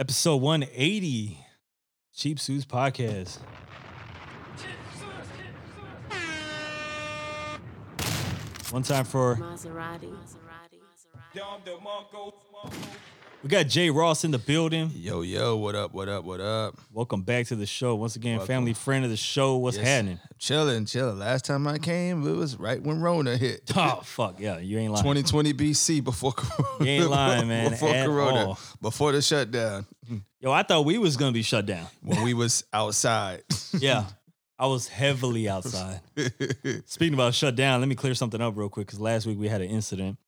Episode 180, Cheap Suits Podcast. One time for Maserati. We got Jay Ross in the building. Yo, yo, what up, what up, what up? Welcome back to the show. Once again, Welcome. family friend of the show. What's Yes. happening? Chilling, chilling. Last time I came, it was right when Rona hit. Oh fuck yeah, you ain't lying. 2020 BC before Corona. You ain't lying, man, Before at Corona. all. Before the shutdown. Yo, I thought we was gonna be shut down. When we was outside. Yeah, I was heavily outside. Speaking about shut down, let me clear something up real quick because last week we had an incident.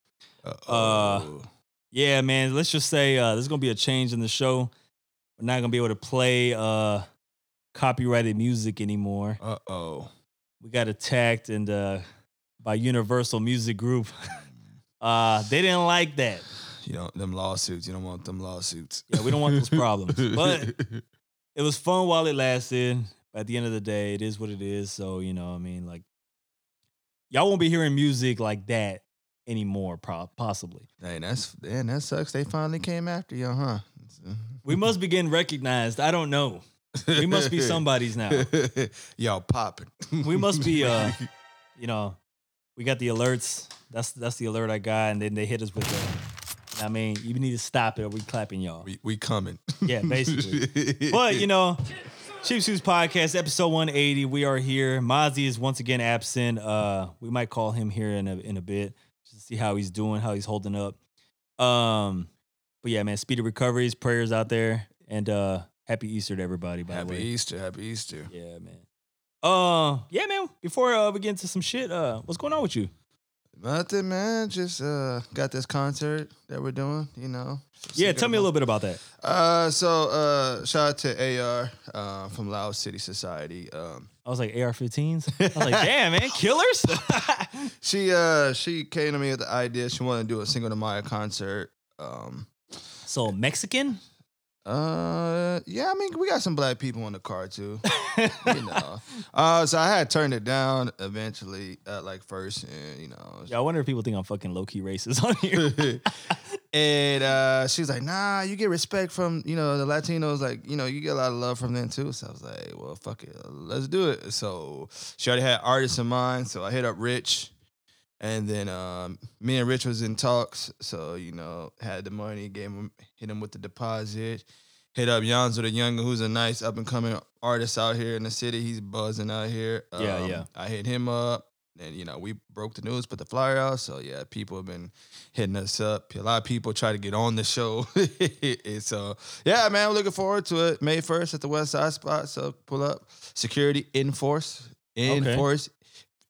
Uh-oh. Uh, Yeah, man. Let's just say uh, there's gonna be a change in the show. We're not gonna be able to play uh, copyrighted music anymore. Uh-oh. We got attacked and uh, by Universal Music Group. uh, they didn't like that. You know, them lawsuits. You don't want them lawsuits. Yeah, we don't want those problems. But it was fun while it lasted. At the end of the day, it is what it is. So you know, I mean, like, y'all won't be hearing music like that anymore, pro- possibly. Hey, that's man, that sucks. They finally came after you, huh? We must be getting recognized. I don't know. We must be somebody's now. Y'all popping. We must be uh you know, we got the alerts. That's that's the alert I got, and then they hit us with the I mean, you need to stop it or we clapping y'all. we, we coming. Yeah, basically. But you know, Cheap Suits Podcast, episode 180. We are here. Mozzie is once again absent. Uh we might call him here in a in a bit see how he's doing, how he's holding up. Um, but yeah, man, speedy recoveries, prayers out there, and uh happy Easter to everybody, by Happy the way. Easter. Happy Easter. Yeah, man. Uh, yeah, man. Before uh, we get into some shit, uh, what's going on with you? Nothing, man. Just uh, got this concert that we're doing. You know. Yeah, tell me a little bit about that. Uh, so uh, shout out to AR uh, from Laos City Society. Um, I was like AR-15s. I was like, damn, man, killers. she uh, she came to me with the idea. She wanted to do a Cinco de Mayo concert. Um, so Mexican? uh, yeah, I mean, we got some black people in the car too. you know. Uh, so I had turned it down eventually at like first, and you know, Yeah, I wonder if people think I'm fucking low key racist on here. and uh, she was like, "Nah, you get respect from you know the Latinos. Like you know you get a lot of love from them too." So I was like, "Well, fuck it, let's do it." So she already had artists in mind. So I hit up Rich, and then um, me and Rich was in talks. So you know had the money, gave him hit him with the deposit. Hit up Yonzo the Younger, who's a nice up and coming artist out here in the city. He's buzzing out here. Yeah, Um, yeah. I hit him up, and you know we broke the news, put the flyer out. So yeah, people have been hitting us up. A lot of people try to get on the show. And so yeah, man, we're looking forward to it. May first at the West Side spot. So pull up. Security in force. In Okay. force.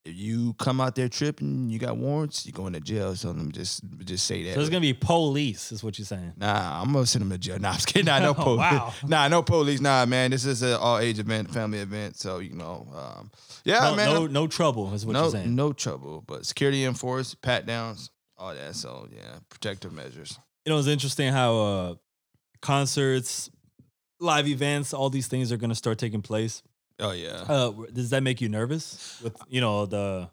If you come out there tripping, you got warrants, you're going to jail. So let me just just say that. so it's gonna be police, is what you're saying. Nah, I'm gonna send them to jail. Nah, I'm just kidding. Nah, no Oh, police. wow. Nah, no police. Nah, man. This is an all age event, family event. So you know, um, yeah, no, man. no, no trouble, is what no, you're saying. no trouble. But security enforced, pat downs, all that. So yeah, protective measures. You know, it's interesting how uh, concerts, live events, all these things are gonna start taking place. Oh yeah. Uh, does that make you nervous with you know the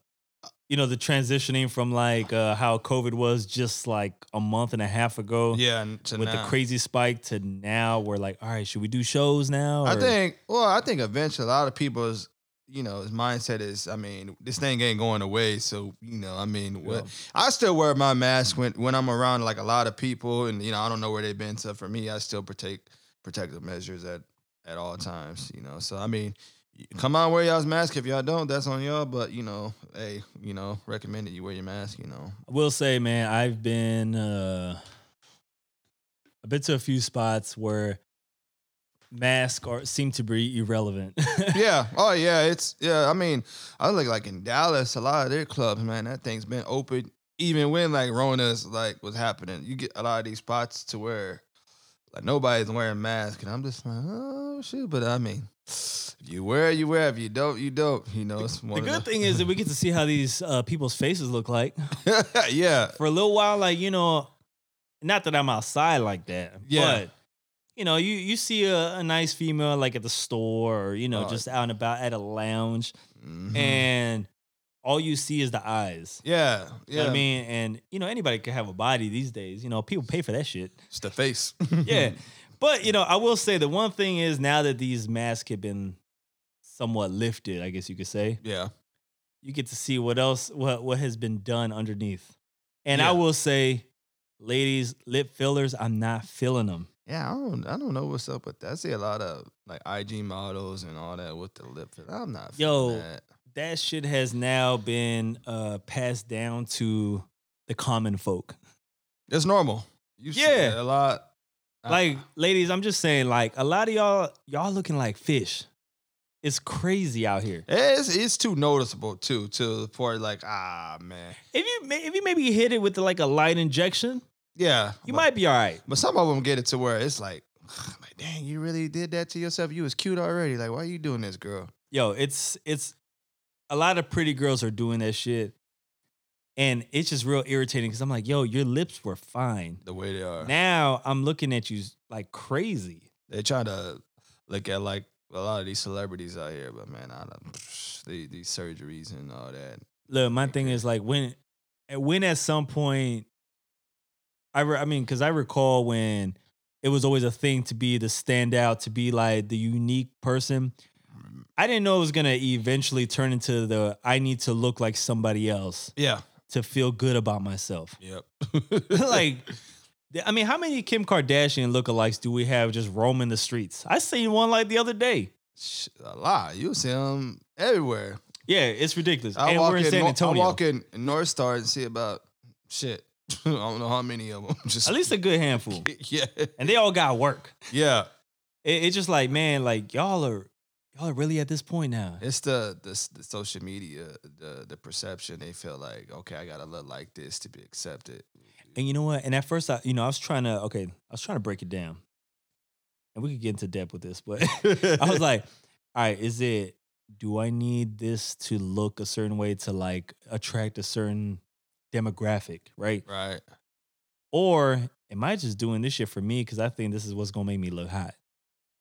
you know the transitioning from like uh, how COVID was just like a month and a half ago yeah, and to with now. the crazy spike to now we're like all right should we do shows now I or- think. Well, I think eventually a lot of people's. You know, his mindset is, I mean, this thing ain't going away. So, you know, I mean, what, I still wear my mask when, when I'm around like a lot of people and, you know, I don't know where they've been. So for me, I still protect protective measures at, at all times, you know. So, I mean, come on, wear y'all's mask. If y'all don't, that's on y'all. But, you know, hey, you know, recommended you wear your mask, you know. I will say man I've been uh, I've been to a few spots where masks are seem to be irrelevant yeah. Oh yeah. It's yeah. I mean, I look like in Dallas, a lot of their clubs, man, that thing's been open even when like Rona's like was happening. You get a lot of these spots to where like nobody's wearing masks, and I'm just like, oh shoot. But I mean, if you wear, you wear. If you don't, you don't. You know, it's the good thing is that we get to see how these uh, people's faces look like yeah, for a little while like you know not that I'm outside like that Yeah. but you know, you you see a, a nice female like at the store or you know Oh. just out and about at a lounge, Mhm. and all you see is the eyes. yeah, You know yeah. what I mean, and you know anybody could have a body these days. You know, people pay for that shit. it's the face. Yeah, But you know, I will say the one thing is now that these masks have been somewhat lifted, I guess you could say, Yeah. you get to see what else what what has been done underneath. And I will say, ladies, lip fillers, I'm not feeling them. Yeah, I don't I don't know what's up with that. I see a lot of like IG models and all that with the lip fill. I'm not feeling Yo, that. That shit has now been uh passed down to the common folk. It's normal. You see Yeah. it a lot. I- Like, ladies, I'm just saying, like, a lot of y'all, y'all looking like fish. It's crazy out here. it's it's too noticeable too to the point like ah man. If you if you maybe hit it with like a light injection, Yeah. you but, might be all right. but some of them get it to where it's like like dang, you really did that to yourself. You was cute already. Like why are you doing this, girl? Yo, it's it's a lot of pretty girls are doing that shit. And it's just real irritating because I'm like, yo, your lips were fine. The way they are. Now I'm looking at you like crazy. They try to look at like a lot of these celebrities out here, but man, I don't they, these surgeries and all that. Look, my thing is like when, eh, when at some point, I re- I mean, because I recall when it was always a thing to be the standout, to be like the unique person. Mm. I didn't know it was gonna eventually turn into the I need to look like somebody else Yeah. To feel good about myself. Yep. like, I mean, how many Kim Kardashian lookalikes do we have just roaming the streets? I seen one like the other day. A lot. You see them everywhere. Yeah, it's ridiculous. I and walk we're in in, San Nor- I walk in North Star and see about shit. I don't know how many of them. Just At least a good handful. yeah, And they all got work. yeah. It, it's just like, man, like y'all are y'all are really at this point now. It's the, the the social media, the the perception. They feel like okay, I gotta look like this to be accepted. And you know what? And at first, I, you know, I was trying to, okay, I was trying to break it down. And we could get into depth with this, but I was like, all right, is it, do I need this to look a certain way to like attract a certain demographic, right? right. Or am I just doing this shit for me because I think this is what's gonna make me look hot?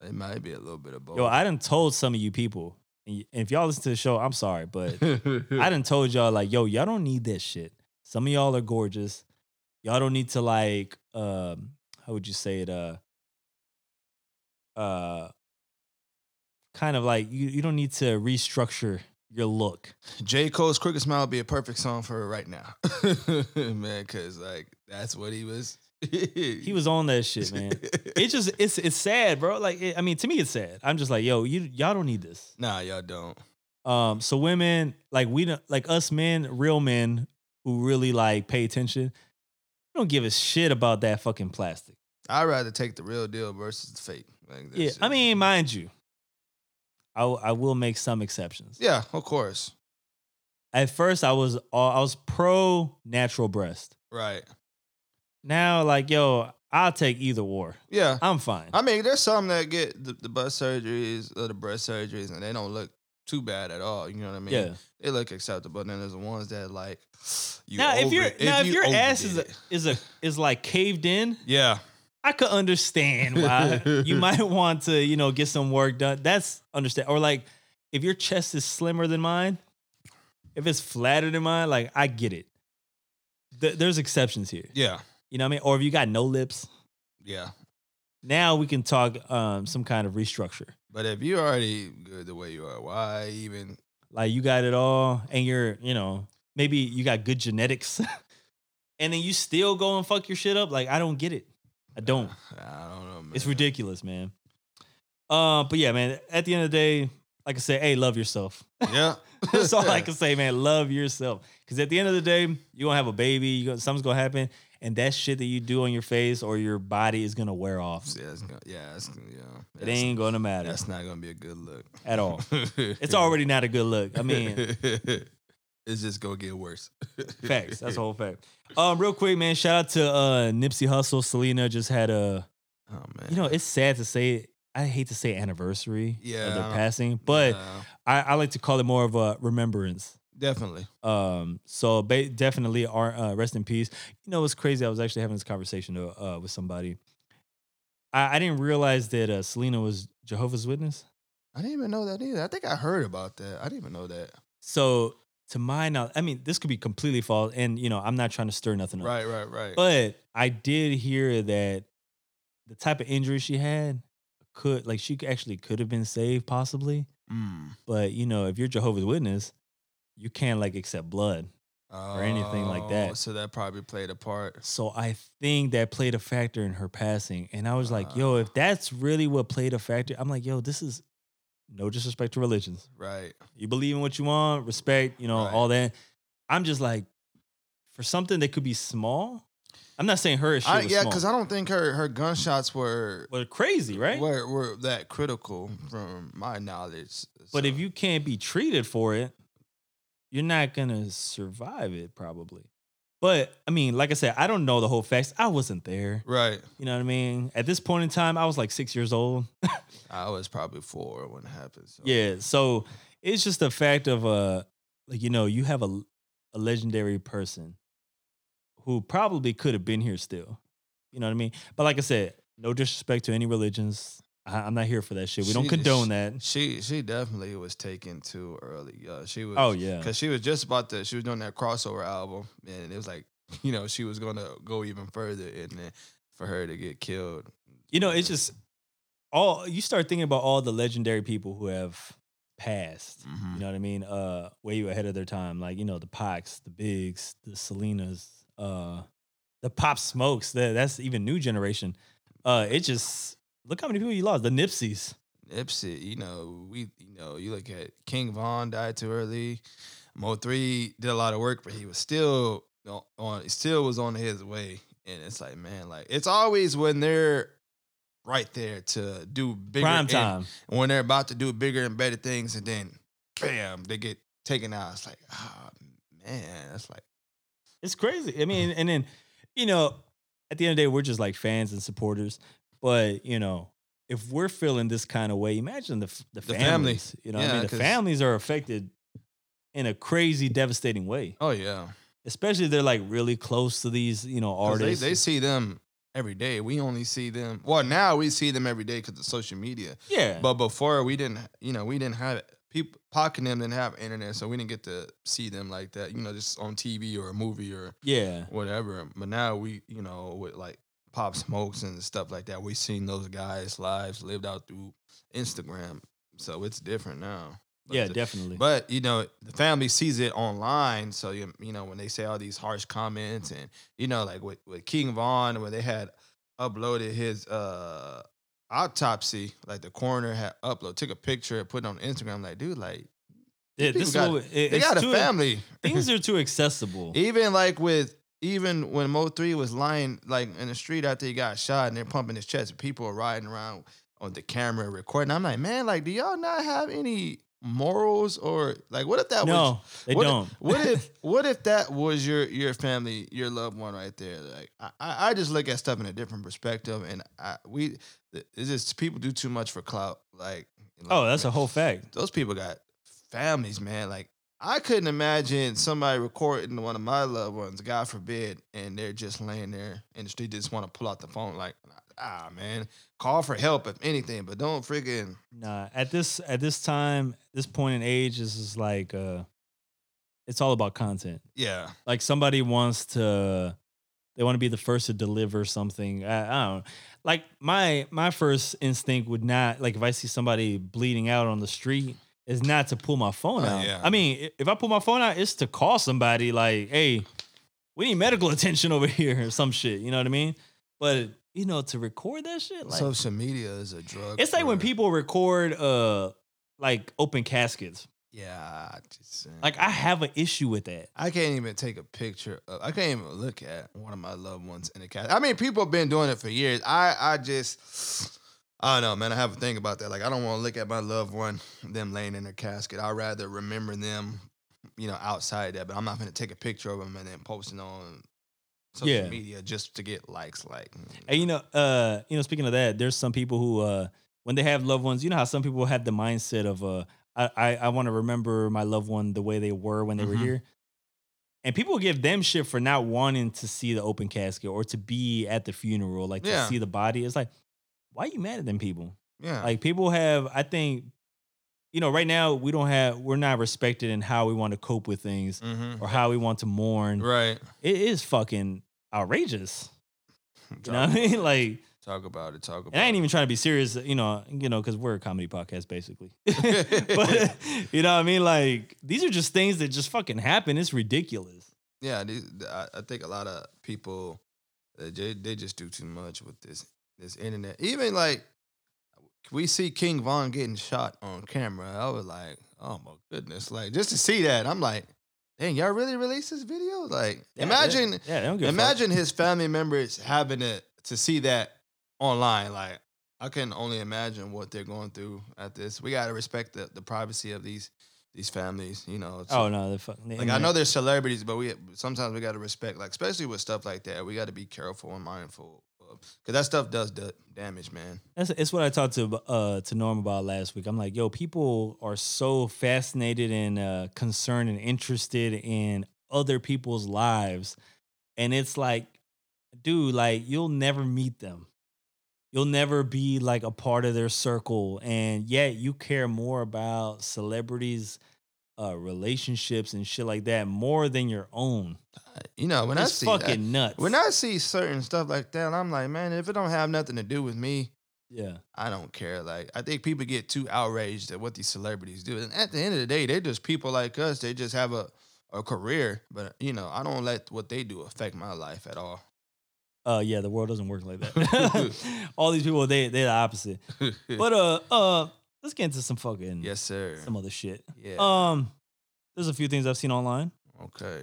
It might be a little bit of both. Yo, I done told some of you people, and if y'all listen to the show, I'm sorry, but I done told y'all like, yo, y'all don't need that shit. Some of y'all are gorgeous. Y'all don't need to like, um, how would you say it? Uh, uh, kind of like you. You don't need to restructure your look. J. Cole's Crooked Smile would be a perfect song for her right now, man. Because like that's what he was. He was on that shit, man. It just it's it's sad, bro. Like, it, I mean, to me, it's sad. I'm just like, yo, you y'all don't need this. Nah, y'all don't. Um, so women like we don't like us men, real men who really like pay attention. We don't give a shit about that fucking plastic. I'd rather take the real deal versus the fake. Like, Yeah, shit. I mean, mind you, I w- I will make some exceptions. yeah, of course. At first, I was all, I was pro natural breast. Right. Now, like yo, I'll take either war. Yeah. I'm fine. I mean, there's some that get the, the butt surgeries or the breast surgeries, and they don't look too bad at all. You know what I mean? yeah. They look acceptable. And then there's the ones that like you. now, if you're now if you your ass is a, is a is like caved in, yeah, I could understand why you might want to, you know, get some work done. That's understand. Or like if your chest is slimmer than mine, if it's flatter than mine, like I get it. Th- there's exceptions here. yeah, You know what I mean? Or if you got no lips, yeah. now we can talk um, some kind of restructure. But if you're already good the way you are, why even? Like you got it all, and you're, you know, maybe you got good genetics, and then you still go and fuck your shit up. Like I don't get it. I don't. I don't know, man. It's ridiculous, man. Uh, but yeah, man. At the end of the day, like I said, hey, love yourself. Yeah, That's all I can say, man. Love yourself. Because at the end of the day, you're gonna have a baby. You gonna, something's gonna happen, and that shit that you do on your face or your body is gonna wear off. Yeah, it's gonna, yeah, it's, yeah. It That's- ain't gonna matter That's not gonna be a good look at all. It's already not a good look. I mean, it's just gonna get worse. facts. That's a whole fact. Um, real quick, man. Shout out to uh Nipsey Hussle. Selena just had a. Oh man. You know, it's sad to say. I hate to say anniversary of Yeah. their passing, but I, I like to call it more of a remembrance. Definitely. Um, so ba- definitely, uh, rest in peace. You know, it's crazy. I was actually having this conversation uh, with somebody. I, I didn't realize that uh, Selena was Jehovah's Witness. I didn't even know that either. I think I heard about that. I didn't even know that. So to my knowledge, I mean, this could be completely false, and you know, I'm not trying to stir nothing up. Right, right, right. But I did hear that the type of injury she had could like she actually could have been saved possibly. Mm. But you know, if you're Jehovah's Witness, you can't like accept blood. Or anything like that. Oh, So that probably played a part. So I think that played a factor in her passing. And I was like, yo, if Ah. that's really what played a factor, I'm like, yo, this is no disrespect to religions. Right. You believe in what you want, respect, you know, Right. all that. I'm just like, for something that could be small, I'm not saying her shit I, yeah, because I don't think her her gunshots were but crazy, right? were were that critical from my knowledge. But if you can't be treated for it, you're not gonna survive it probably. But I mean, like I said, I don't know the whole facts. I wasn't there. right, You know what I mean? At this point in time, I was like six years old. I was probably four when it happened. So. Yeah. So it's just a fact of uh like, you know, you have a a legendary person who probably could have been here still. You know what I mean? But like I said, no disrespect to any religions. I, I'm not here for that shit. We don't condone she- that. She she definitely was taken too early. Uh, she was. Oh yeah. Because she was just about to, she was doing that crossover album, and it was like, you know, she was gonna go even further, and then for her to get killed. You know, it's just all you start thinking about all the legendary people who have passed. Mhm. You know what I mean? Uh, way ahead of their time. Like you know the Pacs, the Bigs, the Selenas, uh, the Pop Smokes. That that's even new generation. Uh, it just look how many people you lost. The Nipseys. Nipsey, you know, we, you know, you look at King Von died too early. Mo three did a lot of work, but he was still on, still was on his way. And it's like, man, like it's always when they're right there to do bigger Prime time and- when they're about to do bigger and better things, and then bam, they get taken out. It's like, ah, man, that's like, It's crazy. I mean, and then you know, at the end of the day, we're just like fans and supporters. But you know, if we're feeling this kind of way, imagine the the, The family. families. You know, what I mean, the families are affected in a crazy, devastating way. oh yeah, Especially if they're like really close to these, you know they, artists. they see them every day. We only see them. Well, now we see them every day because of social media. yeah, But before we didn't, you know, we didn't have people. And them didn't have internet, so we didn't get to see them like that. You know, just on TV or a movie or yeah, whatever. But now we, you know, with like Pop Smokes and stuff like that, We've seen those guys' lives lived out through Instagram. So it's different now. But yeah, the- definitely. But you know, the family sees it online, so you you know when they say all these harsh comments, and you know, like with, with King Von, when they had uploaded his uh autopsy, like the coroner had upload, took a picture, and put it on Instagram. Like, dude, like yeah, this is got- what, it, they it's got a too- family. Things are too accessible. Even like with even when Mo three was lying like in the street after he got shot, and they're pumping his chest, people are riding around on the camera recording. I'm like, man, like, do y'all not have any morals or like, what if that was no, they what don't. If, what if what if that was your your family, your loved one right there? Like I, I just look at stuff in a different perspective, and I we it's just people do too much for clout. Like oh, that's a whole fact. those people got families, man. Like I couldn't imagine somebody recording one of my loved ones, God forbid, and they're just laying there in the street, just want to pull out the phone, like ah man, call for help if anything, but don't freaking Nah, at this at this time, this point in age, this is like uh it's all about content. yeah. Like somebody wants to they want to be the first to deliver something. I, I don't know. Like my my first instinct would not like if I see somebody bleeding out on the street is not to pull my phone out. yeah. I mean, if I pull my phone out, it's to call somebody like, "Hey, we need medical attention over here" or some shit. You know what I mean? But you know, to record that shit, like Social media is a drug. it's like when people record uh like open caskets. Yeah, I just. Like I have an issue with that. I can't even take a picture. Of, I can't even look at one of my loved ones in a casket. I mean, people have been doing it for years. I, I just, I don't know, man. I have a thing about that. Like, I don't want to look at my loved one, them laying in their casket. I'd rather remember them, you know, outside that. But I'm not going to take a picture of them and then post it on social Yeah. media just to get likes. Like, mm, And you know, uh, you know, speaking of that, there's some people who uh when they have loved ones, you know how some people have the mindset of uh I I, I want to remember my loved one the way they were when they were Mhm. here. And people give them shit for not wanting to see the open casket or to be at the funeral, like to see the body. It's like, why are you mad at them people? yeah. Like people have, I think, you know, right now we don't have, we're not respected in how we want to cope with things Mhm. or how we want to mourn. Right. It is fucking outrageous. You know what I mean? Like, Talk about it. Talk about. And I ain't even trying to be serious, you know, you know, because we're a comedy podcast basically. but you know what I mean? Like these are just things that just fucking happen. It's ridiculous. yeah, these, I, I think a lot of people they, they just do too much with this this internet. Even like we see King Von getting shot on camera. I was like, oh my goodness! Like just to see that, I'm like, dang, y'all really released this video? Like, Yeah, imagine, yeah, they don't give imagine his family members having to to see that online. Like, I can only imagine what they're going through at this. We gotta respect the, the privacy of these these families. You know, so- Oh no, they're fucking. like I know they're celebrities, but we sometimes we got to respect, like especially with stuff like that, we got to be careful and mindful because that stuff does da- damage, man. That's it's what I talked to uh to Norm about last week. I'm like, yo, people are so fascinated and uh, concerned and interested in other people's lives, and it's like, dude, like you'll never meet them. You'll never be like a part of their circle, and yet you care more about celebrities, uh, relationships and shit like that more than your own. You know, when I see fucking that, nuts. when I see certain stuff like that, I'm like, man, if it don't have nothing to do with me, yeah, I don't care. Like, I think people get too outraged at what these celebrities do, and at the end of the day, they're just people like us. They just have a a career, but you know, I don't let what they do affect my life at all. uh, yeah, the world doesn't work like that. All these people, they they're the opposite. But uh uh let's get into some fucking yes, sir. some other shit. Yeah. Um there's a few things I've seen online. okay.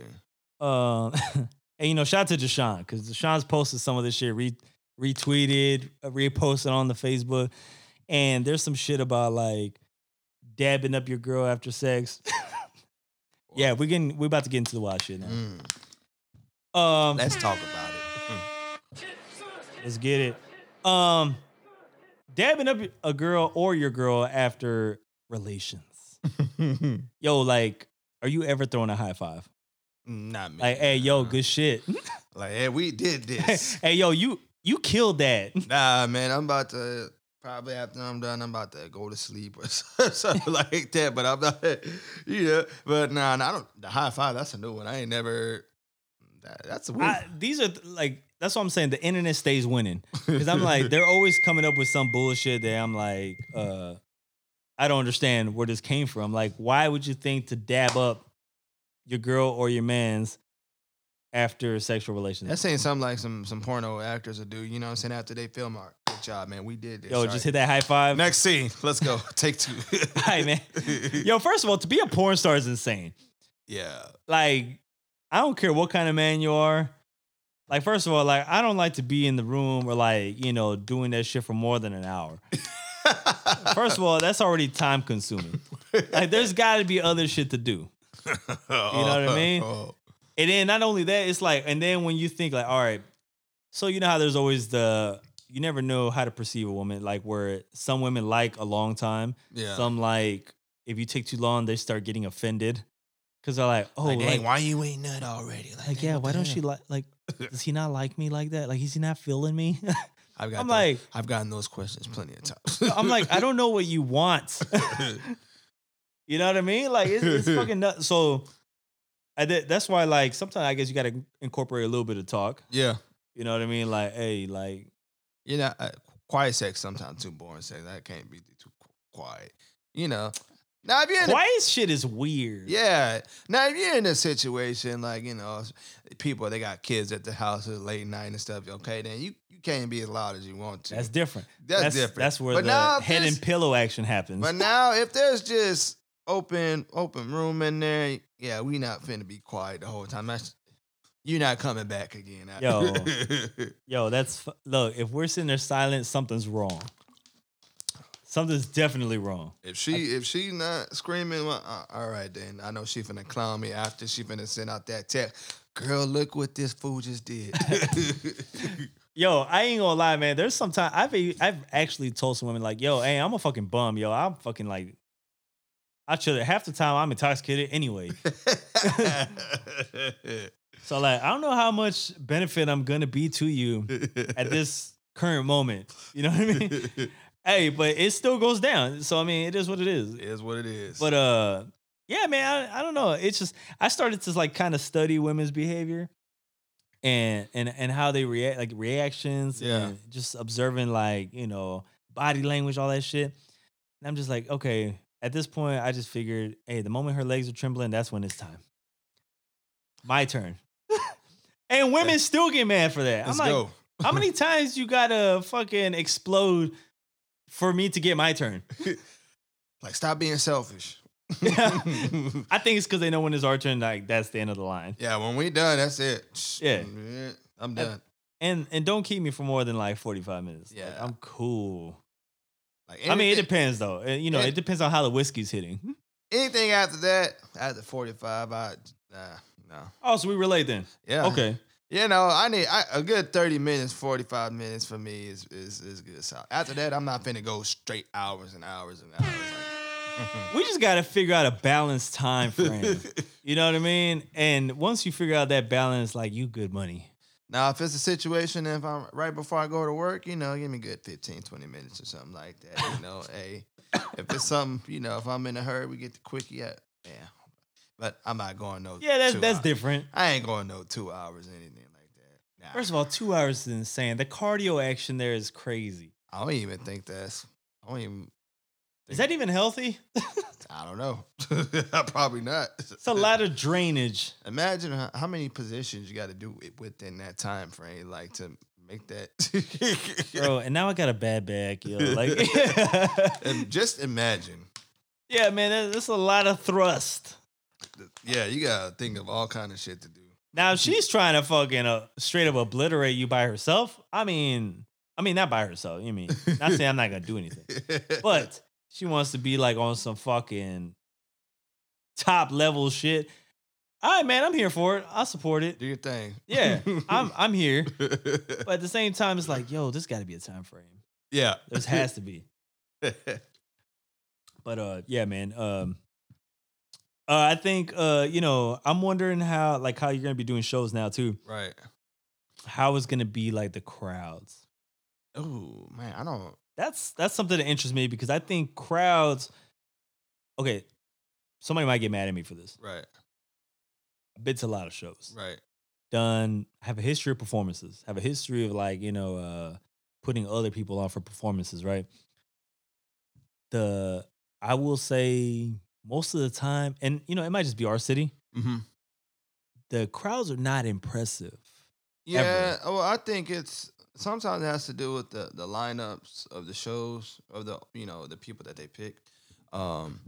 Um and you know, shout out to Deshaun, because Deshaun's posted some of this shit, re- retweeted, uh, reposted on the Facebook. And there's some shit about like dabbing up your girl after sex. yeah, we're getting we're about to get into the wild shit now. Mm. Um Let's talk about it. Let's get it. Um, dabbing up a girl or your girl after relations. Yo, like, are you ever throwing a high five? Not me. Like, hey, yo, good shit. Like, hey, we did this. hey, yo, you you killed that. nah, man, I'm about to probably after I'm done, I'm about to go to sleep or something like that. But I'm not, you know. But nah, nah, I don't. The high five, that's a new one. I ain't never. That, that's a weird. I, these are like that's what I'm saying. The internet stays winning because I'm like they're always coming up with some bullshit that I'm like, uh, I don't understand where this came from. Like, why would you think to dab up your girl or your man's after sexual relations? That's saying something like some some porno actors will do. You know what I'm saying? After they film art. Good job, man. We did this. Yo, All just right. hit that high five. Next scene. Let's go. Take two. Hi, man. Yo, first of all, to be a porn star is insane. Yeah. Like, I don't care what kind of man you are. Like, first of all, like I don't like to be in the room or like you know doing that shit for more than an hour. First of all, that's already time consuming. Like, there's got to be other shit to do. you know what I mean? And then not only that, it's like, and then when you think like, all right, so you know how there's always the you never know how to perceive a woman. Like where some women like a long time, Yeah. some like if you take too long, they start getting offended because they're like, oh, like, dang, like, why you ain't nut already? like, dang, yeah, why don't she like like? Does he not like me like that? Like, is he not feeling me? I've got I'm like- I've gotten those questions plenty of times. I'm like, I don't know what you want. you know what I mean? Like, it's, it's fucking nuts. So, I did, that's why, like, sometimes I guess you got to incorporate a little bit of talk. yeah. You know what I mean? Like, hey, like, You know, uh, quiet sex sometimes too boring sex. That can't be too quiet. You know. Now if you're in a- quiet shit is weird. yeah. Now if you're in a situation like you know, people they got kids at the house at late night and stuff. Okay, then you you can't be as loud as you want to. That's different. That's different. That's where But the now head and pillow action happens. But now, if there's just open open room in there, yeah, we not finna be quiet the whole time. That's you're not coming back again. Yo. Yo, that's look. If we're sitting there silent, something's wrong. Something's definitely wrong. if she if she not screaming, well, uh, all right then. I know she finna clown me after she finna send out that text. Girl, look what this fool just did. Yo, I ain't gonna lie, man. There's sometimes I've I've actually told some women like, yo, hey, I'm a fucking bum, yo. I'm fucking like, I should half the time I'm intoxicated anyway. So like, I don't know how much benefit I'm gonna be to you at this current moment. You know what I mean? hey, but it still goes down. So I mean, it is what it is. It is what it is. But uh, yeah, man, I, I don't know. It's just I started to like kind of study women's behavior, and and and how they react, like reactions, Yeah. just observing like you know body language, all that shit. And I'm just like, okay. At this point, I just figured, hey, the moment her legs are trembling, that's when it's time. My turn. and women still get mad for that. Let's I'm like, go. how many times you gotta fucking explode for me to get my turn? Like, stop being selfish. I think it's because they know when it's our turn, like that's the end of the line. yeah, when we done, that's it. Yeah. I'm done. And and don't keep me for more than like 45 minutes. Like, Yeah. I'm cool. Like, I mean, it depends though. You know, Yeah. it depends on how the whiskey's hitting. Hmm? Anything after that, after 45, I, nah, no. Oh, so we relate then. Yeah. Okay. You know, I need I, a good 30 minutes, 45 minutes for me is is, is good. So after that, I'm not finna go straight hours and hours and hours. Like, We just gotta figure out a balanced time frame. you know what I mean? And once you figure out that balance, like you good money. now, if it's a situation, if I'm right before I go to work, you know, give me a good 15, 20 minutes or something like that. You know, hey, if it's something, you know, if I'm in a hurry, we get the quickie at, yeah. But I'm not going no. Yeah, that's that's hours. different. I ain't going no two hours or anything like that. Nah, First of all, two hours is insane. The cardio action there is crazy. I don't even think that's. I don't even. Is that even healthy? I don't know. Probably not. It's a lot of drainage. Imagine how, how many positions you got to do within that time frame, like to make that. Bro, and now I got a bad back, yo. Like and just imagine. Yeah, man, that's a lot of thrust. Yeah, you gotta think of all kind of shit to do. Now if she's trying to fucking uh, straight up obliterate you by herself. I mean, I mean not by herself. You mean not saying I'm not gonna do anything, but she wants to be like on some fucking top level shit. All right, man, I'm here for it. I support it. do your thing. Yeah, I'm I'm here. But at the same time, it's like, yo, this got to be a time frame. yeah. There has to be. But uh, yeah, man. Um, uh, I think uh, you know, I'm wondering how like how you're gonna be doing shows now too. right. How is gonna be like the crowds? Oh man, I don't. That's that's something that interests me because I think crowds. Okay, somebody might get mad at me for this. Right. I've been to a lot of shows. Right. Done. Have a history of performances. Have a history of like you know uh, putting other people on for performances. Right. The I will say most of the time, and you know it might just be our city. Mm-hmm. The crowds are not impressive. Yeah. Well, I think it's sometimes it has to do with the the lineups of the shows of the you know the people that they pick. Um,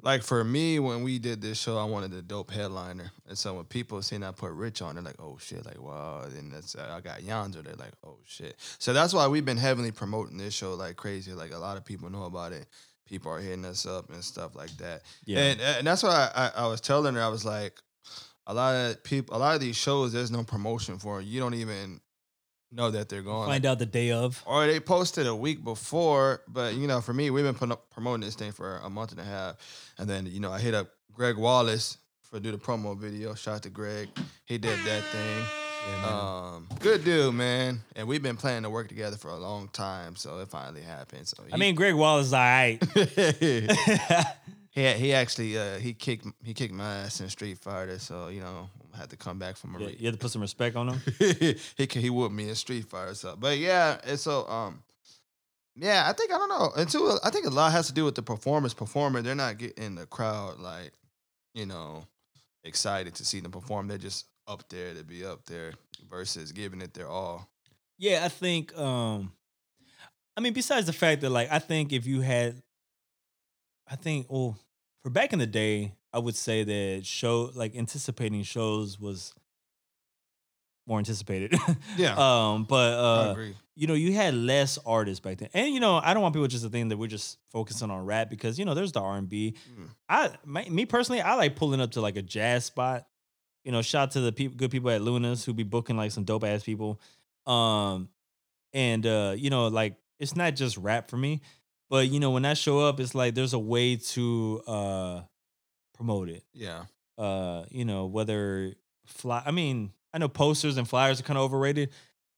like for me, when we did this show, I wanted a dope headliner, and so when people seen I put Rich on, they're like, "Oh shit!" Like, wow. And that's uh, I got Yonder. They're like, "Oh shit!" So that's why we've been heavily promoting this show like crazy. Like a lot of people know about it. People are hitting us up and stuff like that. Yeah. And, and that's why I, I, I was telling her, I was like, a lot of people, a lot of these shows, there's no promotion for. You don't even know that they're going. Find out the day of. Or they posted a week before, but you know, for me, we've been promoting this thing for a month and a half, and then you know, I hit up Greg Wallace for do the promo video. Shout out to Greg, he did that thing. Um, good dude, man, and we've been planning to work together for a long time, so it finally happened. So I mean, Greg Wallace is all right. he he, he actually uh, he kicked he kicked my ass in Street Fighter, so you know I had to come back from a Yeah, re- you had to put some respect on him. he he whooped me in Street Fighter. So, but yeah, and so um, yeah, I think I don't know. And two, I think a lot has to do with the performance. Performer, they're not getting the crowd like, you know, excited to see them perform. They're just up there to be up there versus giving it their all. Yeah, I think. um I mean, besides the fact that, like, I think if you had, I think, well, for back in the day, I would say that show like anticipating shows was more anticipated. Yeah, um, but uh, you know, you had less artists back then, and you know, I don't want people just to think that we're just focusing on rap because you know, there's the R and B. Mm. I, my, me personally, I like pulling up to like a jazz spot. You know, shout out to the peop good people at Luna's who be booking like some dope ass people. Um, and uh, you know, like it's not just rap for me, but you know, when I show up, it's like there's a way to uh promote it Yeah, uh, you know, whether fly. I mean, I know posters and flyers are kind of overrated,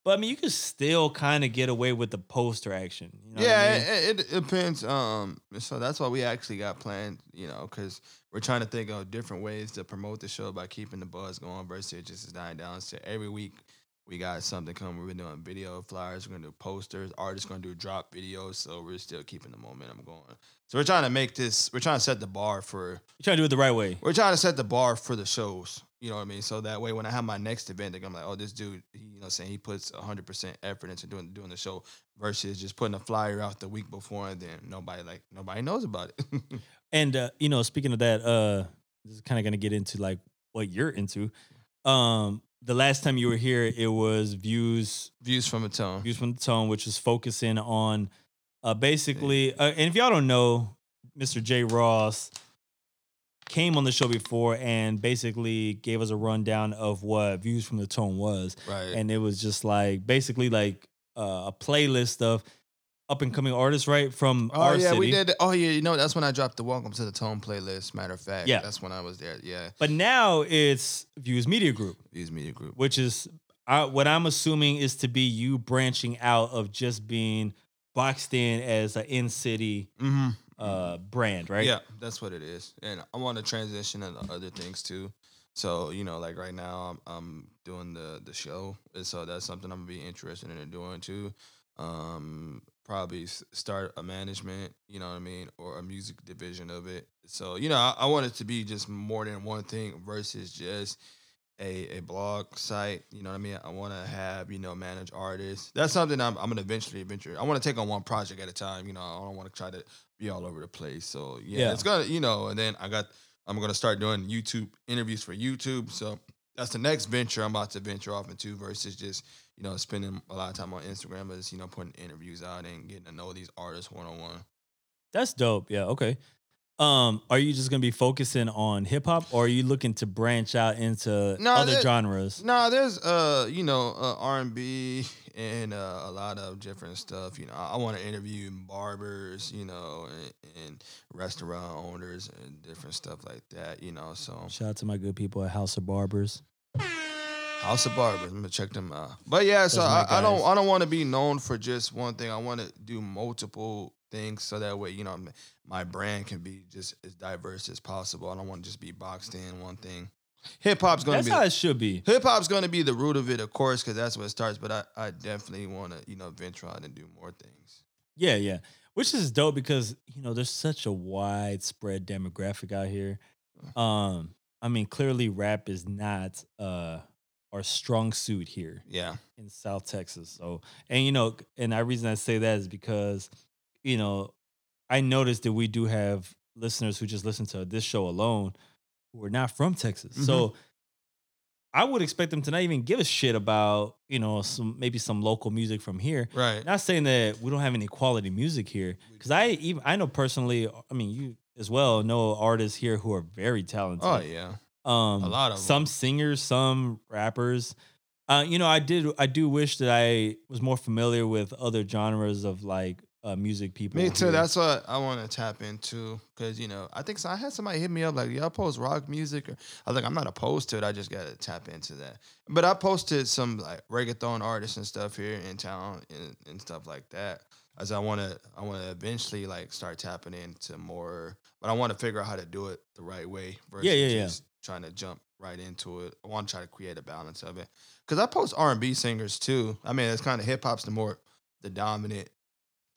but I mean, you can still kind of get away with the poster action. You know what I yeah, mean? it, it depends. Um, so that's why we actually got planned, you know, because we're trying to think of different ways to promote the show by keeping the buzz going versus just dying down. So every week we got something coming. We're doing video flyers. We're gonna do posters. Artists gonna do drop videos. So we're still keeping the momentum going. So we're trying to make this. We're trying to set the bar for. You're trying to do it the right way. We're trying to set the bar for the shows. You know what I mean? So that way, when I have my next event, I'm like, "Oh, this dude, he, you know, saying he puts 100 percent effort into doing doing the show versus just putting a flyer out the week before and then nobody like nobody knows about it." And uh, you know, speaking of that, uh, this is kind of gonna get into like what you're into. Um, the last time you were here, it was views Views from a tone. views from the tone, which was focusing on uh, basically. Uh, and if y'all don't know, Mr. J. Ross came on the show before and basically gave us a rundown of what views from the tone was, Right. and it was just like basically like uh, a playlist of up and coming artists, right from Oh our yeah, city. we did. Oh yeah, you know that's when I dropped the Welcome to the Tone playlist. Matter of fact, Yeah. that's when I was there. Yeah, But now it's Views Media Group, Views Media Group. which is uh, what I'm assuming is to be you branching out of just being boxed in as an in city Mm-hmm. uh, brand, right? Yeah, that's what it is. And I want to transition into other things too. So you know, like right now, I'm, I'm doing the the show, and so that's something I'm gonna be interested in doing too. Um, probably start a management, you know what I mean, or a music division of it. So you know, I, I want it to be just more than one thing versus just a, a blog site. You know what I mean? I want to have, you know, manage artists. That's something I'm, I'm going to eventually venture. I want to take on one project at a time. You know, I don't want to try to be all over the place. So yeah, Yeah. it's going to, you know, and then I got, I'm going to start doing YouTube interviews for YouTube. So that's the next venture I'm about to venture off into versus just, you know, spending a lot of time on Instagram, but just, you know, putting interviews out and getting to know these artists one on one. That's dope. Yeah. Okay. Um, are you just gonna be focusing on hip hop, or are you looking to branch out into No, other that- genres? No, there's uh, you know, uh, R and B and uh, a lot of different stuff. You know, I, I want to interview barbers, you know, and, and restaurant owners and different stuff like that. You know, so Shout out to my good people at House of Barbers. House of Barbers, I'm gonna check them out. But yeah, so Those are my I, I don't. I don't want to be known for just one thing. I want to do multiple things so that way, you know, my brand can be just as diverse as possible. I don't want to just be boxed in one thing. Hip hop's gonna That's be how it should be. Hip hop's to be the root of it, of course, because that's where it starts. But I, I definitely want to, you know, venture out and do more things. Yeah, yeah. Which is dope because you know there's such a widespread demographic out here. Um, I mean, clearly rap is not uh our strong suit here. Yeah, in South Texas. So, and you know, and the reason I say that is because, you know, I noticed that we do have listeners who just listen to this show alone who are not from Texas. So mm-hmm. I would expect them to not even give a shit about, you know, some maybe some local music from here. right. Not saying that we don't have any quality music here, because I even I know personally. I mean, you as well know artists here who are very talented. Oh yeah, Um, A lot of some them. singers, some rappers. Uh, you know, I did. I do wish that I was more familiar with other genres of like uh, music people. me too. here. That's what I want to tap into because you know I think so, I had somebody hit me up like, "Y'all post rock music?" Or, I was like, "I'm not opposed to it. I just got to tap into that." But I posted some like reggaeton artists and stuff here in town and, and stuff like that. As I want to, I want to eventually like start tapping into more, but I want to figure out how to do it the right way versus Yeah, yeah, yeah. just trying to jump right into it. I want to try to create a balance of it because I post R and B singers too. I mean, it's kind of hip hop's the more the dominant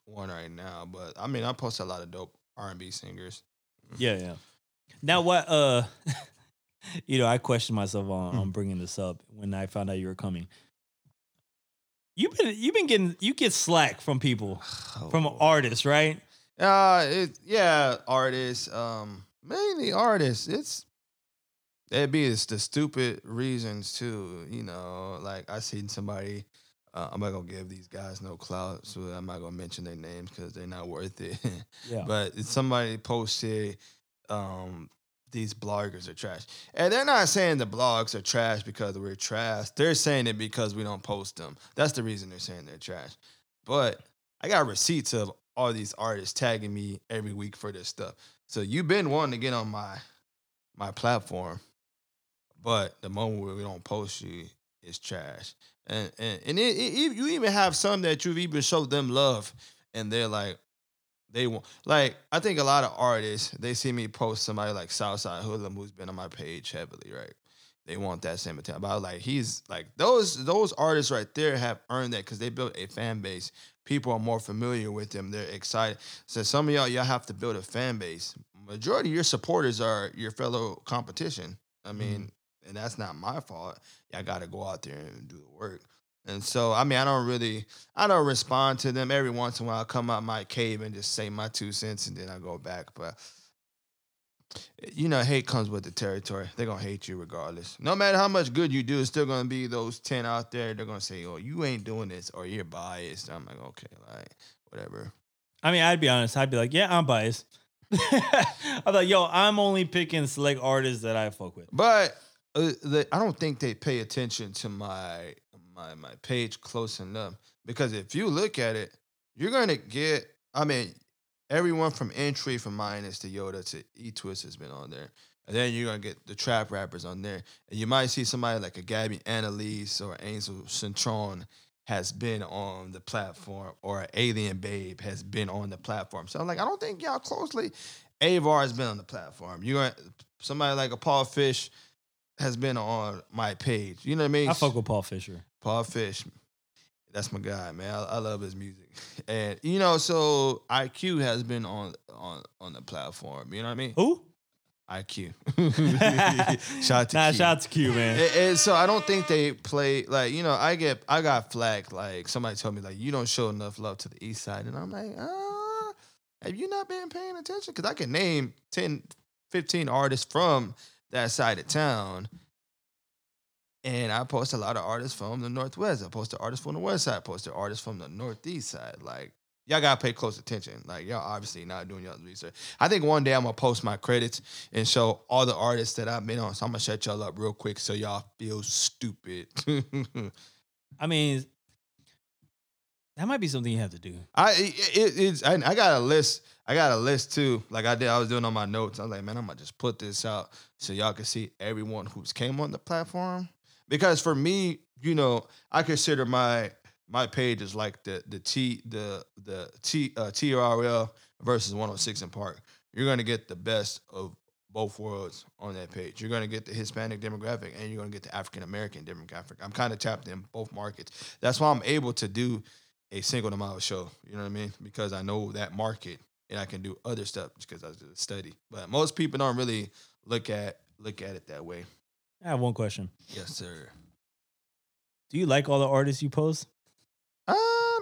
one right now, but I mean, I post a lot of dope R and B singers. yeah, yeah. Now what? Uh, you know, I questioned myself on, Hmm. on bringing this up when I found out you were coming. You've been you've been getting you get slack from people from Oh. artists, right? Uh, it, yeah, artists. Um, mainly artists. It's it'd be the stupid reasons too. You know, like I seen somebody. Uh, I'm not gonna give these guys no clout, so I'm not gonna mention their names because they're not worth it. Yeah. but somebody posted, um, these bloggers are trash, and they're not saying the blogs are trash because we're trash. They're saying it because we don't post them. That's the reason they're saying they're trash. But I got receipts of all these artists tagging me every week for this stuff. So you've been wanting to get on my my platform, but the moment where we don't post you is trash. And and, and it, it, you even have some that you've even showed them love, and they're like, they want like I think a lot of artists they see me post somebody like Southside Hoodlum who's been on my page heavily, right? they want that same attention. But like, he's like those those artists right there have earned that because they built a fan base. People are more familiar with them. They're excited. So some of y'all, y'all have to build a fan base. Majority of your supporters are your fellow competition. I mean, mm-hmm. And that's not my fault. Y'all got to go out there and do the work. And so, I mean, I don't really, I don't respond to them. Every once in a while, I come out my cave and just say my two cents, and then I go back. But you know, hate comes with the territory. They're gonna hate you regardless. No matter how much good you do, it's still gonna be those ten out there. They're gonna say, "Oh, you ain't doing this," or "You're biased." I'm like, okay, like whatever. I mean, I'd be honest. I'd be like, yeah, I'm biased. I'm like, yo, I'm only picking select artists that I fuck with. But uh, I don't think they pay attention to my my my page close enough because if you look at it, you're gonna get. I mean, everyone from entry from minus to Yoda to E Twist has been on there. And then you're gonna get the trap rappers on there. And you might see somebody like a Gabby Annalise or Angel Centron has been on the platform or Alien Babe has been on the platform. So I'm like, I don't think y'all closely. Avar has been on the platform. You're gonna somebody like a Paul Fish has been on my page. You know what I mean? I fuck with Paul Fisher. Paul Fish, that's my guy, man. I, I, love his music, and you know, so IQ has been on on on the platform. You know what I mean? Who? IQ. shout out to nah, Q. shout out to Q, man. And, and so I don't think they play like you know. I get I got flagged like somebody told me like you don't show enough love to the East Side, and I'm like, ah, have you not been paying attention? Because I can name 10, 15 artists from that side of town. And I post a lot of artists from the Northwest. I posted artists from the West Side. I posted artists from the Northeast side. Like, y'all gotta pay close attention. Like, y'all obviously not doing y'all research. I think one day I'm gonna post my credits and show all the artists that I've been on. So I'm gonna shut y'all up real quick so y'all feel stupid. I mean, that might be something you have to do. I it, it's I, I got a list. I got a list too. Like I did, I was doing on my notes. I was like, man, I'm gonna just put this out so y'all can see everyone who's came on the platform. Because for me, you know, I consider my my page is like the the T the the T uh, TRL versus 106 & Park. You're gonna get the best of both worlds on that page. You're gonna get the Hispanic demographic and you're gonna get the African American demographic. I'm kind of tapped in both markets. That's why I'm able to do a Cinco de Mayo show. You know what I mean? Because I know that market and I can do other stuff because I study. But most people don't really look at look at it that way. I have one question. Yes, sir. Do you like all the artists you post? Um,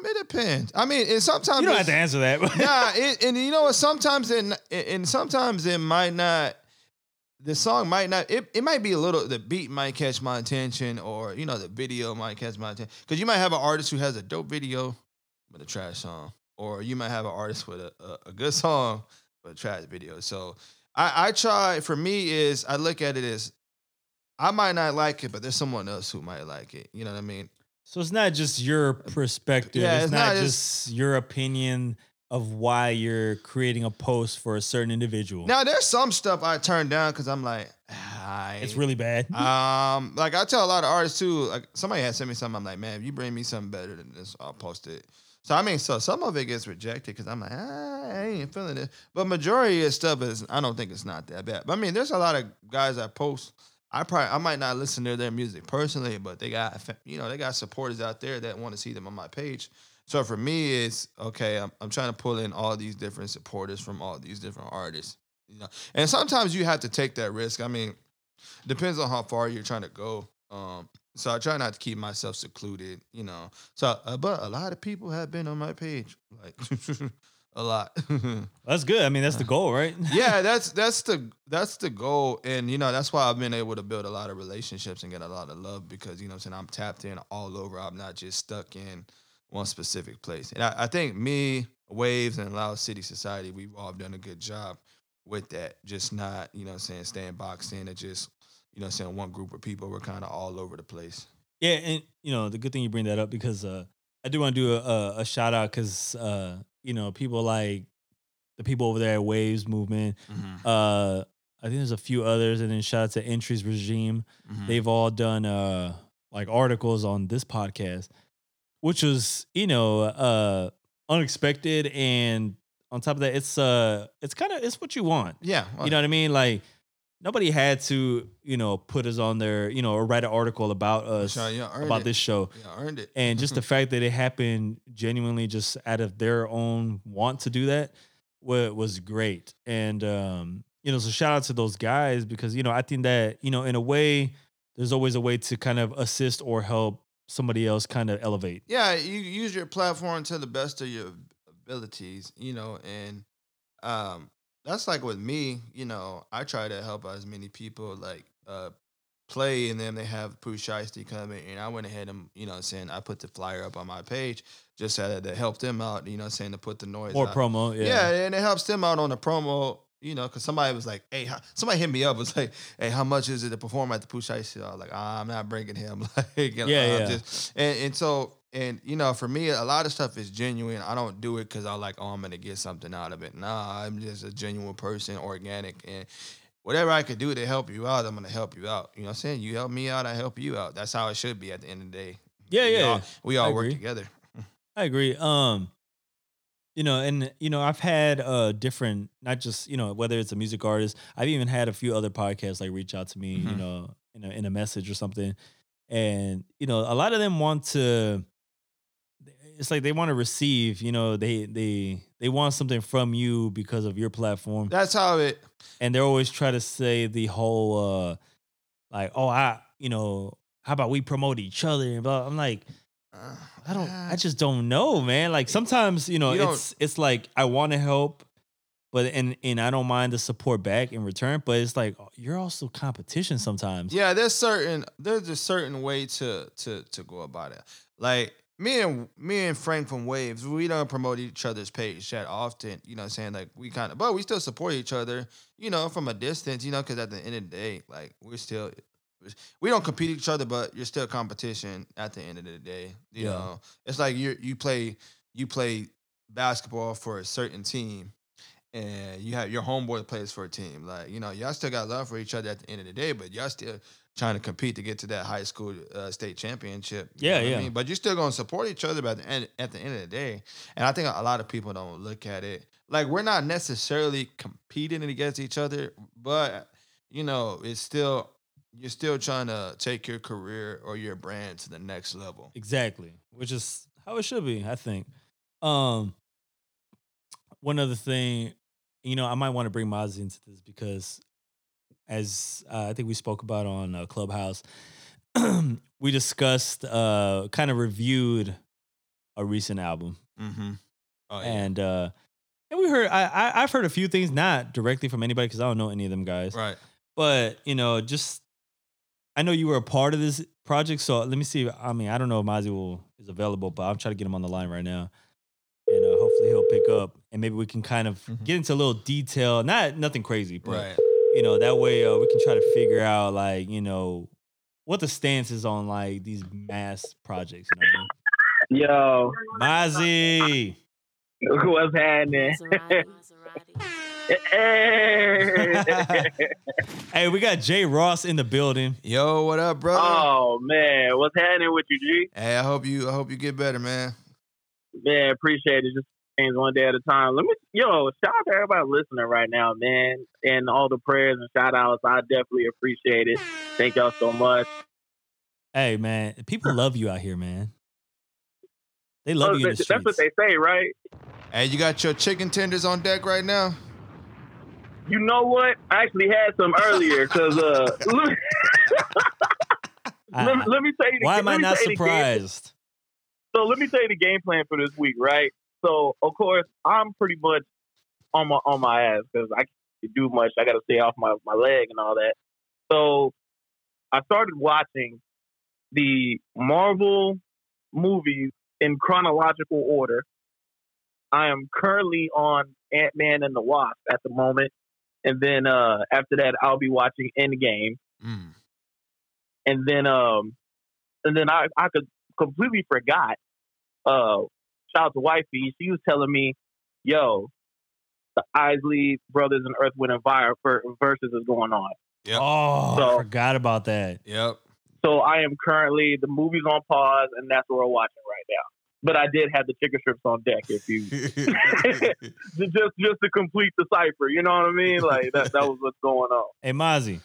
it depends. I mean, and sometimes You don't have to answer that. yeah, it, and you know what? Sometimes it, and sometimes it might not. The song might not. It, it might be a little. The beat might catch my attention, or you know, the video might catch my attention. Because you might have an artist who has a dope video, but a trash song, or you might have an artist with a, a, a good song but a trash video. So I, I try. For me, is I look at it as I might not like it, but there's someone else who might like it. You know what I mean? So it's not just your uh, perspective. Yeah, it's, it's not, not just your opinion of why you're creating a post for a certain individual. Now there's some stuff I turn down because I'm like, I it's really bad. Um, like I tell a lot of artists too. Like somebody had sent me something. I'm like, man, if you bring me something better than this, I'll post it. So I mean, so some of it gets rejected because I'm like, ah, I ain't feeling it. But majority of stuff is, I don't think it's not that bad. But I mean, there's a lot of guys that post. I probably, I might not listen to their music personally, but they got, you know, they got supporters out there that want to see them on my page. So for me, it's okay. I'm, I'm trying to pull in all these different supporters from all these different artists. You know, and sometimes you have to take that risk. I mean, depends on how far you're trying to go. Um, so I try not to keep myself secluded, you know. So, uh, but a lot of people have been on my page, like a lot. That's good. I mean, that's the goal, right? yeah, that's that's the that's the goal, and you know that's why I've been able to build a lot of relationships and get a lot of love because you know what I'm saying I'm tapped in all over. I'm not just stuck in one specific place, and I, I think me, Waves, and Loud City Society, we've all done a good job with that. Just not you know what I'm saying staying boxed in and just you know what I'm saying one group of people. We're kind of all over the place. Yeah, and you know the good thing you bring that up because uh, I do want to do a, a, a shout out because uh, you know people like the people over there at Waves Movement. Uh, I think there's a few others, and then shout out to Entries Regime. Mm-hmm. They've all done uh like articles on this podcast, which was you know uh unexpected, and on top of that, it's uh it's kind of it's what you want. Yeah, You know what I mean? Like nobody had to, you know, put us on there you know, or write an article about us about it. this show. Yeah, earned it. And just the fact that it happened genuinely just out of their own want to do that wa- was great. And um, you know, so shout out to those guys because, you know, I think that, you know, in a way, there's always a way to kind of assist or help somebody else kind of elevate. yeah, you use your platform to the best of your abilities, you know, and um that's like with me, you know, I try to help as many people like uh play and then they have Pooh Shiesty coming and I went ahead and you know saying I put the flyer up on my page just so that to help them out, you know saying, to put the noise More out. promo. Yeah. Yeah. and it helps them out on the promo. You know, because somebody was like, "Hey, how, somebody hit me up was like, hey, how much is it to perform at the Pooh Shiesty?" I was like, ah, "I'm not bringing him." like, know, Yeah, I'm yeah. just- and and so and you know, for me, a lot of stuff is genuine. I don't do it because I like, oh, I'm gonna get something out of it. Nah, I'm just a genuine person, organic, and whatever I could do to help you out, I'm gonna help you out. You know what I'm saying? You help me out, I help you out. That's how it should be at the end of the day. Yeah, We yeah. all, we I all work agree. together. I agree. Um, you know, and you know, I've had uh different, not just you know, whether it's a music artist. I've even had a few other podcasts like reach out to me, you Mhm. know, in a in a message or something, and you know, a lot of them want to. It's like they want to receive, you know, they they they want something from you because of your platform, That's how it. and they're always try to say the whole, uh like, oh, I, you know, how about we promote each other? And blah. I'm like, I don't. I just don't know, man. Like sometimes, you know, You it's it's like I want to help, but and and I don't mind the support back in return. But it's like oh, you're also competition sometimes. Yeah, there's certain there's a certain way to to to go about it. Like me and me and Frank from Waves, we don't promote each other's page that often. You know, I'm saying like we kind of, but we still support each other. You know, from a distance. You know, because at the end of the day, like we're still. We don't compete each other, but you're still competition at the end of the day. You Yeah. know, it's like you you play you play basketball for a certain team, and you have your homeboy plays for a team. Like you know, y'all still got love for each other at the end of the day, but y'all still trying to compete to get to that high school uh, state championship. you Yeah, what I yeah. mean? But you're still gonna support each other. But at the end, at the end of the day, and I think a lot of people don't look at it like we're not necessarily competing against each other, but you know, it's still you're still trying to take your career or your brand to the next level. Exactly, which is how it should be. I think. Um, one other thing, you know, I might want to bring Mozzie into this because, as uh, I think we spoke about on uh, Clubhouse, we discussed, uh, kind of reviewed a recent album. Mm-hmm. Oh and uh and we heard I, I I've heard a few things not directly from anybody because I don't know any of them guys, right. but you know just I know you were a part of this project, so let me see. I mean, I don't know if Mozzie will is available, but I'm trying to get him on the line right now, and uh, hopefully he'll pick up, and maybe we can kind of Mhm. get into a little detail, not nothing crazy, but Right. you know that way uh, we can try to figure out like you know what the stance is on like these mass projects. You know Yo, what I mean? Mozzie. what's happening? Hey. Hey, we got Jay Ross in the building. Yo, what up, brother? oh man, what's happening with you, G? Hey, I hope you I hope you get better, man. Man, appreciate it. Just things one day at a time. Let me, yo, shout out to everybody listening right now, man, and all the prayers and shout outs. I definitely appreciate it. Thank y'all so much. Hey, man, people love you out here, man. They love Oh, you in the that- that's what they say, right? Hey, you got your chicken tenders on deck right now? You know what? I actually had some earlier because uh, let, I- let, me- tell you. The, why am I not tell you the game- surprised? So let me tell you the game plan for this week, right? So of course I'm pretty much on my on my ass because I can't do much. I got to stay off my my leg and all that. So I started watching the Marvel movies in chronological order. I am currently on Ant Man and the Wasp at the moment, and then uh, after that I'll be watching Endgame Mm. and then um and then I I could completely forgot. Uh, shout out to wifey. She was telling me, "Yo, the Isley Brothers and Earth, Wind and Fire ver- versus is going on." Yep. Oh, I forgot about that. Yep. So I am currently the movie's on pause, and that's what we're watching right now. But I did have the chicken strips on deck. If you just just to complete the cipher, you know what I mean? Like that that was what's going on. Hey, Mozzie.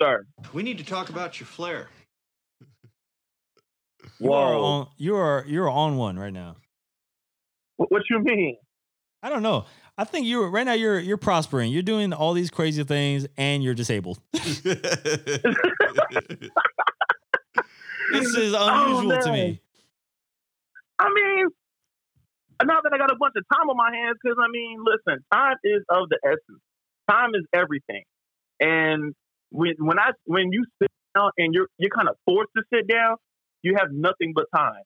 Sir, We need to talk about your flair. You are Whoa. on you are you're on one right now. what, what you mean? I don't know. I think you're right now you're you're prospering. You're doing all these crazy things and you're disabled. This is Oh, unusual to me. I mean, now that I got a bunch of time on my hands, because I mean, listen, time is of the essence. Time is everything, and when when I when you sit down and you're you're kind of forced to sit down, you have nothing but time.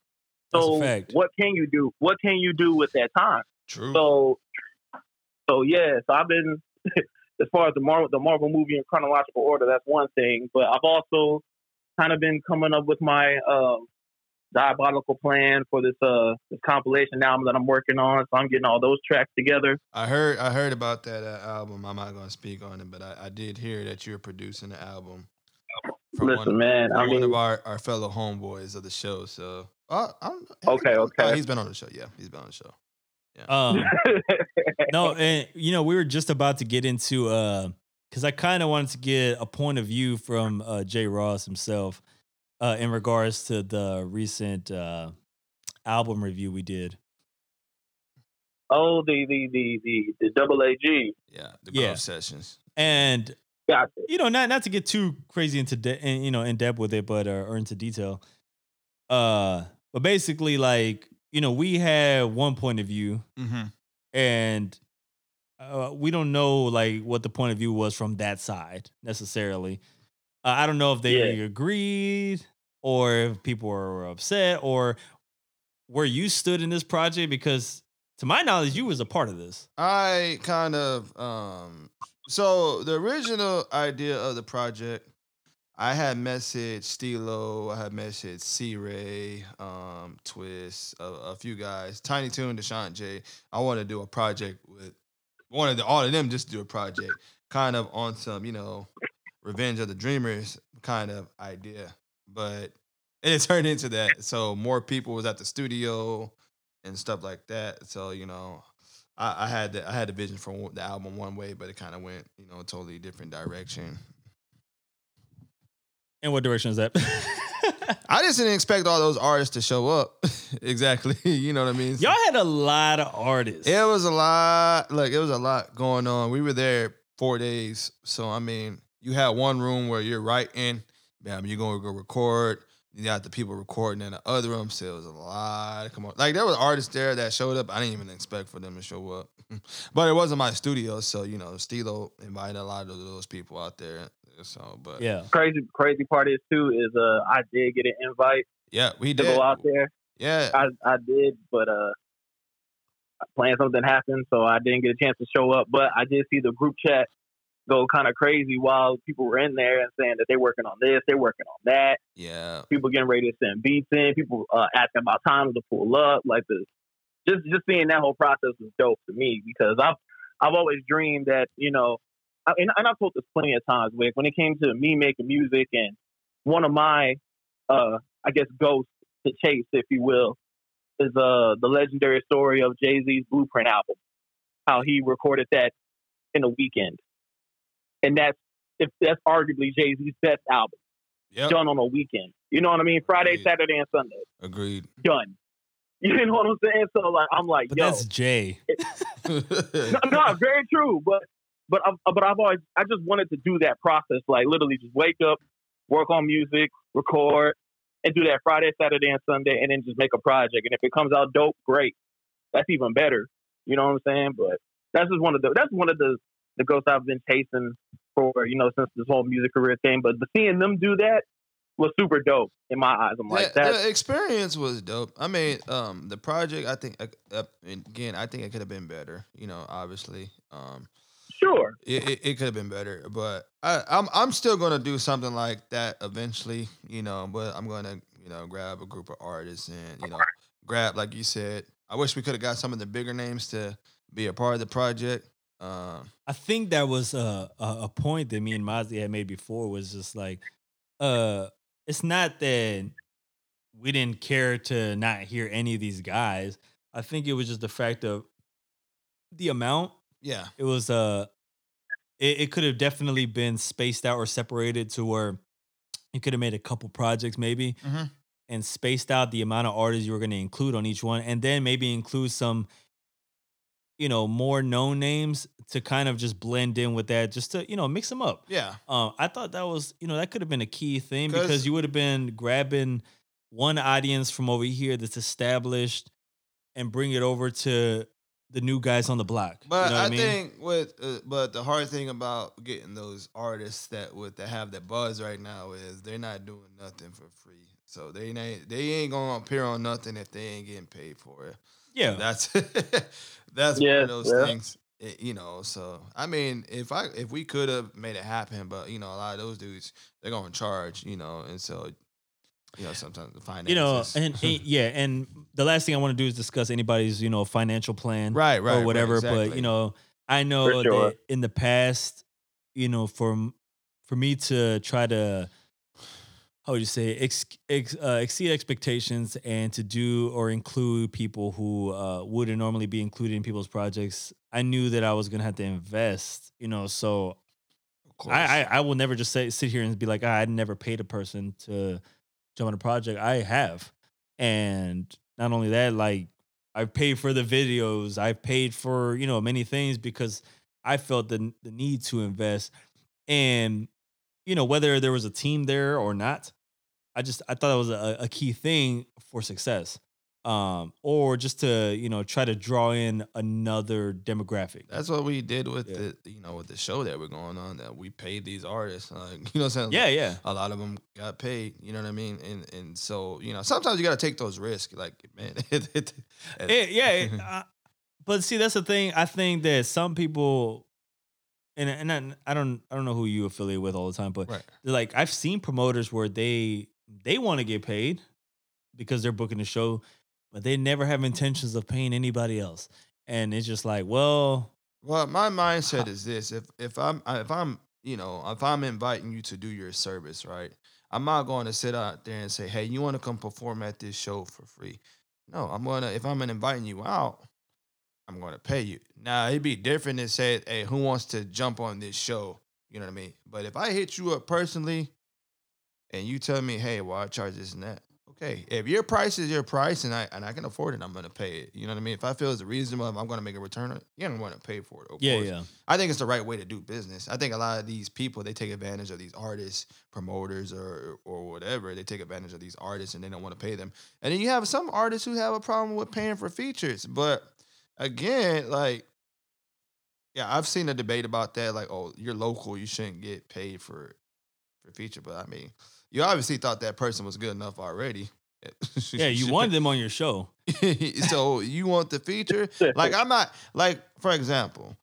So what can you do? What can you do with that time? True. So, so yeah. So I've been as far as the Marvel the Marvel movie in chronological order. That's one thing, but I've also kind of been coming up with my um, diabolical plan for this uh this compilation album that I'm working on. So I'm getting all those tracks together. I heard I heard about that uh, album. I'm not gonna speak on it, but I, I did hear that you're producing the album. from Listen, one, man. from I one mean, of our, our fellow homeboys of the show. So, uh, I'm, Okay, Oh, okay. he's been on the show. Yeah, he's been on the show. Um no, and you know, we were just about to get into uh because I kind of wanted to get a point of view from uh Jay Ross himself uh in regards to the recent uh album review we did. oh, the the the the the double AG. Yeah, the Yeah. Sessions. And Gotcha. you know, not not to get too crazy into de- in, you know in depth with it, but uh, or into detail. Uh, but basically, like you know, we had one point of view, Mm-hmm. and uh, we don't know like what the point of view was from that side necessarily. Uh, I don't know if they Yeah. agreed or if people were upset or where you stood in this project because to my knowledge you was a part of this. I kind of um so the original idea of the project, I had messaged Stilo, I had messaged C Ray, um, Twist, a, a few guys, Tiny Toon, Deshaun J. I wanted to do a project with wanted to, all of them just to do a project, kind of on some, you know, Revenge of the Dreamers kind of idea. But it turned into that. So more people was at the studio and stuff like that. So, you know, I, I had the I had the vision for the album one way, but it kind of went, you know, a totally different direction. And what direction is that? I just didn't expect all those artists to show up. exactly. you know what I mean? Y'all had a lot of artists. It was a lot. Like it was a lot going on. We were there four days, so I mean, you had one room where you're writing. Bam, you're gonna go record. You got the people recording in the other room. So it was a lot. Come on, like there was artists there that showed up. I didn't even expect for them to show up, but it wasn't my studio, so you know, Stilo invited a lot of those people out there. So, but yeah. Crazy crazy part is too is uh I did get an invite yeah, we to did. go out there. Yeah, I I did, but uh, planned something happened, so I didn't get a chance to show up. But I did see the group chat go kind of crazy while people were in there and saying that they're working on this, they're working on that. yeah, People getting ready to send beats in. People uh, asking about times to pull up. Like the just just seeing that whole process was dope to me because I've I've always dreamed that you know, I, and, and I've told this plenty of times. Wick, when it came to me making music and one of my uh I guess ghosts to chase, if you will, is uh the legendary story of Jay Z's Blueprint album. How he recorded that in a weekend, and that's if that's arguably Jay Z's best album yep. done on a weekend. You know what I mean? Friday, Agreed. Saturday, and Sunday Agreed. done. You know what I'm saying? So like I'm like, But yo, that's Jay. no, no, very true. But but I've, but I've always I just wanted to do that process, like literally just wake up, work on music, record, and do that Friday, Saturday, and Sunday, and then just make a project. And if it comes out dope, great. That's even better. You know what I'm saying? But that's just one of the that's one of the the ghosts I've been chasing for you know since this whole music career thing. But, but seeing them do that was super dope in my eyes. I'm like the, that's experience was dope. I mean, um, the project. I think uh, uh, again, I think it could have been better. You know, obviously, um, sure. it, it, it could have been better. But I, I'm I'm still gonna do something like that eventually. You know, but I'm gonna you know grab a group of artists and you know grab like you said. I wish we could have got some of the bigger names to be a part of the project. Um, I think that was a, a a point that me and Mozzie had made before was just like, uh, it's not that we didn't care to not hear any of these guys. I think it was just the fact of the amount. Yeah. It was uh it, it could have definitely been spaced out or separated to where you could have made a couple projects maybe Mhm. and spaced out the amount of artists you were going to include on each one and then maybe include some you know more known names to kind of just blend in with that just to you know mix them up Yeah. um, I thought that was, you know, that could have been a key thing because you would have been grabbing one audience from over here that's established and bring it over to the new guys on the block. But you know what I, I, mean? think with uh, but the hard thing about getting those artists that would that have that buzz right now is they're not doing nothing for free. So they ain't they ain't gonna appear on nothing if they ain't getting paid for it. Yeah, That's that's one of those yeah. things. it- you know, so I mean, if I if we could have made it happen, but you know, a lot of those dudes they're gonna charge, you know, and so you know sometimes the finances, you know, and, and- yeah, and the last thing I want to do is discuss anybody's, you know, financial plan right, right, or right, whatever. But you know, I know sure. that in the past, you know, for for me to try to how would you say ex, ex, uh, exceed expectations and to do or include people who uh, wouldn't normally be included in people's projects, I knew that I was gonna have to invest. You know, so. I, I I will never just say sit here and be like, ah, I never paid a person to jump on a project. I have, and not only that, like I've paid for the videos, I've paid for you know many things because I felt the the need to invest, and you know whether there was a team there or not, I just I thought it was a, a key thing for success, um, or just to you know try to draw in another demographic. That's what we did with Yeah. the you know with the show that we're going on. That we paid these artists, like you know, what I'm saying yeah, yeah. a lot of them got paid. You know what I mean? And and so you know sometimes you got to take those risks. Like man, it, it- It- yeah, it- uh, but see, that's the thing. I think that some people, and and I, I don't I don't know who you affiliate with all the time, but right. like I've seen promoters where they they want to get paid because they're booking the show, but they never have intentions of paying anybody else, and it's just like, well, Well, my mindset is this: if if I'm if I'm you know if I'm inviting you to do your service, right? I'm not going to sit out there and say, "Hey, you want to come perform at this show for free?" No, I'm gonna if I'm inviting you out, I'm going to pay you. Now it'd be different if said, "Hey, who wants to jump on this show?" You know what I mean? But if I hit you up personally, and you tell me, "Hey, well, I charge this and that," okay. If your price is your price, and I and I can afford it, I'm going to pay it. You know what I mean? If I feel it's reasonable, if I'm going to make a return on it. You're going to want to pay for it. Of yeah, course. yeah, I think it's the right way to do business. I think a lot of these people they take advantage of these artists, promoters, or or whatever. They take advantage of these artists and they don't want to pay them. And then you have some artists who have a problem with paying for features. But again, like, yeah, I've seen a debate about that. Like, oh, you're local, you shouldn't get paid for for feature. But I mean, you obviously thought that person was good enough already. yeah. You wanted them on your show. so you want the feature? Like I'm not like for example,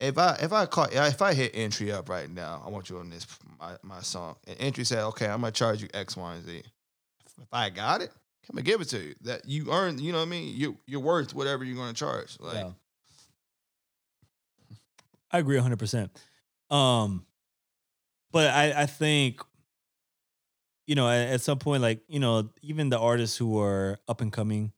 if I if I call if I hit entry up right now, I want you on this my, my song, and entry said, okay, I'm gonna charge you X, Y, and Z. If I got it, I'm gonna give it to you. That you earn, you know what I mean? You you're worth whatever you're gonna charge. Like Yeah. I agree 100%. Um but I I think you know at, at some point like you know even the artists who are up and coming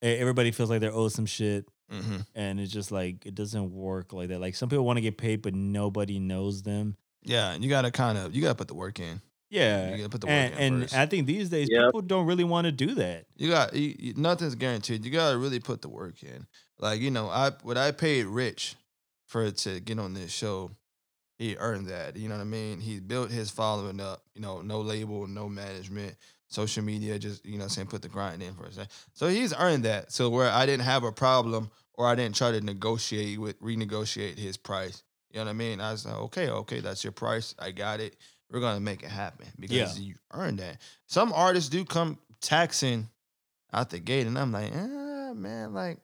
everybody feels like they're owed some shit mhm. and it's just like it doesn't work like that like some people want to get paid but nobody knows them yeah, and you gotta kind of you gotta put the work in. Yeah You gotta put the work and, in and first. I think these days Yep. people don't really want to do that You got you, you- nothing's guaranteed. You gotta really put the work in. Like you know, I what I paid Rich for to get on this show, he earned that. You know what I mean? He built his following up. You know, no label, no management, social media. Just you know, what I'm saying put the grind in for a. So he's earned that. So where I didn't have a problem or I didn't try to negotiate with renegotiate his price. You know what I mean? I was like, okay, okay, that's your price. I got it. We're gonna make it happen because Yeah. you earned that. Some artists do come taxing out the gate, and I'm like, ah, man, like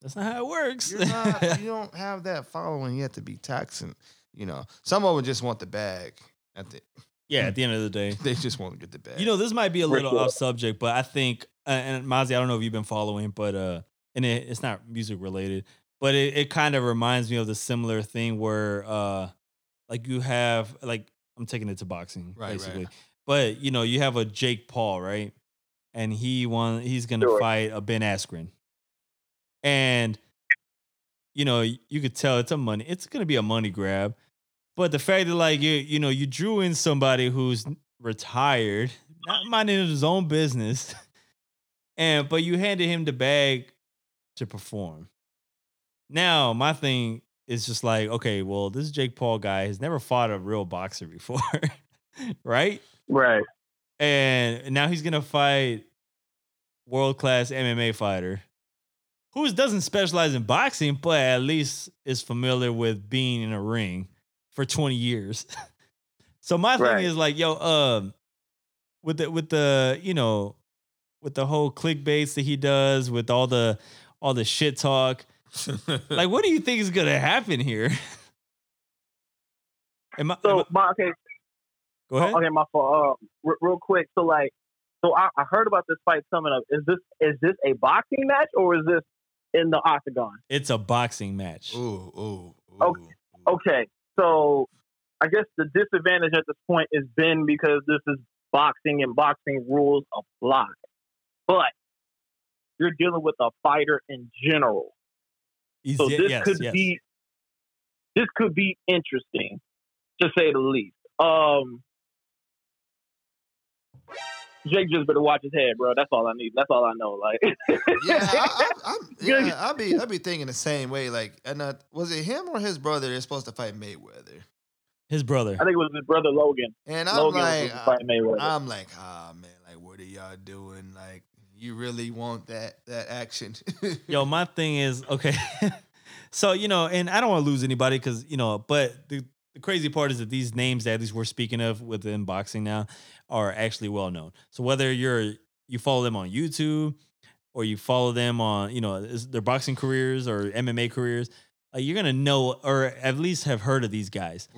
that's not how it works you're not, you don't have that following yet to be taxing. You know, some of them just want the bag. At the, yeah at the end of the day they just want to get the bag. You know, this might be a For little sure. off subject, but I think, uh, and Mozzie, I don't know if you've been following, but uh, and it, it's not music related, but it, it kind of reminds me of the similar thing where, uh, like you have, like I'm taking it to boxing, Right, right. basically, But you know, you have a Jake Paul, right? And he won. He's gonna Sure. fight a Ben Askren, and you know, you could tell it's a money. It's gonna be a money grab. But the fact that like you, you know, you drew in somebody who's retired, not minding his own business, and but you handed him the bag to perform. Now, my thing is just like, okay, well, this Jake Paul guy has never fought a real boxer before, right? Right. And now he's gonna fight world class MMA fighter who doesn't specialize in boxing, but at least is familiar with being in a ring for 20 years. so my thing is like, yo, um, with the with the you know, with the whole clickbaits that he does, with all the all the shit talk, like what do you think is gonna happen here? Am I, am So I- my okay, go ahead. okay, my fault. Uh, r- real quick. So like, so I, I heard about this fight coming up. Is this is this a boxing match or is this in the octagon? It's a boxing match. ooh, ooh, ooh. Okay. Okay, so I guess the disadvantage at this point is Ben because this is boxing and boxing rules apply. But you're dealing with a fighter in general. He's- So this yes, could yes. be this could be interesting, to say the least. Um Jake just better watch his head, bro. That's all I need. That's all I know. Like, yeah, I, I, I'm, Good. yeah, I'll be, I'll be thinking the same way. Like, and uh, was it him or his brother? They're supposed to fight Mayweather, His brother. I think it was his brother Logan. and I'm Logan like, supposed to. I'm like, ah man, like, what are y'all doing? Like, you really want that that action? Yo, my thing is okay. so you know, and I don't want to lose anybody because you know, but the, the crazy part is that these names that at least we're speaking of within boxing now are actually well known. So whether you're you follow them on YouTube or you follow them on you know their boxing careers or MMA careers, uh, you're gonna know or at least have heard of these guys.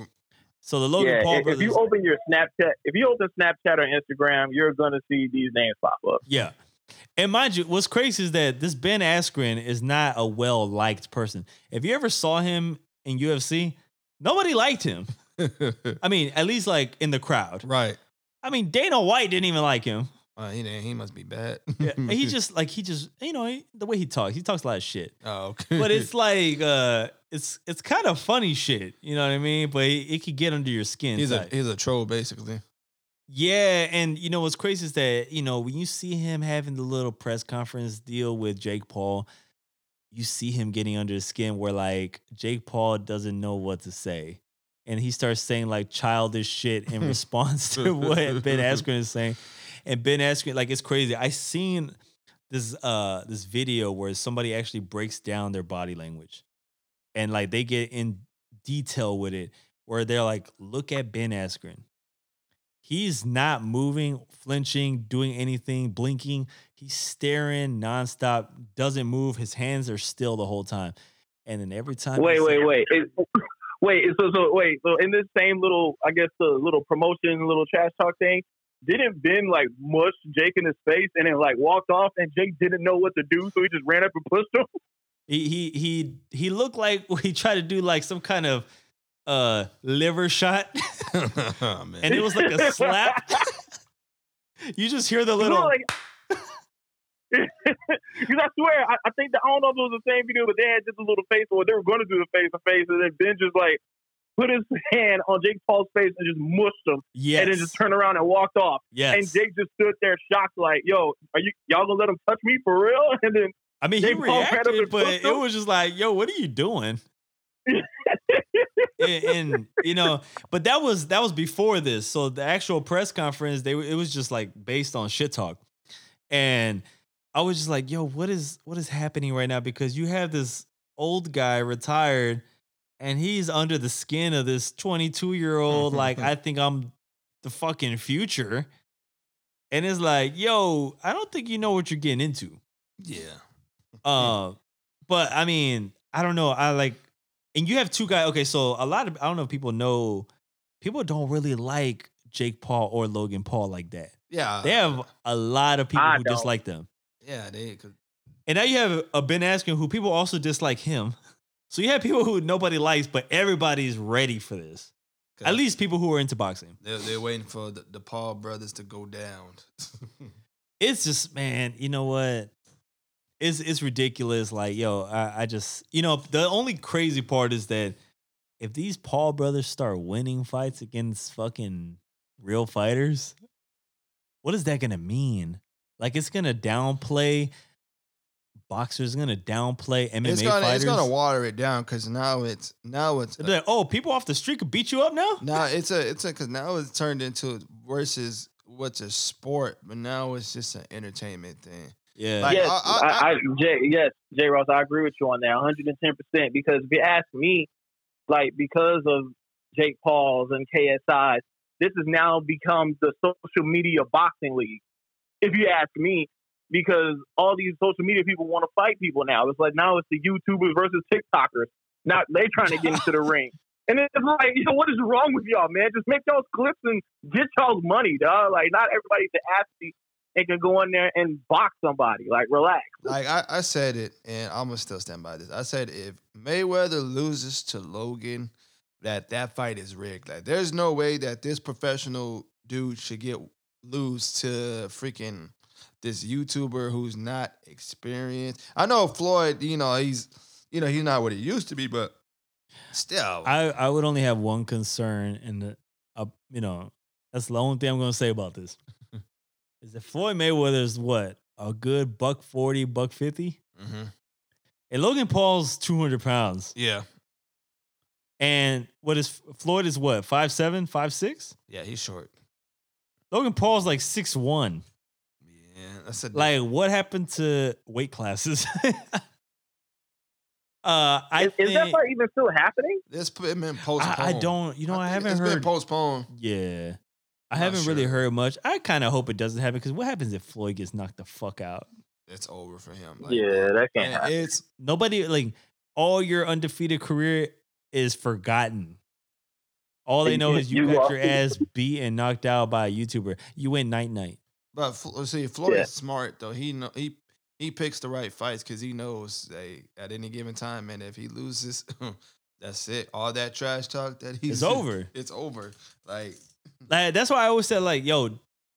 So the Logan yeah, Paul if, if you open your Snapchat, if you open Snapchat or Instagram, you're gonna see these names pop up. Yeah. And mind you, what's crazy is that this Ben Askren is not a well liked person. If you ever saw him in UFC, nobody liked him. I mean, at least like in the crowd. right. I mean, Dana White didn't even like him. Uh, he he must be bad. Yeah, he just like he just you know he, the way he talks, he talks a lot of shit. oh, okay. But it's like uh it's it's kind of funny shit, you know what I mean? But it, it could get under your skin. he's a he's a troll basically. Yeah, and you know what's crazy is that you know when you see him having the little press conference deal with Jake Paul, you see him getting under his skin where like Jake Paul doesn't know what to say, and he starts saying like childish shit in response to what Ben Askren is saying, and Ben Askren like it's crazy. I seen this uh this video where somebody actually breaks down their body language, and like they get in detail with it, where they're like, look at Ben Askren he's not moving, flinching, doing anything, blinking. He's staring nonstop, doesn't move. His hands are still the whole time. And then every time, Wait, wait, wait. It- wait, so so wait, so in this same little, I guess the little promotion, little trash talk thing, didn't Ben like mush Jake in his face and then like walked off, and Jake didn't know what to do, so he just ran up and pushed him. he he he he looked like he tried to do like some kind of uh liver shot, oh, man. and it was like a slap. you just hear the little. like, because I swear, I, I think that I don't know if it was the same video, but they had just a little face, or they were going to do the face to face, and then Ben just like put his hand on Jake Paul's face and just mushed him, yes, and then just turned around and walked off. yes. And Jake just stood there shocked, like, "Yo, are you y'all gonna let him touch me for real?" And then I mean, he Jake Paul ran up reacted, but it was just like, yo, what are you doing? And, and, you know, but that was that was before this. So the actual press conference, they it was just like based on shit talk, and I was just like, yo, what is what is happening right now? Because you have this old guy retired, and he's under the skin of this twenty two year old. like, I think I'm the fucking future, and it's like, yo, I don't think you know what you're getting into. yeah. Uh, but I mean, I don't know. I like, and you have two guys. Okay, so a lot of I don't know if people know, people don't really like Jake Paul or Logan Paul like that. Yeah. They have a lot of people I who don't. dislike them, Yeah, they and now you have a Ben Askren who people also dislike him. So you have people who nobody likes, but everybody's ready for this. At least people who are into boxing. they're, they're waiting for the, the Paul brothers to go down. It's just man, you know what? It's it's ridiculous. Like, yo, I, I just you know, the only crazy part is that if these Paul brothers start winning fights against fucking real fighters, what is that gonna mean? Like it's gonna downplay boxers, gonna downplay MMA it's gonna fighters. it's gonna water it down because now it's now it's like, oh, people off the street could beat you up now? now it's a it's a because now it's turned into versus what's a sport, but now it's just an entertainment thing. Yeah. Like, yes, I- I, I- I, Jay, yes, J. Ross, I agree with you on that, 110. percent Because if you ask me, like because of Jake Paul's and KSI's, this has now become the social media boxing league. If you ask me, because all these social media people want to fight people now. It's like now it's the YouTubers versus TikTokers. Now they trying to get into the ring. And it's like, you know, what is wrong with y'all, man? Just make y'all's clips and get y'all's money, dog. Like, not everybody's an athlete and can go in there and box somebody. Like, relax. Like I, I said it, and I'm gonna still stand by this. I said if Mayweather loses to Logan, that that fight is rigged. Like there's no way that this professional dude should get lose to freaking this YouTuber who's not experienced. I know Floyd, you know he's you know he's not what he used to be, but still, I, I would only have one concern, and uh, you know that's the only thing I'm going to say about this. Is that Floyd Mayweather's what a good buck forty, buck fifty, Mhm. and Logan Paul's two hundred pounds, yeah, and what is Floyd is what five seven, five six. yeah, he's short. Logan Paul's like six one. Yeah, that's a Like, what happened to weight classes? uh, I is, think is that fight even still happening? This been postponed. I, I don't. You know, I, think haven't it's heard. been postponed. Yeah. I Not haven't really sure. heard much. I kind of hope it doesn't happen because what happens if Floyd gets knocked the fuck out? It's over for him. Like, yeah, that can't and happen. it's Nobody like all your undefeated career is forgotten. All they know is you, You got your ass beat and knocked out by a YouTuber. You win night night. But uh, see, Floyd's Yeah. smart though. He know he he picks the right fights because he knows they at any given time, man. If he loses, that's it. All that trash talk that he's It's over. It's over. Like Like, that's why I always said like, yo,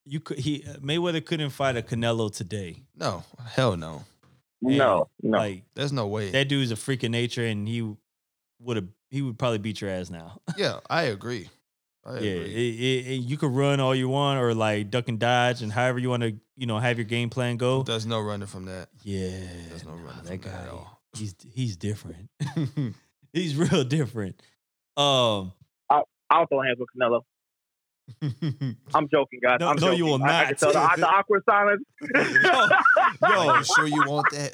you could he Mayweather couldn't fight a Canelo today. no, hell no. no, no. Like There's no way. that dude's a freak of nature, and he would have he would probably beat your ass now. yeah, I agree. I yeah, agree. it- it- it- you could run all you want, or like duck and dodge, and however you want to, you know, have your game plan go. There's no running from that. Yeah, There's no nah, running that from that guy. at all. He's he's different. he's real different. Um, I'll throw hands with Canelo. I'm joking, guys. No- I'm no, you joking. will I, I not. can tell the, the awkward silence. Yo, you sure you want that?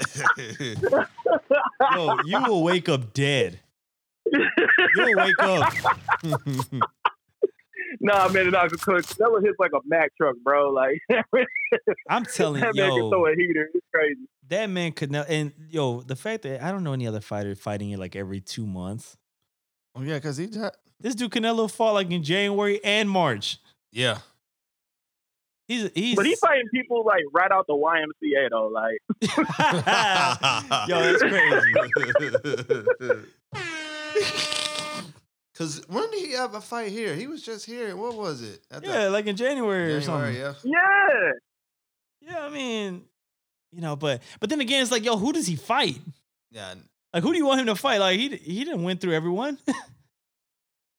yo, you will wake up dead. You'll wake up. nah, man, no, That was hits like a Mack truck, bro. Like I'm telling that you, man can throw a heater. It's crazy. that man could not. And yo, the fact that I don't know any other fighter fighting it like every two months. Oh yeah, because he just, This dude Canelo fought like in January and March. yeah. He's he's. But he's fighting people like right out the YMCA though. Like yo, that's crazy. Cause when did he have a fight here? He was just here. What was it? At the- Yeah, like in January, or something. January, yeah. yeah, Yeah, I mean, you know, but but then again, it's like, yo, who does he fight? Yeah, Like, who do you want him to fight? Like, he he didn't win through everyone.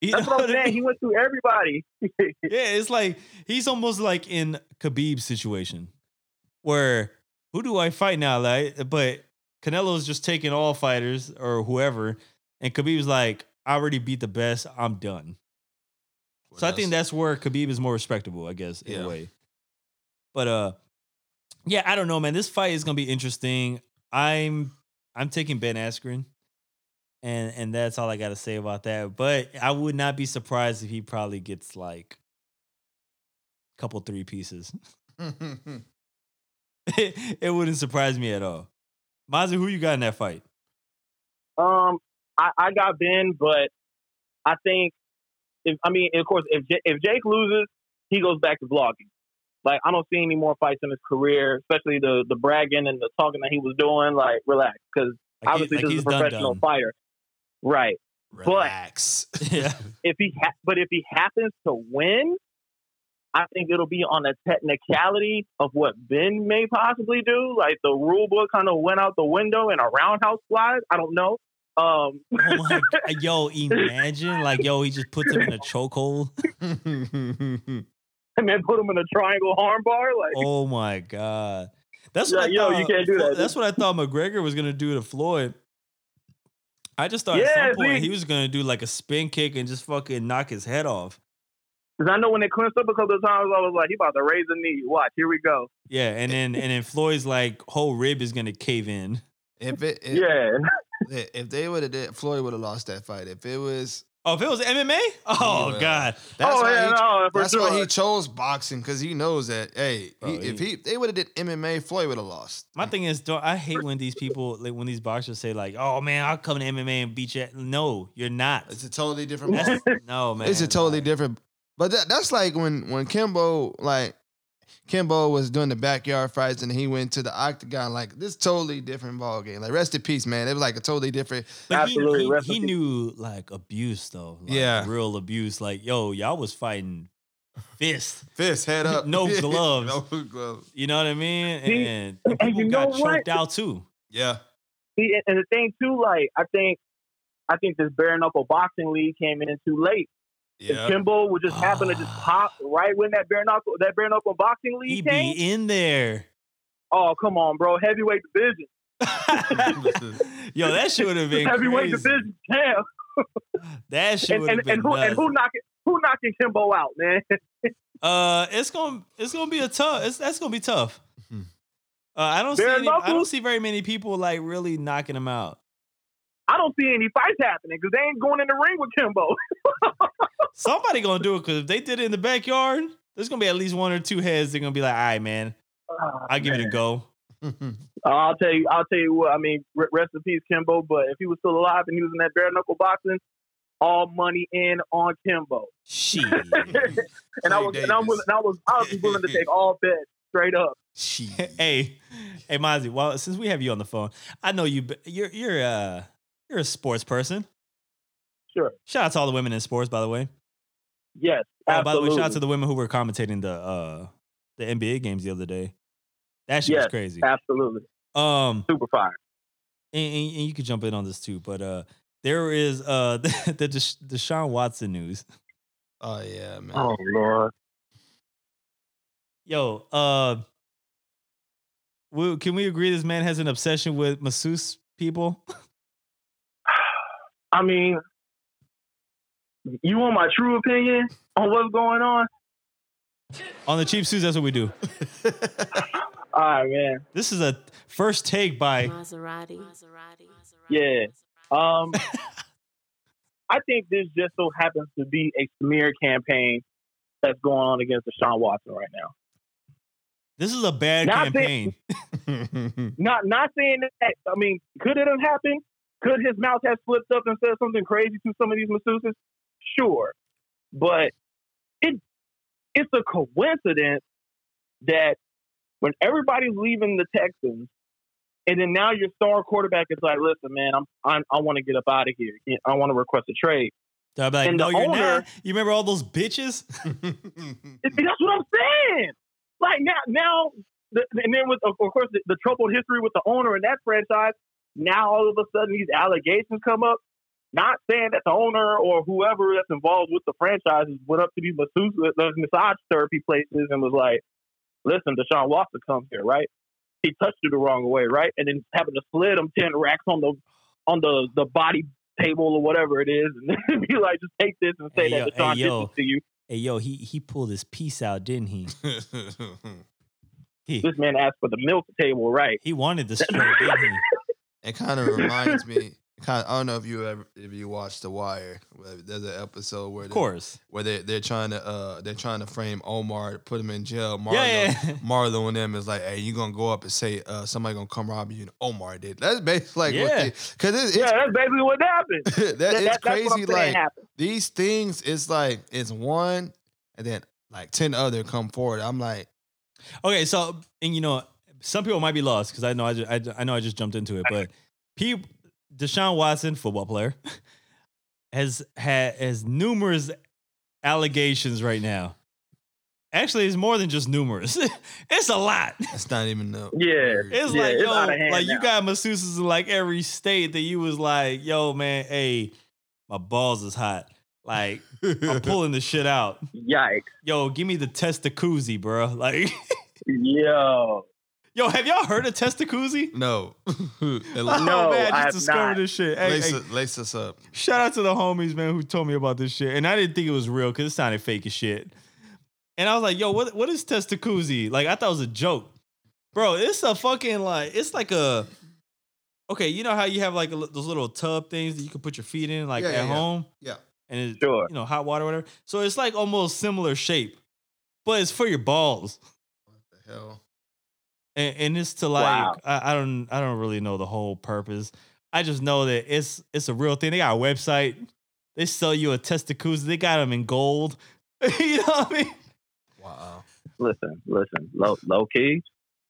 You that's know what I'm I saying. mean? He went through everybody. Yeah, it's like he's almost like in Khabib's situation, where who do I fight now? Like, but Canelo's just taking all fighters or whoever, and Khabib's like, I already beat the best. I'm done. So I think that's where Khabib is more respectable, I guess, in Yeah. a way. But uh, yeah, I don't know, man. This fight is gonna be interesting. I'm I'm taking Ben Askren, and and that's all I got to say about that. But I would not be surprised if he probably gets like a couple three pieces. it, it wouldn't surprise me at all. Mozzie, who you got in that fight? Um, I, I got Ben, but I think if I mean, of course, if J- if Jake loses, he goes back to vlogging. Like I don't see any more fights in his career, especially the the bragging and the talking that he was doing. Like relax, because Like he- obviously like this is a professional done. fighter, right? Relax. Yeah. if he ha- but if he happens to win, I think it'll be on the technicality of what Ben may possibly do. Like the rule book kind of went out the window in a roundhouse slide. I don't know. Um, Oh my. Yo, imagine like yo, he just puts him in a chokehold. And then put him in a triangle armbar. Like Oh my god. That's what Yeah, I yo, thought. you can't do that, That's what I thought McGregor was gonna do to Floyd. I just thought at some point see. he was gonna do like a spin kick and just fucking knock his head off. Because I know when they clinched up a couple of times, I was like, he about to raise a knee. Watch, here we go. Yeah, and then and then Floyd's like whole rib is gonna cave in. if it, if, Yeah. if they would have did, Floyd would have lost that fight. If it was, Oh, if it was MMA? Oh, oh Yeah. god. that's oh why yeah, he, no, that's sure. why he chose boxing because he knows that. Hey, Bro, he, oh, if he- he they would have did MMA, Floyd would have lost. My thing is, don't, I hate when these people, like when these boxers say, like, "Oh man, I'll come to MMA and beat you." No, you're not. It's a totally different. no, man. it's a totally like- different. But that, that's like when when Kimbo like Kimbo was doing the backyard fights and he went to the octagon. Like this totally different ball game. Like rest in peace, man. It was like a totally different. But he, Absolutely, he, rest he knew like abuse though. Like, Yeah. real abuse. Like, yo, y'all was fighting fist. Fist head up, No gloves. no gloves. You know what I mean? See, And, and people you got know what? choked out too. Yeah, See, and- and the thing too, like I think, I think this bare knuckle boxing league came in too late. Yeah. If Kimbo would just happen to just pop right when that bare knuckle that bare knuckle boxing league He league be in there. Oh come on, bro, heavyweight division, yo, that shit would have been heavyweight crazy. division, damn. That shit And, would have been and who and who knocking who knocking Kimbo out, man? Uh, it's gonna it's gonna be a tough. It's that's gonna be tough. Mhm. Uh, I don't see Bare any, I don't see very many people like really knocking him out. I don't see any fights happening because they ain't going in the ring with Kimbo. Somebody gonna do it because if they did it in the backyard, there's gonna be at least one or two heads. They're gonna be like, "All right, man, Oh, I'll give it a man. go." I'll tell you, I'll tell you what. I mean, re- rest in peace, Kimbo. But if he was still alive and he was in that bare knuckle boxing, all money in on Kimbo. Shit. And I was, and I was, I was, I was willing to take all bets straight up. Shit. hey, hey, Mozzie. Well, since we have you on the phone, I know you. You're you're uh you're a sports person. Sure. Shout out to all the women in sports, by the way. Yes. Oh, by the way, shout out to the women who were commentating the uh the NBA games the other day. That shit was crazy. Absolutely. Um, Super fire. and, and, and you could jump in on this too, but uh, there is uh the the Desha- Deshaun Watson news. Oh yeah, man. Oh lord. Yo, uh, we, can we agree this man has an obsession with masseuse people? I mean, you want my true opinion on what's going on? on the cheap suits, that's what we do. All right, man. This is a first take by Maserati. Maserati. Yeah. Um, I think this just so happens to be a smear campaign that's going on against Deshaun Watson right now. this is a bad Not campaign. Not not saying that. I mean, could it have happened? Could his mouth have slipped up and said something crazy to some of these masseuses? Sure, but it it's a coincidence that when everybody's leaving the Texans, and then now your star quarterback is like, "Listen, man, I'm, I'm I want to get up out of here. I want to request a trade." Be like, and no, the you're owner- not. You remember all those bitches? That's what I'm saying. Like now, now, the, and then with of course the, the troubled history with the owner and that franchise. Now all of a sudden these allegations come up. Not saying that the owner or whoever that's involved with the franchises went up to these masseuse, uh, those massage therapy places and was like, "Listen, Deshaun Watson comes here, right? He touched you the wrong way, right? And then having to slid him ten racks on the on the the body table or whatever it is, and then be like, just take this and say Hey, that yo, Deshaun hey, did this to you. Hey, yo, he he pulled his piece out, didn't he? He This man asked for the milk table, right? he wanted the stroke, didn't he? it kind of reminds me. Kind of, I don't know if you ever if you watched The Wire. where There's an episode where Of they- course. where they they're trying to uh they're trying to frame Omar, put him in jail. Marlo, Yeah, yeah. Marlo and them is like, hey, you gonna go up and say uh somebody gonna come rob you? And Omar did. That's basically like Yeah. what cause it's, Yeah, that's basically what happened. that, That- it's that- that's crazy. saying Like happened. these things, it's like it's one, and then like ten other come forward. I'm like, Okay, so and you know, some people might be lost because I know I, ju- I I know I just jumped into it, but people, Deshaun Watson, football player, has had has numerous allegations right now. Actually, it's more than just numerous. it's a lot. That's not even no. Yeah. It's Yeah, like it's yo, out of hand like you got masseuses in like every state that you was like, yo, man, hey, my balls is hot. Like I'm pulling the shit out. Yikes. Yo, give me the testacuzzi, bro. Like, Yo. Yo, have y'all heard of testacuzzi? no. Oh No, man, I I just discovered not. this shit. Hey, lace, hey, it- lace us up. shout out to the homies, man, who told me about this shit. And I didn't think it was real because it sounded fake as shit. And I was like, yo, what what is testacuzzi? Like, I thought it was a joke. Bro, it's a fucking like, it's like a okay, you know how you have like a, those little tub things that you can put your feet in, like Yeah, at yeah, yeah. home, Yeah. and it's Sure. you know hot water, whatever. So it's like almost similar shape, but it's for your balls. What the hell? And, and it's to like Wow. I, I don't I don't really know the whole purpose. I just know that it's it's a real thing. They got a website. They sell you a testacuzzi. They got them in gold. you know what I mean? Wow. Listen, listen. Low, low key.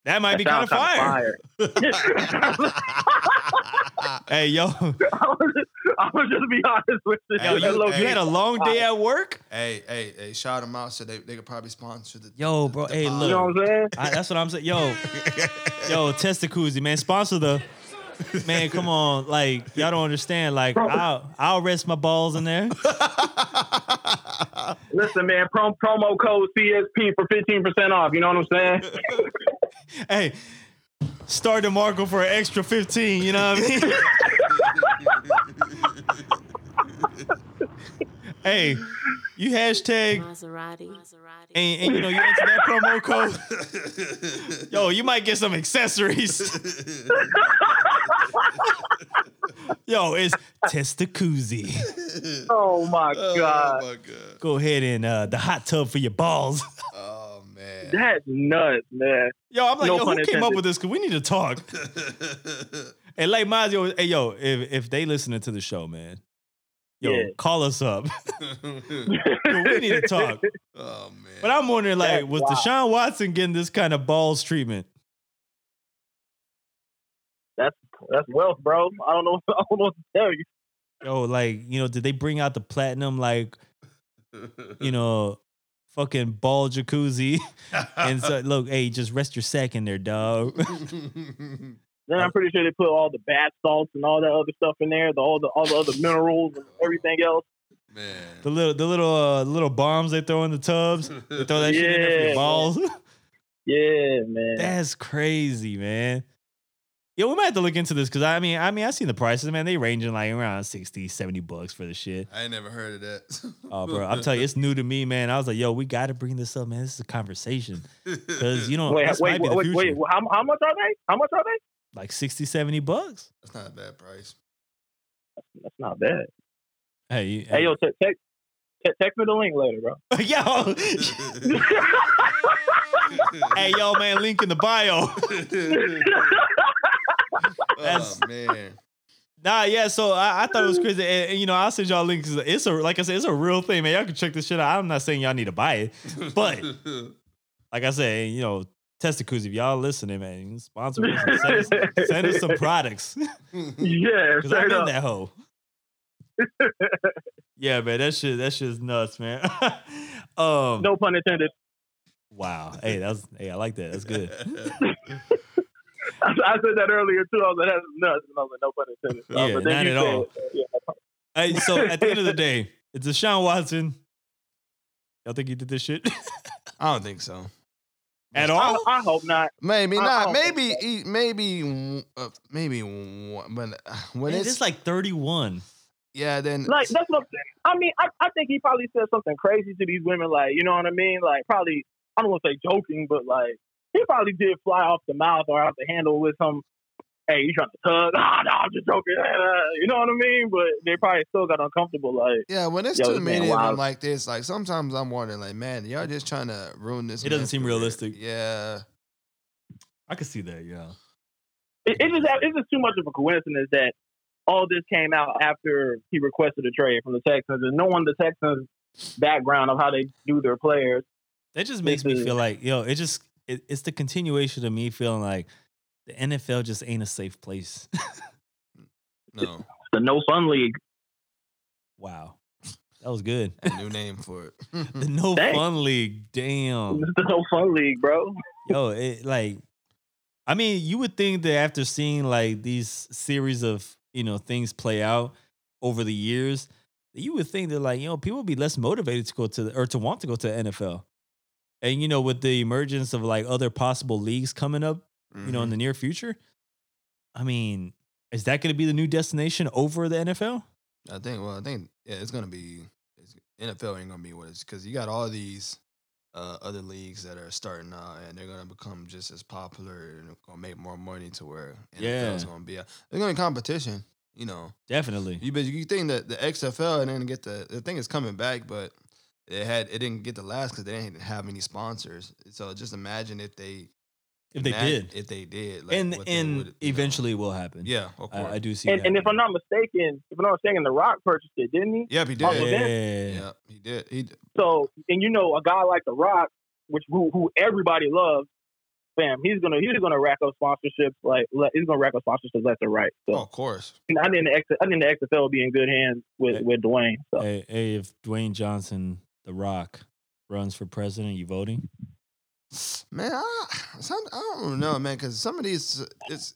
That might That be kind of sounds kinda fire. fire. Hey yo, I'm gonna just be honest with you. yo, Hey, That you, low you had a long day at work. hey, hey, hey, shout them out so they, they could probably sponsor the. Yo, bro, the hey, pod. look. You know what I'm saying? I, that's what I'm saying. Yo, yo, testacuzzi, man, sponsor the. Man, come on, like y'all don't understand. Like I'll I'll rest my balls in there. Listen, man. Prom- promo code CSP for 15% off. You know what I'm saying? hey, start the Marco for an extra 15, you know what I mean? hey, you hashtag Maserati. Maserati. and, and you know you enter that promo code. Yo, you might get some accessories. Yo, it's Testacuzzi. Oh my Oh god, my god. Go ahead and uh, the hot tub for your balls. Oh man. that's nuts, man. Yo, I'm like, No yo, who pun came up with this? Cause we need to talk. And like Mazio, hey yo, if if they listening to the show, man, yo, Yeah. call us up. Yo, we need to talk. oh man. But I'm wondering, like, That's was wild. Deshaun Watson getting this kind of balls treatment? That's that's wealth, bro. I don't know. I don't know what to tell you. Yo, like, you know, did they bring out the platinum, like, you know, fucking ball jacuzzi? And so, look, hey, just rest your sack in there, dog. Then I'm pretty sure they put all the bath salts and all that other stuff in there, the all the all the other minerals and everything else. man. The little, the little, uh, little bombs they throw in the tubs. They throw that shit in there for your Yeah, balls. Yeah, man. That's crazy, man. Yo, we might have to look into this because I mean, I mean, I seen the prices, man. They ranging like around 60, 70 bucks for the shit. I ain't never heard of that. Oh, bro, I'm telling you, it's new to me, man. I was like, yo, we got to bring this up, man. This is a conversation because you know wait, this wait, might be wait, the wait, future. wait. How, how much are they? How much are they? Like 60, 70 bucks. That's not a bad price. That's not bad. Hey, you, Hey, yo, te- text te- text me the link later, bro. yo, hey, yo, man, link in the bio. That's- oh man. Nah, yeah. So I, I thought it was crazy, and, and, you know, I'll send y'all links. It's a like I said, it's a real thing, man. Y'all can check this shit out. I'm not saying y'all need to buy it, but like I said, you know, Testacuzzi, if y'all listening, man, sponsor us. Send us, send us some products yeah, because I'm straight in up. that hoe. yeah, man, that shit, that shit's nuts, man. um, No pun intended. wow. Hey, that's hey, I like that. That's good. I, I said that earlier too. I was like, that's nuts. And I was like, no pun intended. Uh, Yeah, but then not you at said- all. Yeah, Hey, so at the end of the day, it's Deshaun Watson. Y'all think he did this shit I don't think so. at all? I hope not. Maybe I- I not. don't Maybe he- maybe uh, maybe one, but uh, when Man, it's, it's like 31. yeah, then Like that's what I'm saying. I mean, I, I think he probably said something crazy to these women, like you know what I mean? Like probably I don't want to say joking, but like he probably did fly off the mouth or off the handle with some. Hey, you trying to tug? Ah, no, I'm just joking. You know what I mean? But they probably still got uncomfortable. Like, yeah, when it's too many of them like this, like sometimes I'm wondering, like, man, y'all just trying to ruin this. It doesn't seem career. realistic. Yeah, I could see that, yeah. it, it just it's just too much of a coincidence that all this came out after he requested a trade from the Texans, and no one the Texans background of how they do their players. That just makes me feel like, yo, it just, it, it's the continuation of me feeling like the NFL just ain't a safe place. Mm, no, The no fun league. Wow, that was good. A new name for it. the No Dang. Fun League. Damn. This is no fun league, bro. Yo, it like I mean, you would think that after seeing like these series of, you know, things play out over the years, that you would think that like, you know, people would be less motivated to go to the, or to want to go to the NFL. And you know, with the emergence of like other possible leagues coming up, you know, in the near future, I mean, is that going to be the new destination over the NFL? I think. Well, I think yeah, it's gonna be. It's, NFL ain't gonna be what it's because you got all these uh, other leagues that are starting out and they're gonna become just as popular and gonna make more money to where NFL is Yeah. gonna be. A, there's gonna be competition. You know, Definitely. you but you think that the XFL and then get the the thing is coming back, but it had it didn't get the last because they didn't have any sponsors. So just imagine if they If they did. if they did, like, and what they and would, you know. eventually will happen. yeah, of course, I, I do see And, that. and if I'm not mistaken, if I'm not mistaken, The Rock purchased it, didn't he? Yep, he did. Yeah. then- Yeah, he did. He d- So, and you know, a guy like The Rock, which who, who everybody loves, fam, he's gonna he's gonna rack up sponsorships like he's gonna rack up sponsorships left and right. So, oh, of course. and I think the X, I think the XFL will be in good hands with Hey. with Dwayne. So. Hey, hey, if Dwayne Johnson, The Rock, runs for president, you voting? Man, I, some, I don't know, man, because some of these, it's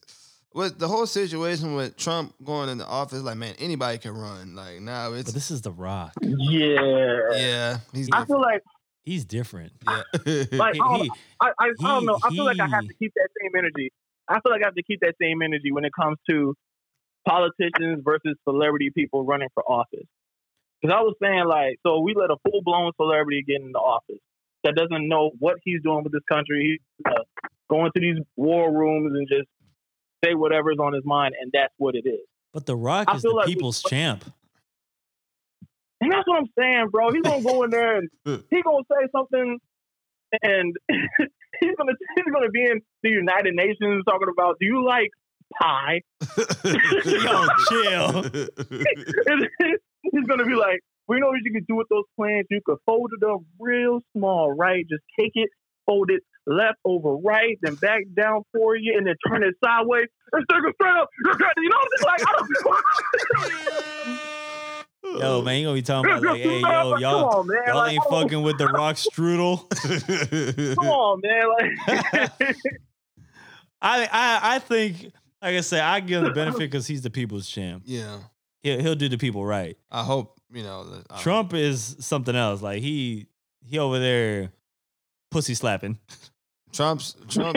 with the whole situation with Trump going into office. Like, man, anybody can run. Like now, it's But this is The Rock. Yeah. yeah, he's I feel like He's different. yeah. like He- I, don't, he- I, I, I don't know. I he- feel like I have to keep that same energy. I feel like I have to keep that same energy when it comes to politicians versus celebrity people running for office. Because I was saying like, so we let a full blown celebrity get into the office that doesn't know what he's doing with this country. He's uh, going to these war rooms and just say whatever's on his mind, and that's what it is. but The Rock I is the like we- people's champ. And that's what I'm saying, bro. He's gonna go in there and he's gonna say something, and he's gonna he's gonna be in the United Nations talking about, do you like pie? Yo, chill. And he's gonna be like, we know what you can do with those plants. You could fold it up real small, right? Just take it, fold it left over right, then back down for you, and then turn it sideways and circle it straight up. You know, it's like I don't. Yo, man, you gonna be talking about like, hey, yo, y'all, on, man. y'all Like, ain't I fucking with The Rock strudel. Come on, man. Like, I, I, I think, like I said, I give him the benefit because he's the people's champ. yeah. He'll, he'll do the people right. I hope you know. that- I- Trump is something else. Like he, he over there, pussy slapping. Trump's Trump.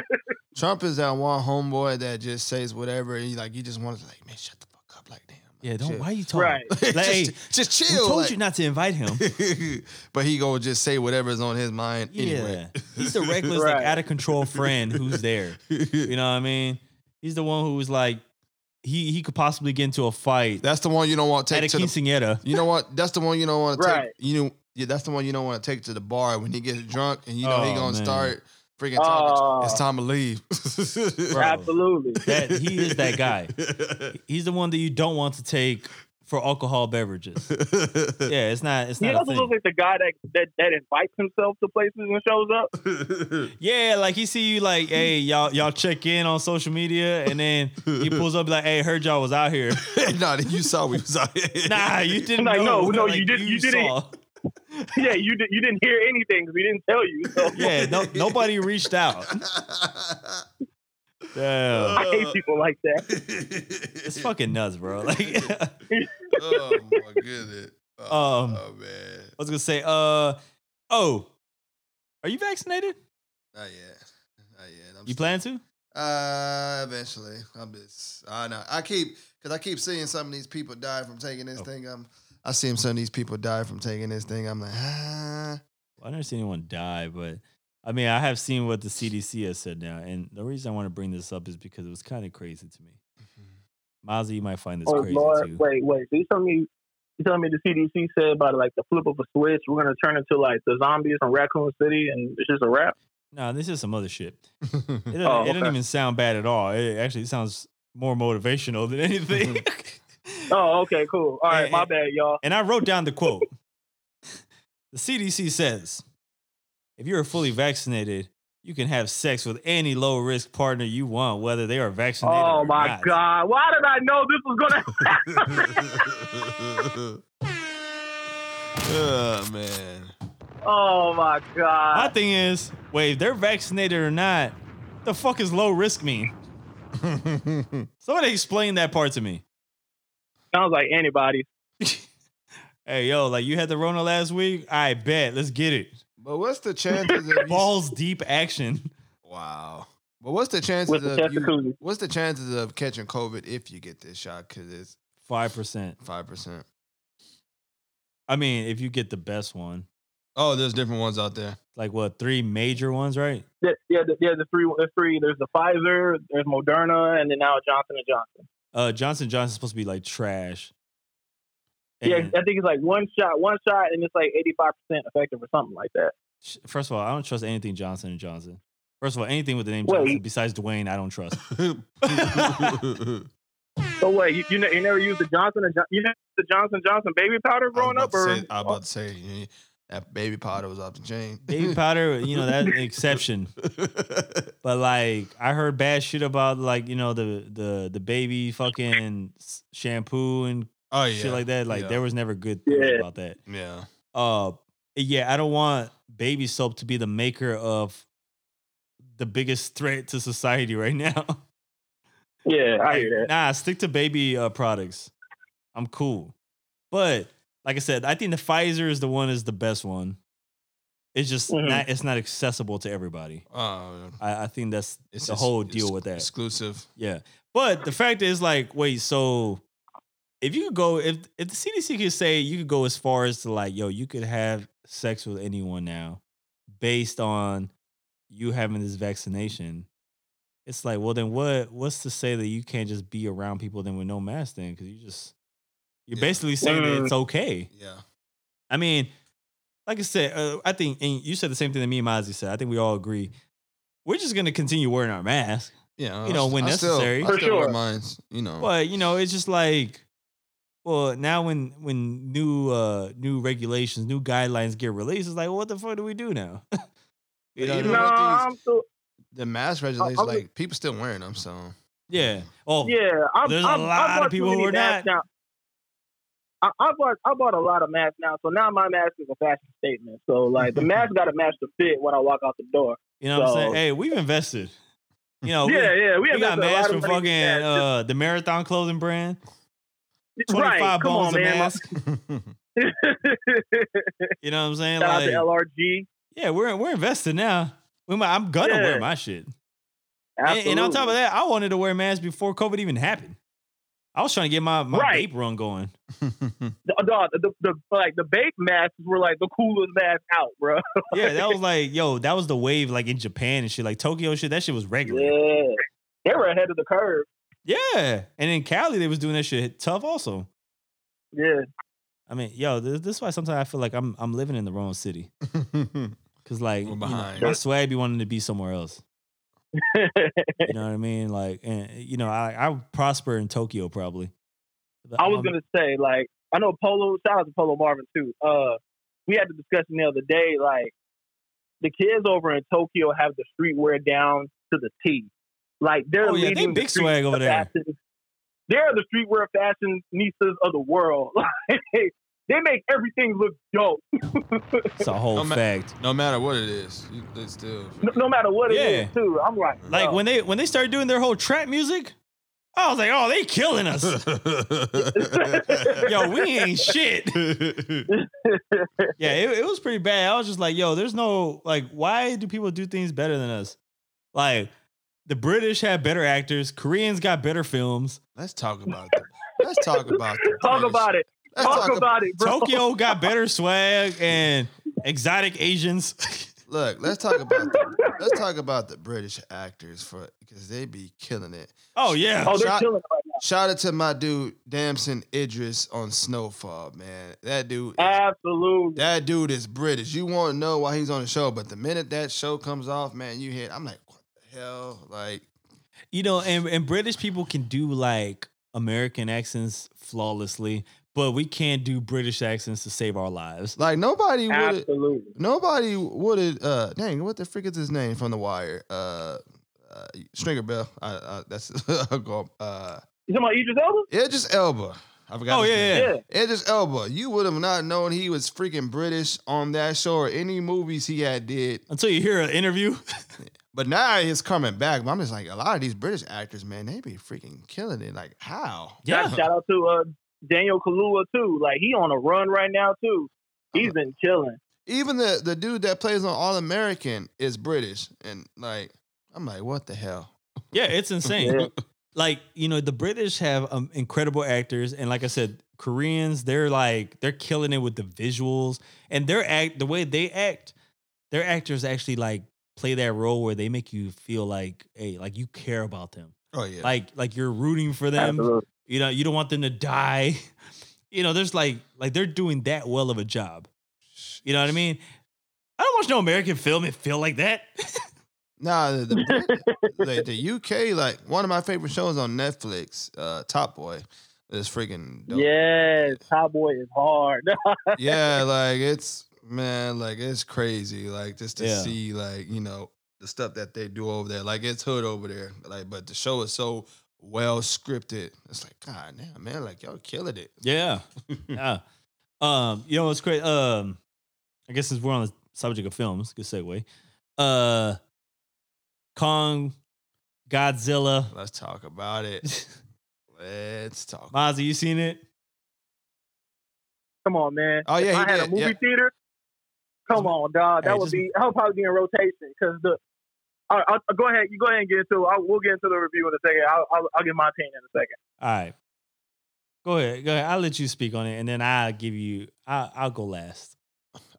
Trump is that one homeboy that just says whatever. And he like you just want to like, man, shut the fuck up. Like, damn. Yeah, don't. chill. Why are you talking? Right. Like, hey, just, just we chill. told like- you not to invite him. but he gonna just say whatever's on his mind Yeah, anyway. he's the reckless, Right. like out of control friend who's there. You know what I mean? He's the one who's like, he he could possibly get into a fight That's the one you don't want to at take a to the. You know what? That's the one you don't want to Right. take. You know, yeah, that's the one you don't want to take to the bar when he gets drunk and you know he Oh, gonna man. start freaking talking. Oh. it's time to leave. Bro. Absolutely. That he is that guy. He's the one that you don't want to take for alcohol beverages. Yeah, it's not. It's He not a also looks like the guy that, that that invites himself to places and shows up. Yeah, like he see you like, hey, y'all y'all check in on social media, and then he pulls up like, hey, heard y'all was out here. nah, you saw we was out here. Nah, you didn't Like, know. no, no, Like, you didn't- you didn't. saw. yeah, you did, you didn't hear anything because we didn't tell you. So Yeah, no, nobody reached out. Damn, I hate people like that. it's fucking nuts, bro. Like, oh my goodness. Oh, Um, oh, man. I was gonna say, uh, oh, are you vaccinated? Not yet. Not yet. I'm You still- plan to? Uh, eventually. I'm just. I know. I keep because I keep seeing some of these people die from taking this Oh. thing. I'm. I see some of these people die from taking this thing. I'm like, ah. Well, I never seen anyone die, but I mean, I have seen what the CDC has said now, and the reason I want to bring this up is because it was kind of crazy to me. Mm-hmm. Mozzie, you might find this Oh crazy Lord, too. wait, wait. So you telling me you telling me the CDC said about like the flip of a switch, we're gonna turn into like the zombies from Raccoon City, and it's just a wrap? No, this is some other shit. It doesn't, Oh, it doesn't okay. even sound bad at all. It actually sounds more motivational than anything. Mm-hmm. Oh, okay, cool. All right, And- my bad, y'all. and I wrote down the quote. the CDC says, if you're fully vaccinated, you can have sex with any low risk partner you want, whether they are vaccinated. Oh my not. god! Why did I know this was gonna happen? oh man. oh my god. My thing is, wait, if they're vaccinated or not, the fuck is low risk mean? Somebody explain that part to me. Sounds like antibodies. Hey, yo, like you had the Rona last week? I bet. Let's get it. But what's the chances of you- Balls deep action. Wow. But what's the chances With the of you, what's the chances of catching COVID if you get this shot? Because it's 5%. five percent. I mean, if you get the best one, Oh, there's different ones out there. like what, three major ones, right? Yeah, yeah, the, yeah. The three, the three. There's the Pfizer, there's Moderna, and then now Johnson and Johnson. Uh, Johnson Johnson's supposed to be like trash. Yeah, I think it's like one shot, one shot, and it's like 85 percent effective or something like that. first of all, I don't trust anything Johnson and Johnson. First of all, anything with the name Wait. Johnson besides Dwayne, I don't trust. So wait, you you, ne- you never used the Johnson and jo- you never used the Johnson Johnson baby powder growing up, or say, I was about to say yeah, that baby powder was off the chain. Baby powder, you know, that's an exception. But like, I heard bad shit about like, you know, the the the baby fucking shampoo and oh yeah, shit like that. Like, yeah. there was never good things Yeah. about that. yeah. Uh, yeah, I don't want baby soap to be the maker of the biggest threat to society right now. yeah, I hear that. Nah, stick to baby uh, products. I'm cool. But like I said, I think the Pfizer is the one is the best one. It's just Mhm. not it's not accessible to everybody. Oh, I, I think that's it's the whole it's deal with that. exclusive. Yeah. But the fact is like, wait, so if you could go if if the CDC could say you could go as far as to like, yo, you could have sex with anyone now based on you having this vaccination. It's like, well then what what's to say that you can't just be around people then with no mask then? Cause you just you're Yeah. basically saying that it's okay. Yeah. I mean, like I said, uh, I think, and you said the same thing that me and Mozzie said. I think we all agree. We're just gonna continue wearing our mask. Yeah. You know, when I still- necessary. I For still wear sure. mines. You know. But you know, it's just like, well, now when when new uh new regulations, new guidelines get released, it's like, well, what the fuck do we do now? you know, what I No, these- I'm still. The mask regulations, I was- like people still wearing them. So yeah. Oh, Yeah, I'm, There's a I'm, lot I of bought people who are not. Now. I, I bought I bought a lot of masks now, so now my mask is a fashion statement. So like the mask got to match the fit when I walk out the door. you know what I'm saying? Hey, we've invested. You know, we, yeah, yeah, we, we got invested a lot masks from fucking uh the Marathon clothing brand. Twenty right, five bones on, a man. mask. You know what I'm saying? Shout out Like, LRG. yeah, we're we're invested now. We might, I'm gonna wear my shit. And, and on top of that, I wanted to wear masks before COVID even happened. I was trying to get my, my Right. vape run going. the, the, the, the like the BAPE masks were like the coolest masks out, bro. Yeah, that was like, yo, that was the wave like in Japan and shit, like Tokyo shit. That shit was regular. Yeah. yeah, they were ahead of the curve. Yeah, and in Cali, they was doing that shit tough also. Yeah, I mean, yo, this, this is why sometimes I feel like I'm I'm living in the wrong city. Cause like We're you know, behind. my swag be wanting to be somewhere else. You know what I mean? Like, and you know, I I would prosper in Tokyo probably. But I was I'm- gonna say like I know Polo. Shout out to Polo Marvin too. Uh, we had the discussion the other day. Like the kids over in Tokyo have the streetwear down to the T. Like they're Oh, yeah, they leading the big street swag over there. fashion. They're the streetwear fashionistas of the world. Like, they make everything look dope, It's a whole No ma- fact. no matter what it is, they still. no, no matter what it is. Yeah. Too. I'm like, Like bro. when they when they started doing their whole trap music, I was like, oh, they killing us. yo, we ain't shit. yeah, it, it was pretty bad. I was just like, yo, there's no like, why do people do things better than us? Like, the British have better actors, Koreans got better films, Let's talk about that. Let's talk about the talk British. about it. Let's Talk, talk about it, bro. Tokyo got better swag and exotic Asians. Look, let's talk about the, let's talk about the British actors for because they be killing it. oh yeah, Oh, they're Shot- killing it right now. Shout out to my dude Damson Idris on Snowfall, man. That dude, is, Absolutely. that dude is British. You won't know why he's on the show, but the minute that show comes off, man, you hit. I'm like, what the hell? Like, you know, and, and British people can do like American accents flawlessly, but we can't do British accents to save our lives. Like nobody would nobody would have uh dang, what the frick is his name from the wire? Uh, uh Stringer Bell. I, I, that's I'll go uh You talking about Idris Elba? Idris Elba. I forgot. Oh his yeah, name. yeah. Idris Elba. You would have not known he was freaking British on that show or any movies he had did. Until you hear an interview. But now he's coming back. But I'm just like, a lot of these British actors, man, they be freaking killing it. Like, how? yeah. Shout out to uh, Daniel Kaluuya too. Like he on a run right now too. He's been chilling. Even the the dude that plays on All American is British, and like, I'm like, what the hell? Yeah, it's insane. Yeah. Like, you know, the British have um, incredible actors. And like I said, Koreans, they're like, they're killing it with the visuals and their act, the way they act, their actors actually like play that role where they make you feel like, hey, like you care about them. Oh yeah, Like, like you're rooting for them. Absolutely. You know, you don't want them to die. You know, there's like, like they're doing that well of a job. You know what I mean? I don't watch no American film and feel like that. nah, the, the, the, the UK, like one of my favorite shows on Netflix, uh, Top Boy, is freaking dope. Yes, Top Boy is hard. yeah, like it's man, like it's crazy. Like just to Yeah. see, like you know, the stuff that they do over there. Like it's hood over there. Like, but the show is so well scripted. It's like, God damn, man, like y'all killing it. Yeah. yeah. Um, you know what's great? Um, I guess since we're on the subject of films, good segue. Uh Kong, Godzilla. Let's talk about it. Let's talk. Mozzie, you seen it? Come on, man. Oh, yeah, if he I had did, a movie yeah. theater. Come on, dog. That Hey, would just- be. I'll probably be in rotation because the. All right, I'll, go ahead. You go ahead and get into. I'll, we'll get into the review in a second. I'll, I'll, I'll give my opinion in a second. All right. Go ahead. Go ahead. I'll let you speak on it and then I'll give you I'll, I'll go last.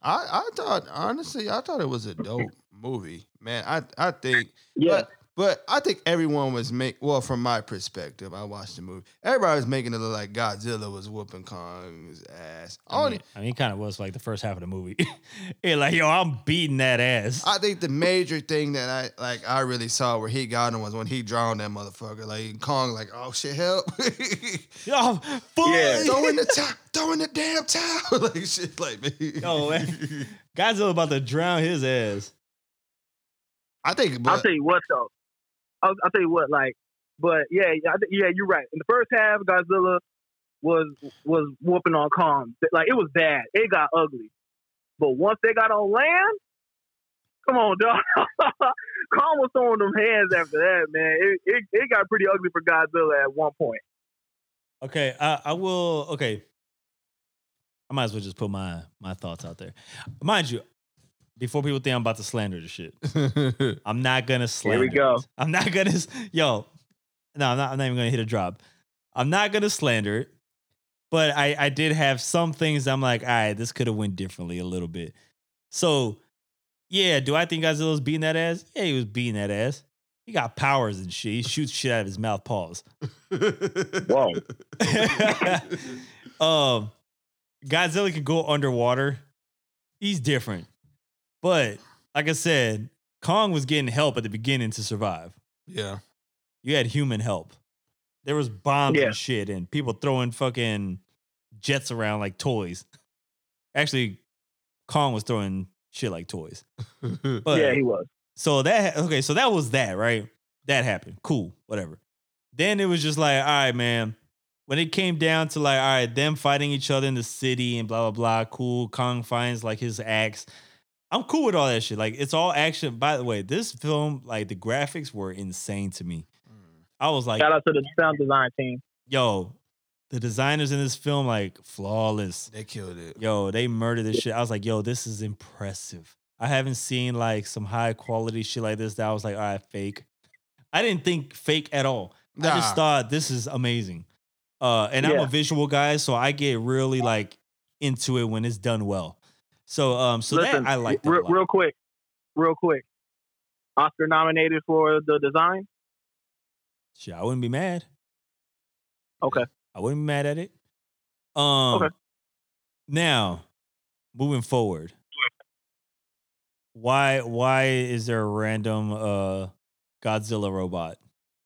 I I thought honestly, I thought it was a dope movie, man. I I think Yeah, But, but I think everyone was make well from my perspective. I watched the movie. Everybody was making it look like Godzilla was whooping Kong's ass. I Only mean, I mean, it kind of was like the first half of the movie. yeah, like, yo, I'm beating that ass. I think the major thing that I like I really saw where he got him was when he drowned that motherfucker. Like Kong, like oh shit, help! Yo, fuck. Yeah. throw in the towel, throw in the damn towel, like shit, like me. Yo, man. Godzilla about to drown his ass. I think, I'll but, tell you what though. I'll, I'll tell you what, like, but yeah, yeah, you're right. In the first half, Godzilla was was whooping on Kong. Like it was bad. It got ugly. But once they got on land, come on, dog. Kong was throwing them hands after that, man. It, it it got pretty ugly for Godzilla at one point. Okay, I, I will. Okay, I might as well just put my my thoughts out there. Mind you, before people think I'm about to slander the shit, I'm not gonna slander. Here we go. it. I'm not gonna. Yo, no, I'm not. I'm not even gonna hit a drop. I'm not gonna slander it, but I I did have some things I'm like, all right, this could have went differently a little bit. So, yeah, do I think Godzilla's beating that ass? Yeah, he was beating that ass. He got powers and shit. He shoots shit out of his mouth. Pause. Whoa. um, Godzilla could go underwater. He's different, but like I said, Kong was getting help at the beginning to survive. yeah, You had human help. There was bombs Yeah. and shit, and people throwing fucking jets around like toys. Actually, Kong was throwing shit like toys. But yeah, he was. so that okay, so that was that, right? That happened. Cool, whatever. Then it was just like, all right, man. When it came down to like, all right, them fighting each other in the city and blah blah blah. Cool. Kong finds like his axe. I'm cool with all that shit. Like it's all action. By the way, this film, like the graphics were insane to me. I was like, Shout out to the sound design team. yo, the designers in this film, like flawless. they killed it. Yo, they murdered this shit. I was like, yo, this is impressive. I haven't seen like some high quality shit like this that I was like, all right, fake. I didn't think fake at all. I just thought this is amazing. Uh, and I'm a visual guy, so I get really like into it when it's done well. So um, so Listen, that I like that. real, a lot. real quick, real quick. Oscar nominated for the design. Shit, I wouldn't be mad. Okay. I wouldn't be mad at it. Um Okay. now, moving forward. Why why is there a random uh Godzilla robot?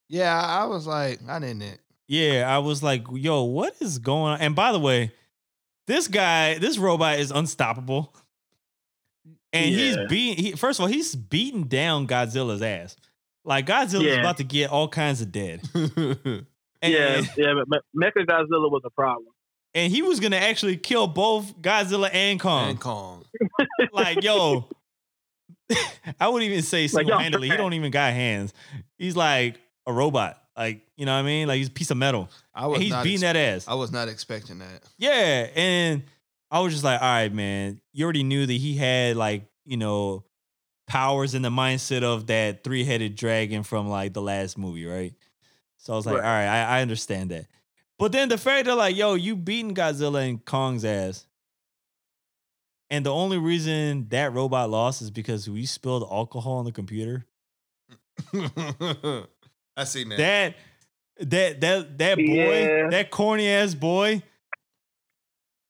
Yeah, I was like, I didn't. yeah, I was like, yo, what is going on? And by the way, this guy, this robot is unstoppable. And he's Yeah. beating, he, first of all, he's beating down Godzilla's ass. Like Godzilla's Yeah. about to get all kinds of dead. And, yeah, yeah, but Me- Mecha Godzilla was a problem. and he was gonna actually kill both Godzilla and Kong. and Kong. like, yo, I wouldn't even say Like, single yo, handedly. he don't even got hands. He's like a robot. Like, you know what I mean? Like he's a piece of metal. I And was he's not beating ex- that ass. I was not expecting that. Yeah. And I was just like, all right, man. You already knew that he had like, you know, powers in the mindset of that three headed dragon from like the last movie, right? So I was like, Right. all right, I, I understand that. But then the fact that like, yo, you beating Godzilla and Kong's ass. And the only reason that robot lost is because we spilled alcohol on the computer. I seen that. That that that that boy, Yeah. that corny ass boy,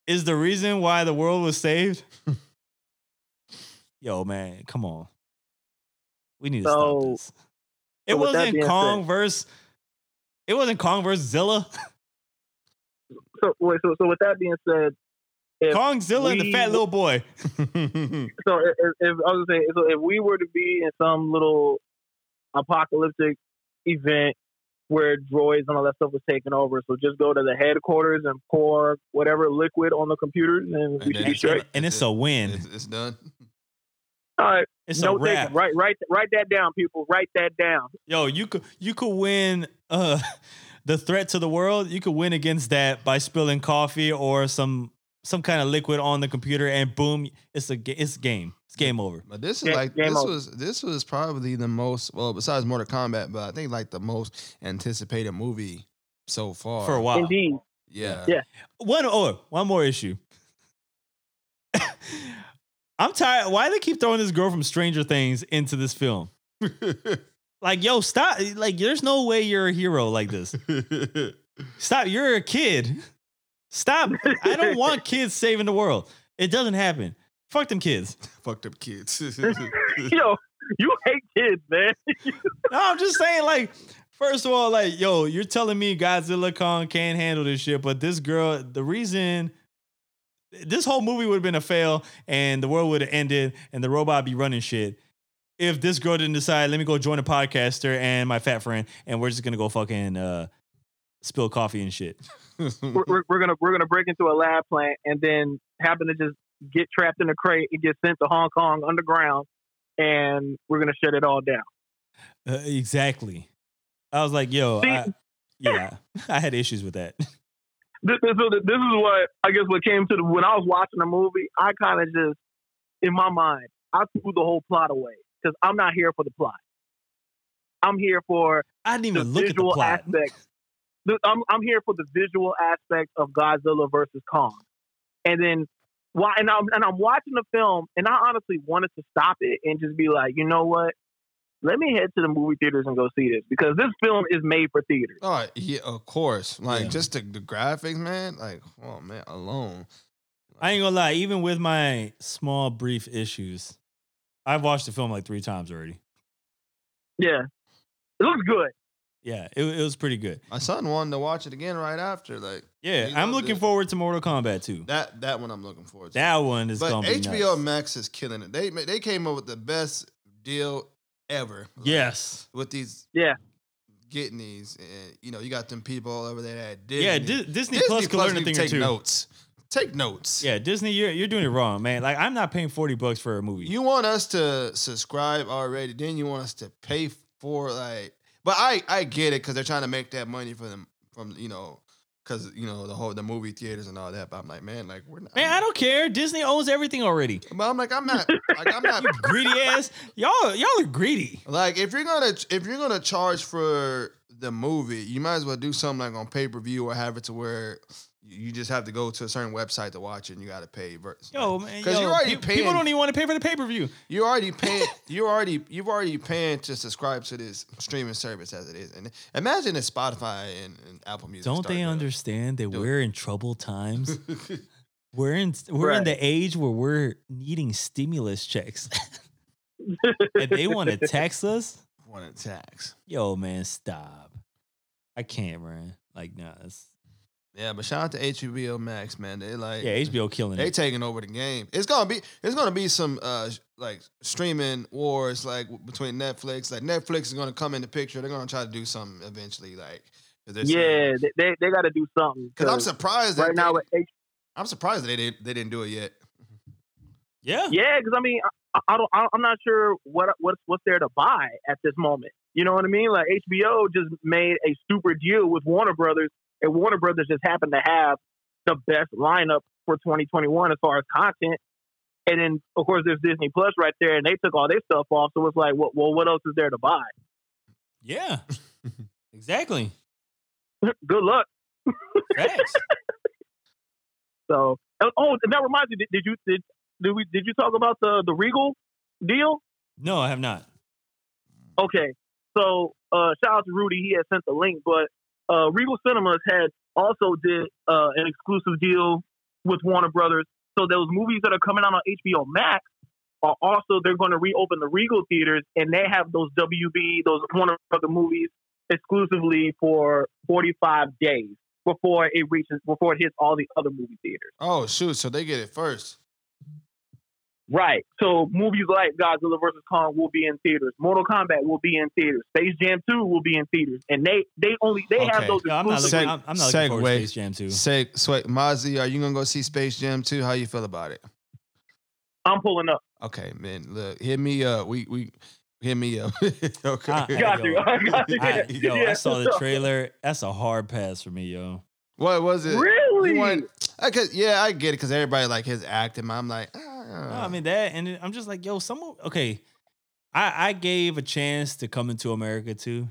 is the reason why the world was saved. Yo, man, come on. We need to stop this. It so wasn't Kong said- versus. It wasn't Kong versus Zilla. So, wait, so, so with that being said, if Kong, Zilla, and the fat little boy. so if, if, if I was saying, so if we were to be in some little apocalyptic event where droids and all that stuff was taken over, so just go to the headquarters and pour whatever liquid on the computers, and we should be it's straight. And it's a win. It's, it's done. All right, It's no a wrap. taking. Write, write, write that down, people. Write that down. Yo, you could you could win uh the threat to the world. You could win against that by spilling coffee or some some kind of liquid on the computer, and boom, it's a it's game. It's game over. But this is like game this over. was this was probably the most well besides Mortal Kombat, but I think like the most anticipated movie so far For a while. Indeed. Yeah. Yeah. One oh, one more issue. I'm tired. Why they keep throwing this girl from Stranger Things into this film? Like, yo, stop. Like, there's no way you're a hero like this. Stop. You're a kid. Stop. I don't want kids saving the world. It doesn't happen. Fuck them kids. Fucked up kids. Yo, you hate kids, man. No, I'm just saying, like, first of all, like, yo, you're telling me Godzilla Kong can't handle this shit, but this girl, the reason this whole movie would have been a fail and the world would have ended and the robot be running shit if this girl didn't decide, let me go join a podcaster and my fat friend, and we're just gonna go fucking uh, spill coffee and shit. We're, we're, we're gonna we're gonna break into a lab plant and then happen to just get trapped in a crate and get sent to Hong Kong underground, and we're gonna shut it all down. Uh, exactly. I was like, yo, See- I, yeah, I had issues with that. This, this, this is what I guess what came to the when I was watching the movie. I kind of just in my mind I threw the whole plot away because I'm not here for the plot. I'm here for I didn't the even look at the plot. aspect. The- I'm I'm here for the visual aspect of Godzilla versus Kong, and then why? And I'm and I'm watching the film, and I honestly wanted to stop it and just be like, you know what? Let me head to the movie theaters and go see this because this film is made for theaters. oh yeah, of course. Like Yeah. just the, the graphics, man. Like oh man, alone. I ain't gonna lie, even with my small brief issues, I've watched the film like three times already. Yeah, it looks good. Yeah, it, it was pretty good. My son wanted to watch it again right after. Like Yeah, I'm looking it. forward to Mortal Kombat too. that that one I'm looking forward to. That one is but gonna HBO nuts. Max is killing it. They they came up with the best deal ever. Like, Yes. with these Yeah. getting these, and you know, you got them people over there at Disney. Yeah, Di- Disney, Plus could learn a need to thing or take two. notes. Take notes. Yeah, Disney, you're you're doing it wrong, man. Like I'm not paying forty bucks for a movie. You want us to subscribe already, then you want us to pay for like. But I I get it because they're trying to make that money for them from you know because you know the whole the movie theaters and all that. But I'm like, man, like we're not. man, I don't care. Disney owns everything already. But I'm like, I'm not. Like I'm not. Greedy ass, y'all y'all are greedy. Like if you're gonna if you're gonna charge for the movie, you might as well do something like on pay per view or have it to where you just have to go to a certain website to watch it and you got to pay. Versus, Yo, man, 'Cause yo, you're already pe- paying- People don't even want to pay for the pay per view. you already paying. you already you've already paying to subscribe to this streaming service as it is. And imagine if Spotify and, and Apple Music. Don't they understand that we're in troubled times? We're in we're in the age where we're needing stimulus checks. and they want to tax us? Want to tax? Yo, man, stop. I can't, man. Like, nah, it's, Yeah, but shout out to HBO Max, man. They like yeah, HBO killing it. they it. taking over the game. It's gonna be it's gonna be some uh like streaming wars like between Netflix. Like Netflix is gonna come in the picture. They're gonna try to do something eventually. Like Yeah, they they, they got to do something. Because I'm surprised that right now they, with H- I'm surprised that they didn't they didn't do it yet. Yeah. yeah, because I mean, I, I don't, I, I'm not sure what what's what's there to buy at this moment. You know what I mean? Like HBO just made a super deal with Warner Brothers, and Warner Brothers just happened to have the best lineup for 2021 as far as content. And then, of course, there's Disney Plus right there, and they took all their stuff off. So it's like, well, well what else is there to buy? Yeah. exactly. Good luck. Facts. So, oh, oh, and that reminds me. Did, did you did did we did you talk about the the Regal deal? No, I have not. Okay, so uh, shout out to Rudy. He had sent the link, but uh, Regal Cinemas had also did uh, an exclusive deal with Warner Brothers. So those movies that are coming out on HBO Max are also they're going to reopen the Regal theaters, and they have those WB those Warner Brothers movies exclusively for 45 days before it reaches before it hits all the other movie theaters. Oh shoot! So they get it first. Right. So movies like Godzilla vs Kong will be in theaters. Mortal Kombat will be in theaters. Space Jam 2 will be in theaters. And they they only they have those No, I'm not looking. Seg- I'm, I'm not looking forward to. Space Jam 2. Say, sweat, Mozzie, are you gonna go see Space Jam 2? How you feel about it? I'm pulling up. Okay, man. Look, hit me up. We we hit me up. okay. I- Got you. yo. I got you. I, yo, I saw the trailer. That's a hard pass for me, yo. what was it? Really? You want- I could, yeah, I get it because everybody like his acting. I'm like, ah. No, I mean that, and I'm just like, yo, some okay. I I gave a chance to come into America too,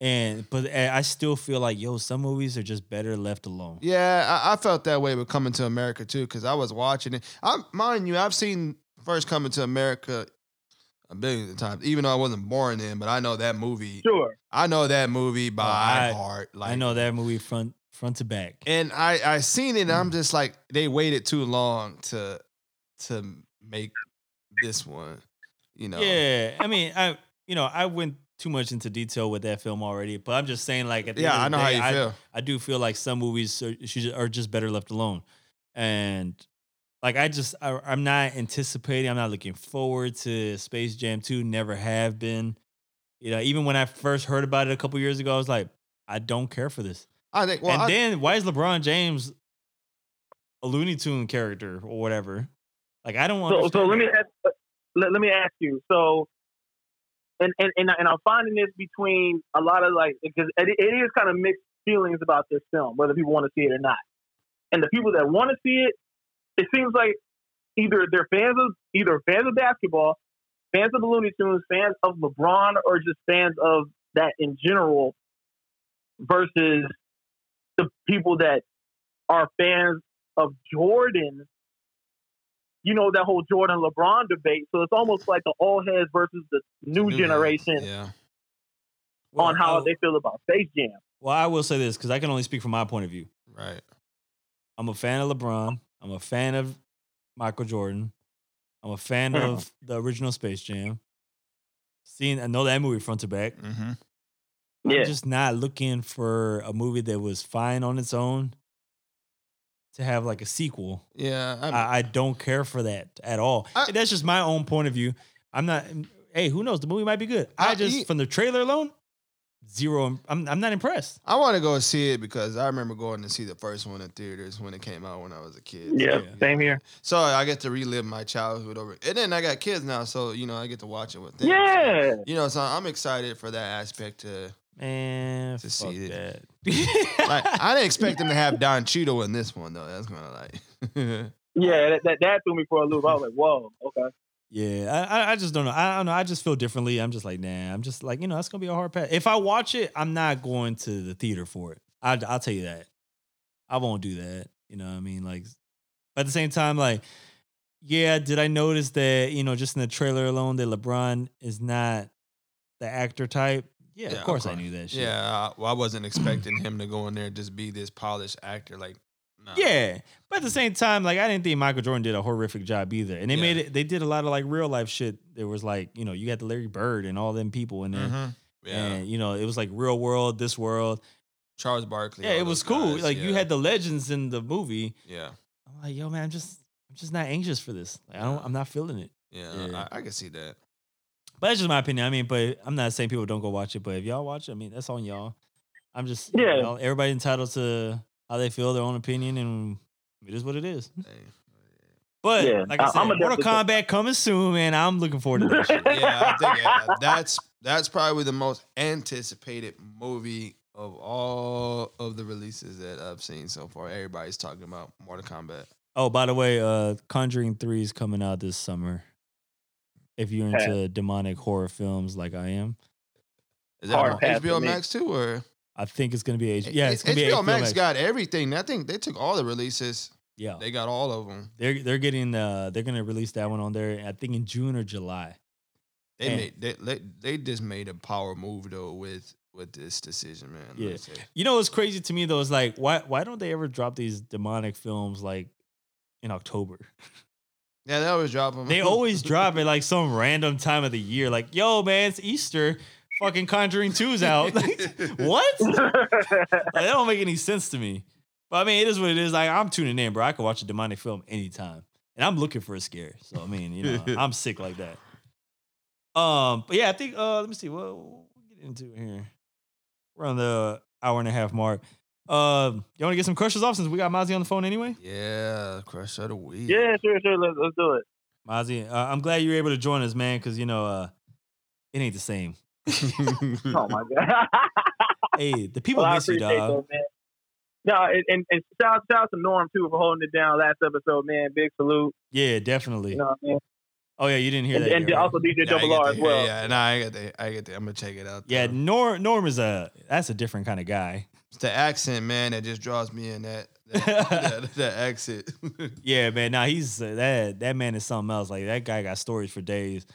and but I still feel like yo, some movies are just better left alone. Yeah, I, I felt that way with coming to America too, because I was watching it. I'm mind you, I've seen first coming to America a billion times, even though I wasn't born then. But I know that movie. Sure. I know that movie oh, by Oh, I- heart. Like I know that movie front front to back. and I I seen it. and I'm mm. just like they waited too long to to make this one. You know. Yeah, I mean, I you know I went too much into detail with that film already, but I'm just saying like at the Yeah, I know of how you I, feel. I do feel like some movies are, are just better left alone, and like I just I, I'm not anticipating. I'm not looking forward to Space Jam 2. Never have been. You know, even when I first heard about it a couple years ago, I was like, I don't care for this. I think. Well, and I, then why is LeBron James a Looney Tune character or whatever? Like I don't want. So, so let me ask, uh, let, let me ask you. So, and and and, and I'm finding this between a lot of like because it, it is kind of mixed feelings about this film, whether people want to see it or not. And the people that want to see it, it seems like either they're fans of either fans of basketball, fans of the Looney Tunes, fans of LeBron, or just fans of that in general, versus the people that are fans of Jordan you know that whole Jordan LeBron debate. So it's almost like the old heads versus the new, New generation Yeah. on how Well, they feel about Space Jam. Well, I will say this because I can only speak from my point of view. Right. I'm a fan of LeBron. I'm a fan of Michael Jordan. I'm a fan Mhm. of the original Space Jam. Seeing, I know that movie front to back. Mm-hmm. Yeah. I'm just not looking for a movie that was fine on its own to have like a sequel. Yeah. I, I, I don't care for that at all. I- that's just my own point of view. I'm not. Mm, hey, who knows? The movie might be good. I, I- just he- from the trailer alone, zero. I'm I'm not impressed. I want to go see it because I remember going to see the first one in theaters when it came out when I was a kid. Yeah, Yeah. same here. So I get to relive my childhood over, and then I got kids now, so you know I get to watch it with them. Yeah. You know, so I'm excited for that aspect. To Man, To fuck see that. like, I didn't expect them to have Don Cheadle in this one though. That's kind of like, Yeah, that, that that threw me for a loop. I was like, whoa, okay. Yeah, I, I- I just don't know. I don't know. I just feel differently. I'm just like, nah. I'm just like, you know, that's gonna be a hard pass. If I watch it, I'm not going to the theater for it. I, I'll tell you that. I won't do that. You know what I mean? Like, at the same time, like, yeah, did I notice that? You know, just in the trailer alone, that LeBron is not the actor type. Yeah, Yeah, of course I knew that. Shit. yeah. I, well, I wasn't expecting him to go in there and just be this polished actor. Like, nah. Yeah, but at the same time, like I didn't think Michael Jordan did a horrific job either, and they Yeah. made it. They did a lot of like real life shit. There was like you know you got the Larry Bird and all them people in there, Mhm. Yeah. and you know it was like real world, this world. Charles Barkley. Yeah, it was cool. guys, Like you had the legends in the movie. Yeah, I'm like, yo, man, I'm just, I'm just not anxious for this. Like, I don't, I'm not feeling it. yeah, Yeah. I, I can see that. But that's just my opinion. I mean, but I'm not saying people don't go watch it. But if y'all watch it, I mean, that's on y'all. I'm just, Yeah. y'all- everybody entitled to how they feel, their own opinion, and it is what it is. Hey. But Yeah, like I I- said, I'ma Mortal definitely- Kombat coming soon, man. I'm looking forward to that shit. yeah, I think yeah, that's that's probably the most anticipated movie of all of the releases that I've seen so far. Everybody's talking about Mortal Kombat. Oh, by the way, uh Conjuring 3 is coming out this summer. If you're Pass. into demonic horror films like I am, Is that Hard on pass for HBO me. Max too, or I think it's gonna be H- yeah, it's gonna HBO, be HBO Max, Max. got everything. I think they took all the releases. yeah, They got all of them. they're they're getting uh they're gonna release that one on there. I think in June or July. They And- made they, they they just made a power move though with with this decision, man. Yeah. Let's say. You know what's crazy to me though is like why why don't they ever drop these demonic films like in October? yeah, they always drop them. They always drop it like some random time of the year. Like, yo, man, it's Easter. Fucking Conjuring 2's out. Like, what? Like, that don't make any sense to me. But I mean, it is what it is. Like, I'm tuning in, bro. I can watch a demonic film anytime. And I'm looking for a scare. So I mean, you know, I'm sick like that. Um, but yeah, I think uh let me see what we'll get into here. We're on the hour and a half mark. Um, you want to get some crushes off since we got Mozzie on the phone anyway? yeah, crush of the week. yeah, sure, sure. Let's, let's do it. Mozzie, uh, I'm glad you were able to join us, man, because you know, uh, it ain't the same. Oh my god. Hey, the people well, miss you, appreciate dog. that, man. No, and, and, and shout, shout out to Norm too for holding it down last episode, man. Big salute. Yeah, definitely. You know what I mean? Oh yeah, you didn't hear And, that. and yet, right? also DJ Double get R as well. Yeah, nah, I get that. I get that. I'm gonna check it out. Yeah. Norm Norm is a that's a different kind of guy. It's the accent, man, that just draws me in. That that, that, that accent. Yeah, man. Now he's uh, that that man is something else. Like that guy got stories for days.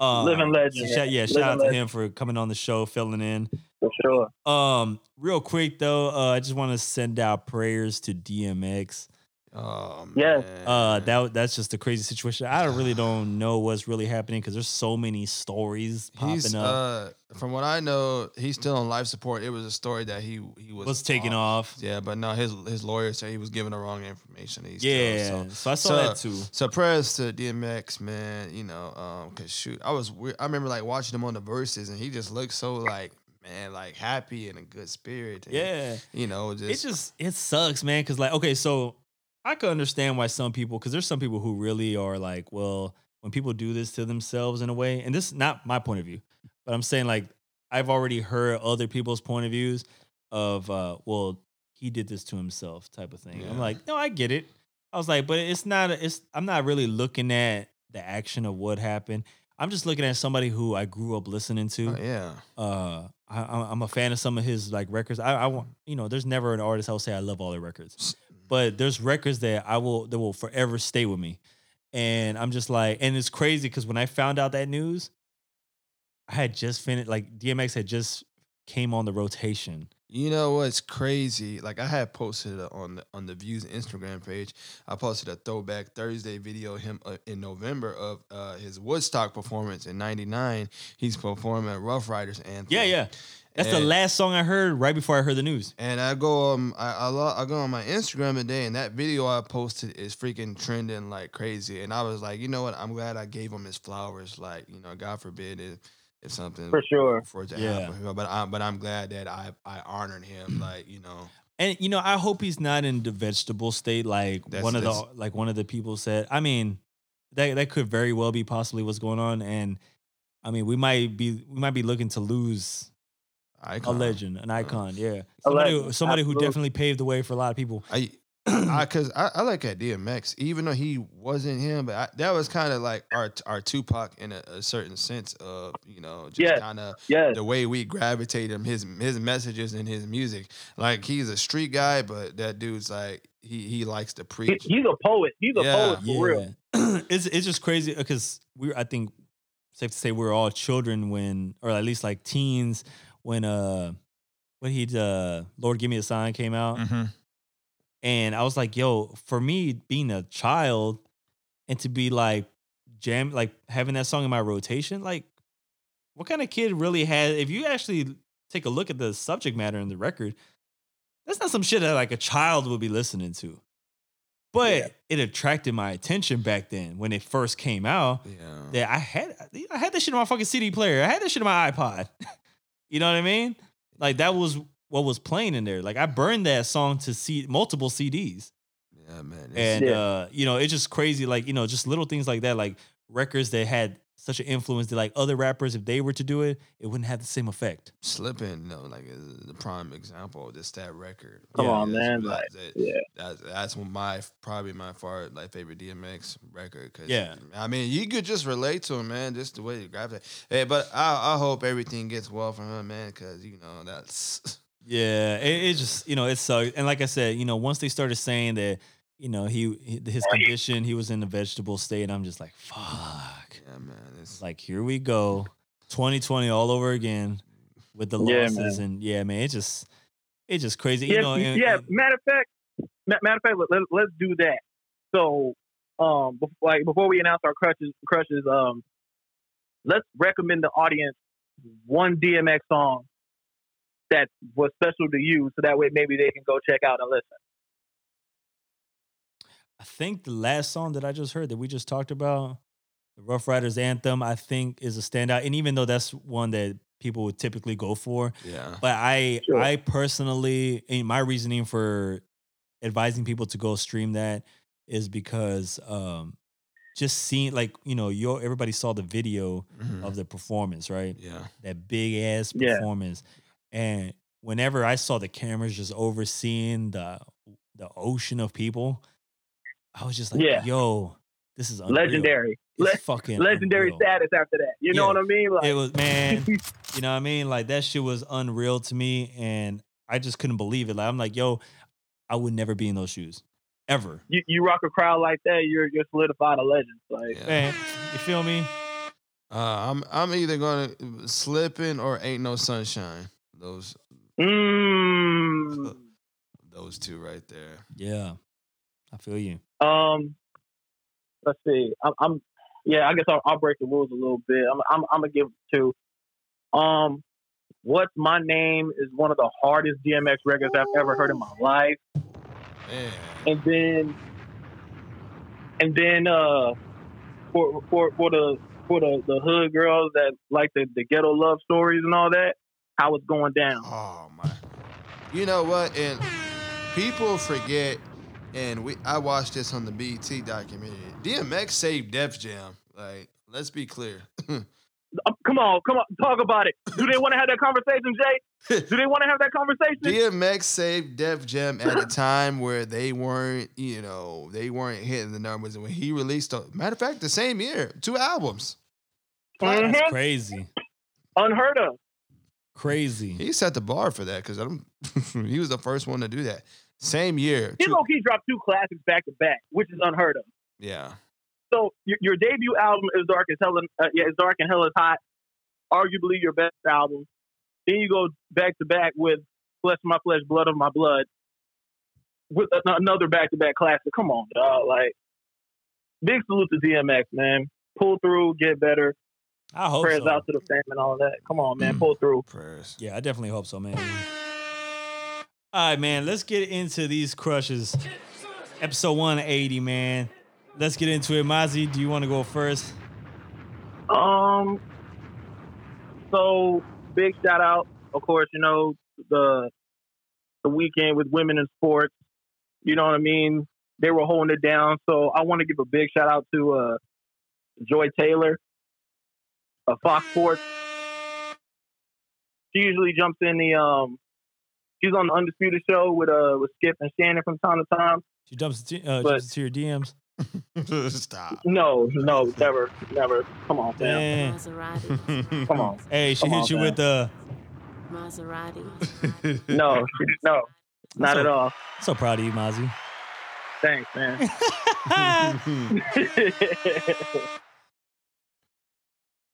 Uh, Living legend, so shout- man. yeah, shout Living out to legend. him for coming on the show, filling in. For sure. Um, real quick though, uh, I just want to send out prayers to DMX. Oh man. Yes. Uh, that that's just a crazy situation. I really don't know what's really happening because there's so many stories popping He's up. uh, from what I know, he's still on life support. It was a story that he he was was taken off. Yeah, but no, his his lawyer said he was given the wrong information. He's Yeah, still, so so I saw so- that too. So prayers to DMX, man. You know, um, cause shoot, I was weird. I remember like watching him on the verses, and he just looked so like man, like happy and a good spirit. And, Yeah, you know, just, it just it sucks, man. Because like, okay, so I could understand why some people, because there's some people who really are like, well, when people do this to themselves in a way, and this is not my point of view, but I'm saying like I've already heard other people's point of views of, uh, well, he did this to himself, type of thing. I'm like, no, I get it. I was like, but it's not. It's I'm not really looking at the action of what happened. I'm just looking at somebody who I grew up listening to oh, yeah. uh I, I'm I'm a fan of some of his like records. I, I want you know, there's never an artist I'll say I love all their records, but there's records that I will that will forever stay with me, and I'm just like, and it's crazy because when I found out that news, I had just finished like DMX had just came on the rotation. You know what's crazy? Like I had posted on the on the Views Instagram page. I posted a throwback Thursday video of him uh, in November of uh, his Woodstock performance in '99. He's performing at Ruff Ryders anthem. Yeah, yeah, that's the last song I heard right before I heard the news. And I go um I I, lo- I go on my Instagram today and that video I posted is freaking trending like crazy. And I was like, you know what? I'm glad I gave him his flowers. Like, you know, God forbid if, if something For sure. for it to Yeah. happen. But I but I'm glad that I I honored him. Like, you know. And you know, I hope he's not in the vegetable state like That's- one of the like one of the people said. I mean, that that could very well be possibly what's going on. And I mean, we might be we might be looking to lose a legend, an icon. Yeah, somebody who- legend, somebody who definitely paved the way for a lot of people. I, I, cause I, I like at DMX, even though he wasn't him, but I, that was kind of like our our Tupac in a, a certain sense of you know just Yes. kind of Yes. the way we gravitate him, his his messages and his music. Like he's a street guy, but that dude's like he he likes to He- preach. he's a poet. He's a Yeah. poet for real. it's it's just crazy because we I think safe to say we're all children when, or at least like teens when uh when he uh Lord Give Me a Sign came out. Mhm. And I was like, yo, for me being a child and to be like jam like having that song in my rotation, like what kind of kid really had if you actually take a look at the subject matter in the record, that's not some shit that like a child would be listening to. But Yeah. it attracted my attention back then when it first came out. Yeah. That I had I had this shit on my fucking CD player. I had this shit on my iPod. you know what I mean? Like that was what was playing in there. Like I burned that song to see multiple CDs. Yeah, man. And Yeah. uh, you know, it's just crazy, like, you know, just little things like that, like records that had such an influence that like other rappers, if they were to do it, it wouldn't have the same effect. Slipping, no, like is the prime example of just that record. Come Yeah, on, That's- man. that's Like, it. yeah. That's that's my probably my far like favorite DMX record. Cause Yeah. I mean you could just relate to him, man. Just the way you grab it. Hey, but I I hope everything gets well for him, man. Cause you know that's Yeah, it, it just, you know, it sucked. And like I said, you know, once they started saying that, you know, he he- his condition, he was in a vegetable state, I'm just like, fuck. yeah, man. It's Like, here we go. 2020 all over again with the Yeah, losses. and yeah, man, it just it's just crazy. Yeah, you know, and- yeah. and- Matter of fact, matter of fact, let, let, let's do that. So, um, bef- like before we announce our crushes, crushes, um, let's recommend the audience one DMX song that was special to you, so that way maybe they can go check out and listen. I think the last song that I just heard that we just talked about, the Ruff Ryders anthem, I think is a standout. And even though that's one that people would typically go for, yeah. but I Sure. I personally in my reasoning for advising people to go stream that is because um just seeing like, you know, your everybody saw the video Mhm. of the performance, right? yeah. That big ass Yeah. performance. And whenever I saw the cameras just overseeing the the ocean of people, I was just like, Yeah. yo, this is unreal. Legendary, It's Le- fucking legendary unreal. status after that. You know what I mean? Like, It was man, you know what I mean? Like that shit was unreal to me, and I just couldn't believe it. Like I'm like, yo, I would never be in those shoes, ever. you, you rock a crowd like that, you're you're solidified a legend. Like, Yeah. Man, you feel me? Uh, I'm I'm either gonna slipping or ain't no sunshine. Those mm, those two right there. Yeah, I feel you. Um, let's see. I'm, I'm yeah. I guess I'll, I'll break the rules a little bit. I'm, I'm, I'm gonna give two. Um, what's my name is one of the hardest DMX records I've ever heard in my life. Man. And then, and then, uh, for for for the for the the hood girls that like the the ghetto love stories and all that, how it's going down. Oh my. You know what? And people forget. And we I watched this on the BT documentary. DMX saved Def Jam. Like, let's be clear. Uh, come on, come on, talk about it. Do they want to have that conversation, Jay? Do they want to have that conversation? DMX saved Def Jam at a time where they weren't, you know, they weren't hitting the numbers. And when he released, a, matter of fact, the same year, two albums. Mhm. That's crazy, Unheard of. crazy. He set the bar for that because he was the first one to do that. Same year. He two- low key dropped two classics back to back, which is unheard of. yeah. So your, your debut album is dark as hell. and- Uh, yeah, it's dark and hell is hot. Arguably your best album. Then you go back to back with Flesh of My Flesh, Blood of My Blood, with a- another back to back classic. Come on, dog. Like big salute to DMX, man. Pull through, get better. I hope so. Prayers so. out to the fam and all that. Come on, man. Pull through. Prayers. Yeah, I definitely hope so, man. All right, man. Let's get into these crushes. Episode 180, man. Let's get into it. Mozzie, do you want to go first? Um. So big shout out, of course. You know the the weekend with women in sports. You know what I mean? They were holding it down. So I want to give a big shout out to uh, Joy Taylor of Fox Sports. She usually jumps in the um. She's on the Undisputed Show with uh with Skip and Shannon from time to time. She jumps to, uh, But- to your DMs. Stop. No, no, never, never. Come on, fam. Maserati. Come on. Hey, she Come hit on, you man. with the. Maserati. No, no, not So- at all. So proud of you, Mozzie. Thanks, man.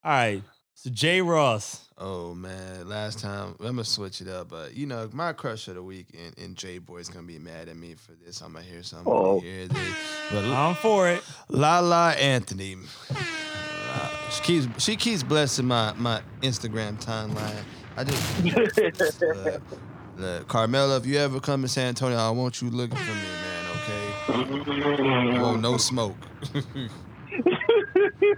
All right. So Jay Ross. oh man, last time I'm gonna switch it up, but you know my crush of the week and, and J Boy's gonna be mad at me for this. I'm gonna hear something Oh. here. This. But I'm for it. Lala Anthony, uh, she keeps she keeps blessing my my Instagram timeline. I just uh, Look, Carmelo, if you ever come to San Antonio, I want you looking for me, man. Okay. I want no smoke.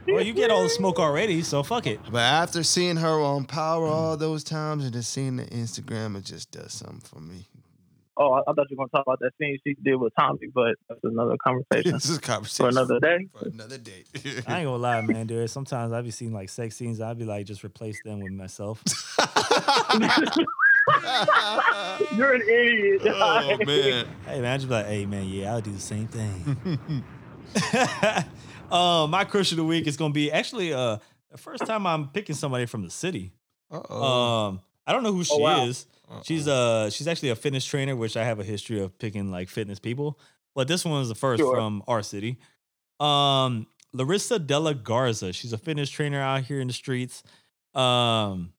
Well, you get all the smoke already, so fuck it. But after seeing her on Power all those times and just seeing the Instagram, it just does something for me. Oh, I, I thought you were gonna talk about that scene she did with Tommy, but that's another conversation this is a conversation for another day. For another day. I ain't gonna lie, man, dude. Sometimes I be seeing like sex scenes. I'd be like, just replace them with myself. You're an idiot. oh man. Hey man, I just be like, hey man, yeah, I'll do the same thing. uh, my crush of the week is gonna be actually uh the first time I'm picking somebody from the city. Uh-oh. Um, I don't know who she Oh, wow. is. She's uh she's actually a fitness trainer, which I have a history of picking like fitness people. But this one is the first Sure. from our city. Um, Larissa Della Garza. She's a fitness trainer out here in the streets. Um,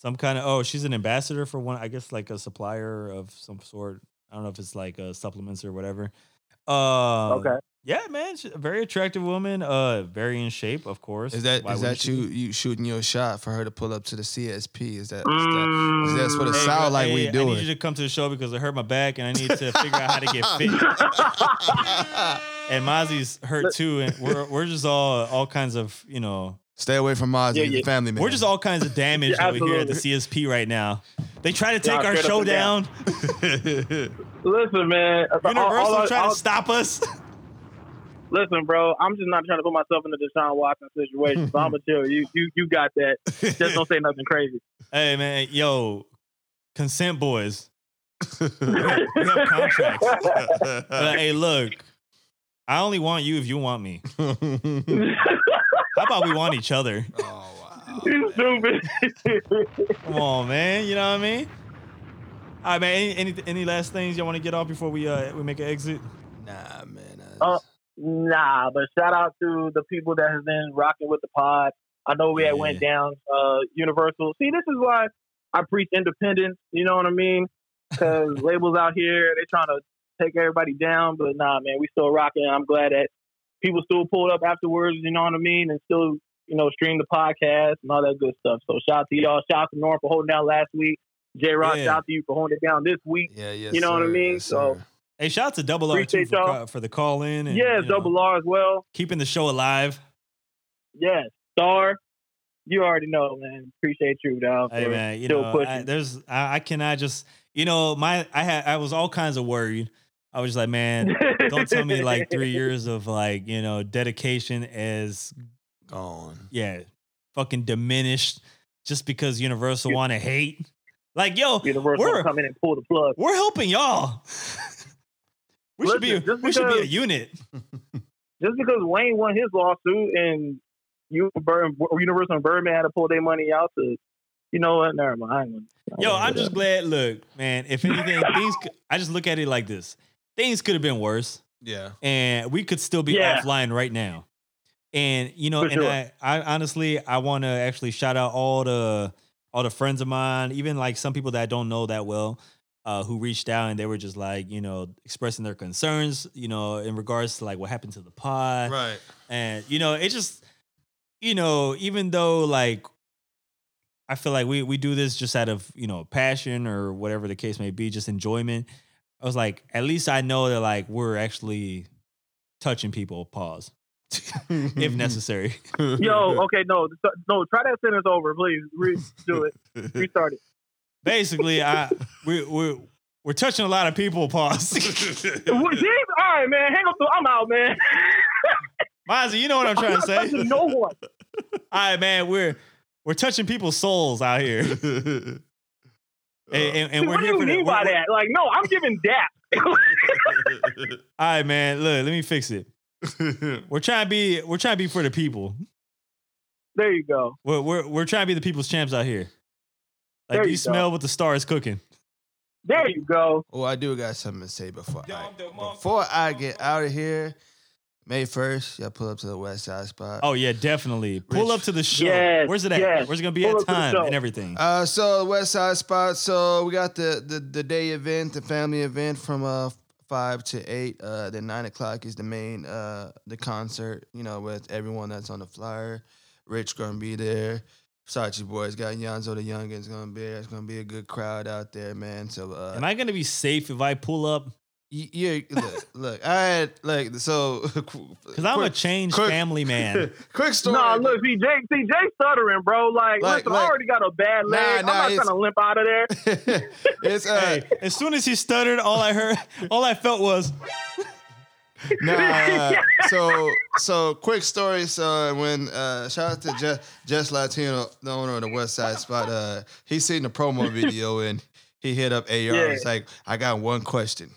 some kind of oh, she's an ambassador for one, I guess like a supplier of some sort. I don't know if it's like uh, supplements or whatever. Uh, okay. Yeah, man, she's a very attractive woman. Uh, very in shape, of course. Is that Why is that she you be? you shooting your shot for her to pull up to the CSP? Is that, is that Mm, that's what it Hey, sound bro, like we hey, I need you to come to the show because I hurt my back and I need to figure out how to get fit. and Mozzie's hurt too, and we're we're just all all kinds of you know Stay away from Mozzie, Yeah, he's a yeah. family man. we're just all kinds of damaged Yeah, over here at the CSP right now. They try to take Nah, our show down. down. Listen, man. Universal all I- trying all- to stop us. Listen, bro. I'm just not trying to put myself in the Deshaun Watson situation. So I'm gonna tell you, you you got that. Just don't say nothing crazy. hey man, yo, consent boys. we have contracts. But, hey, look, I only want you if you want me. How about we want each other? oh wow. you stupid. Come on, man. You know what I mean? All right, man. Any any, any last things y'all want to get off before we uh we make an exit? Nah, man. Uh, Nah, but shout out to the people that has been rocking with the pod. I know we had went down uh, Universal. See, this is why I preach independence. You know what I mean? Because labels out here they trying to take everybody down, but nah, man, we still rocking. I'm glad that people still pulled up afterwards. You know what I mean? And still, you know, stream the podcast and all that good stuff. So shout out to y'all. Shout out to Norm for holding down last week. J Rock, Yeah. shout out to you for holding it down this week. yeah, yes, you know what I mean? yes, So- sir. Hey, shout out to Double R too for, for the call in. And, yes, you know, Double R as well. keeping the show alive. Yes, Star. You already know, man. Appreciate you, dog. Hey man, you still know, pushing. I, there's I, I cannot just you know my I had I was all kinds of worried. I was just like, man, don't tell me like three years of like you know dedication is Gone. yeah fucking diminished just because Universal want to hate. Like yo, Universal we're- come in and pull the plug. we're helping y'all. we should be Listen, we should be a unit. Just because Wayne won his lawsuit and you Universal and Birdman had to pull their money out to, you know what? Never mind. I ain't gonna- Yo, I'm just glad. Look, man, if anything, things I just look at it like this: things could have been worse. Yeah. and we could still be Yeah. offline right now. And you know, For and sure. I, I honestly, I want to actually shout out all the all the friends of mine, even like some people that I don't know that well, uh, who reached out and they were just like, you know, expressing their concerns, you know, in regards to like what happened to the pod, Right. and you know, it just, you know, even though like. I feel like we we do this just out of you know passion or whatever the case may be, just enjoyment. I was like, at least I know that like we're actually touching people. Pause, if necessary. Yo, okay, no, no, try that sentence over, please. Re- do it. Restart it. Basically, I we we we're touching a lot of people. Pause. What- All right, man. Hang up. I'm out, man. Mozzie, you know what I'm trying to say. I'm not touching no one. All right, man, we're we're touching people's souls out here, Uh, and, and, and we're what do you for the. mean by we're- that? Like, no, I'm giving that. All right, man. Look, let me fix it. We're trying to be we're trying to be for the people. there you go. We're we're we're trying to be the people's champs out here. Like There you, you smell what the star is cooking. There you go. Oh, I do got something to say before I, before I get out of here. May first, y'all pull up to the West Side spot. Oh yeah, definitely. Pull Rich. up to the show. Yes, Where's it at? yes. Where's it gonna be Pull at up to the time show. and everything? Uh, so West Side spot. So we got the the, the day event, the family event from uh five to eight. Uh, then nine o'clock is the main uh the concert. You know, with everyone that's on the flyer. Rich gonna be there. Versace Boys got Yonzo the Youngins gonna be there. It's gonna be a good crowd out there, man. So uh, Am I gonna be safe if I pull up? Y- yeah, look, look, I had like so Because I'm a changed quick- family man. quick story. Nah, look, see Jay, see Jay stuttering, bro. Like, Like- listen, like- I already got a bad leg. Nah, nah, I'm not it's- trying to limp out of there. it's uh, hey, as soon as he stuttered, all I heard, all I felt was, Nah, so so quick story. So when uh shout out to Just, Just Latino, the owner of the West Side Spot, uh he seen the promo video and he hit up AR. It's like, I got one question.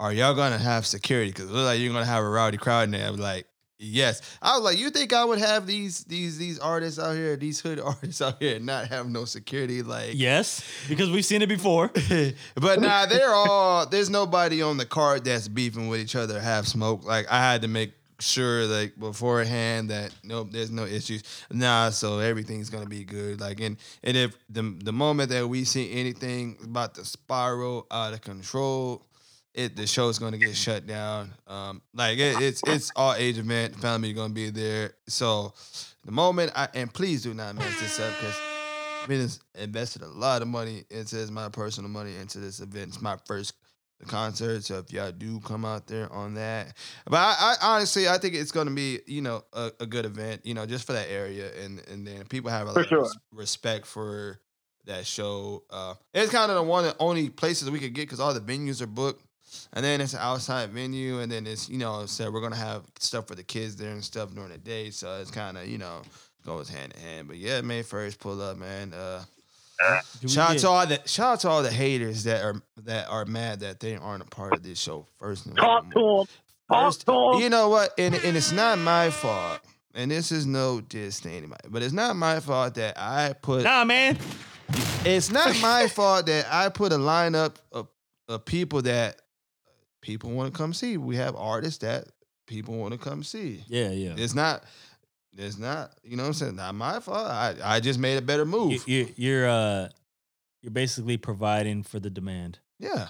Are y'all gonna have security? Cause it looks like you're gonna have a rowdy crowd in there. I was like, yes. I was like, you think I would have these these these artists out here, these hood artists out here not have no security? Like yes, because we've seen it before. but nah, they're all. There's nobody on the card that's beefing with each other. Have smoke. Like I had to make sure, like beforehand, that nope, there's no issues. Nah, so everything's gonna be good. Like and and if the the moment that we see anything about to spiral out of control. It the show's gonna get shut down. Um, like it, it's it's all age event. Family gonna be there. So the moment I and please do not mess this up because I mean, it's invested a lot of money into this, my personal money into this event. It's my first concert, so if y'all do come out there on that, but I, I honestly I think it's gonna be you know a, a good event, you know, just for that area, and and then people have a lot sure. of respect for that show. Uh, it's kind of the one and only places we could get because all the venues are booked. And then it's an outside venue, and then it's you know said we're gonna have stuff for the kids there and stuff during the day, so it's kind of you know goes hand in hand. But yeah, May first pull up, man. Uh, Do we shout out to all the shout out to all the haters that are that are mad that they aren't a part of this show. First, Talk to foremost. him. Talk First, you know what? And and it's not my fault. And this is no diss to anybody, but it's not my fault that I put. Nah, man. It's not my fault that I put a lineup of, of people that people want to come see. We have artists that people want to come see. Yeah, yeah. It's not. It's not. You know what I'm saying? Not my fault. I I just made a better move. you, you're uh, you're basically providing for the demand. Yeah,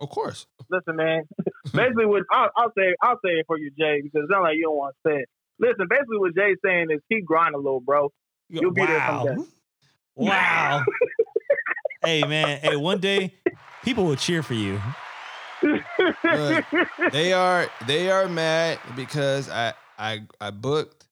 of course. Listen, man. basically, what I'll, I'll say, I'll say it for you, Jay, because it's not like you don't want to say it. Listen, basically, what Jay's saying is keep grinding a little, bro. You'll be there wow. someday. Wow. hey, man. Hey, one day people will cheer for you. Look, they are they are mad because I I I booked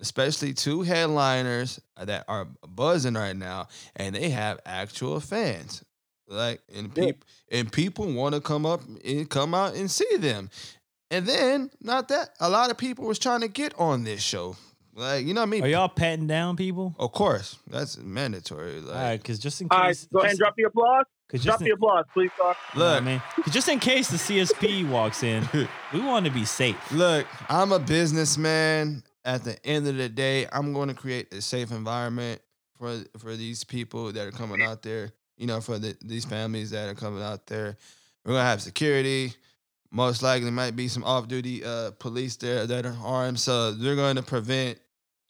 especially two headliners that are buzzing right now and they have actual fans. Like and Yeah. people and people want to come up and come out and see them. And then not that a lot of people was trying to get on this show. Like, you know what I mean? Are y'all patting down people? of course. That's mandatory. Like, All right, because just in case. right, go ahead and drop the applause. Cause Drop just the applause, please, sir. you know I look, mean? 'Cause just in case the CSP walks in, we want to be safe. Look, I'm a businessman. At the end of the day, I'm going to create a safe environment for for these people that are coming out there. You know, for the, these families that are coming out there. We're gonna have security. Most likely, might be some off-duty uh, police there that are armed. So they're going to prevent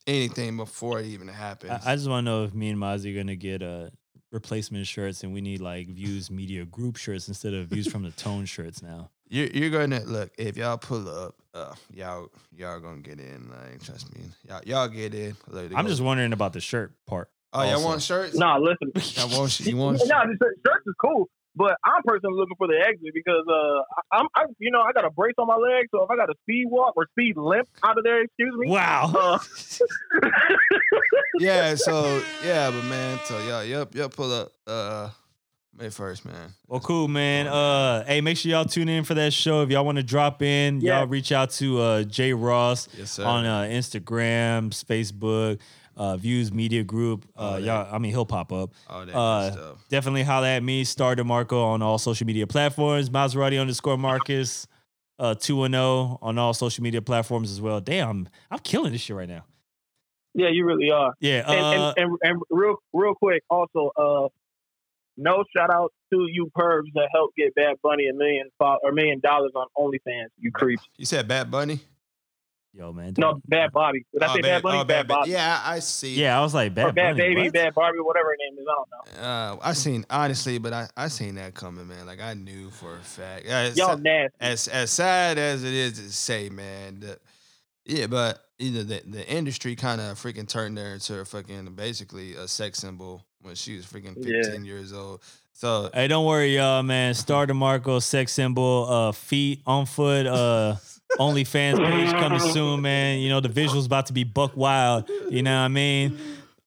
anything before it even happens. I, I just want to know if me and Mozzie are gonna get uh, replacement shirts, and we need like Views Media Group shirts instead of Views from the Tone shirts now. you're, you're gonna look if y'all pull up. Uh, y'all y'all gonna get in. Like trust me, y'all y'all get in. Look, I'm go- just wondering about the shirt part. Oh, y'all want shirts? Nah, listen. Y'all want sh- you want? No, the shirt- shirts is cool, but I'm personally looking for the exit because uh, I- I'm, I, you know, I got a brace on my leg, so if I got a speed walk or speed limp out of there, excuse me. Wow. Uh, yeah, so yeah, but man, so y'all, y'all, y'all pull up uh May first, man. Well, cool, man. Uh, hey, make sure y'all tune in for that show. If y'all want to drop in, Yeah. y'all reach out to uh, Jay Ross Yes, sir. on uh, Instagram, Facebook, uh, Views Media Group. Uh, y'all, I mean, he'll pop up. All that uh, stuff. Definitely holla at me, Star DeMarco on all social media platforms. Maserati underscore Marcus, uh, two and zero on all social media platforms as well. Damn, I'm killing this shit right now. yeah, you really are. Yeah. And, Uh, and, and, and real, real quick, also, uh, no shout out to you pervs that helped get Bad Bunny a million fo- or million dollars on OnlyFans. You creeps. You said Bad Bunny? Yo, man. No, Bad Bobby. Did I Oh, say Bad Bunny? oh, bad, Bobby. Yeah, I I see. Yeah, I was like, Or bad, Bad Bunny, Baby, what? Bad Barbie, whatever her name is. I don't know. Uh, I seen honestly, but I I seen that coming, man. Like I knew for a fact. Yeah, it's- Y'all nasty. as as sad as it is to say, man, the, Yeah, but either the the industry kind of freaking turned her into a fucking basically a sex symbol when she was freaking Yeah. 15 years old. So Hey, don't worry, y'all, man. Star DeMarco, sex symbol, uh, feet on foot, uh, OnlyFans page coming soon, man. You know, the visuals about to be buck wild. You know what I mean?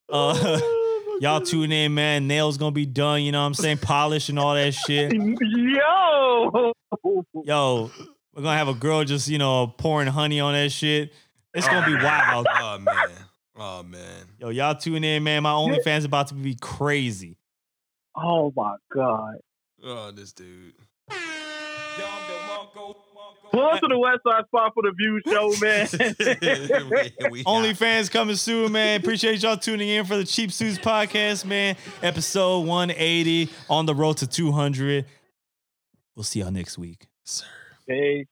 Uh, y'all tune in, man. Nails gonna be done, you know what I'm saying? Polish and all that shit. Yo. Yo, we're gonna have a girl just, you know, pouring honey on that shit. It's gonna be wild. oh man, oh man. Yo, y'all tune in, man. My OnlyFans about to be crazy. Oh my god. Oh, this dude. Pull up to the West Side Spot for the View show, man. We- we- OnlyFans coming soon, man. Appreciate y'all tuning in for the Cheap Suits podcast, man. Episode 180 on the road to 200. We'll see y'all next week. Sir. hey.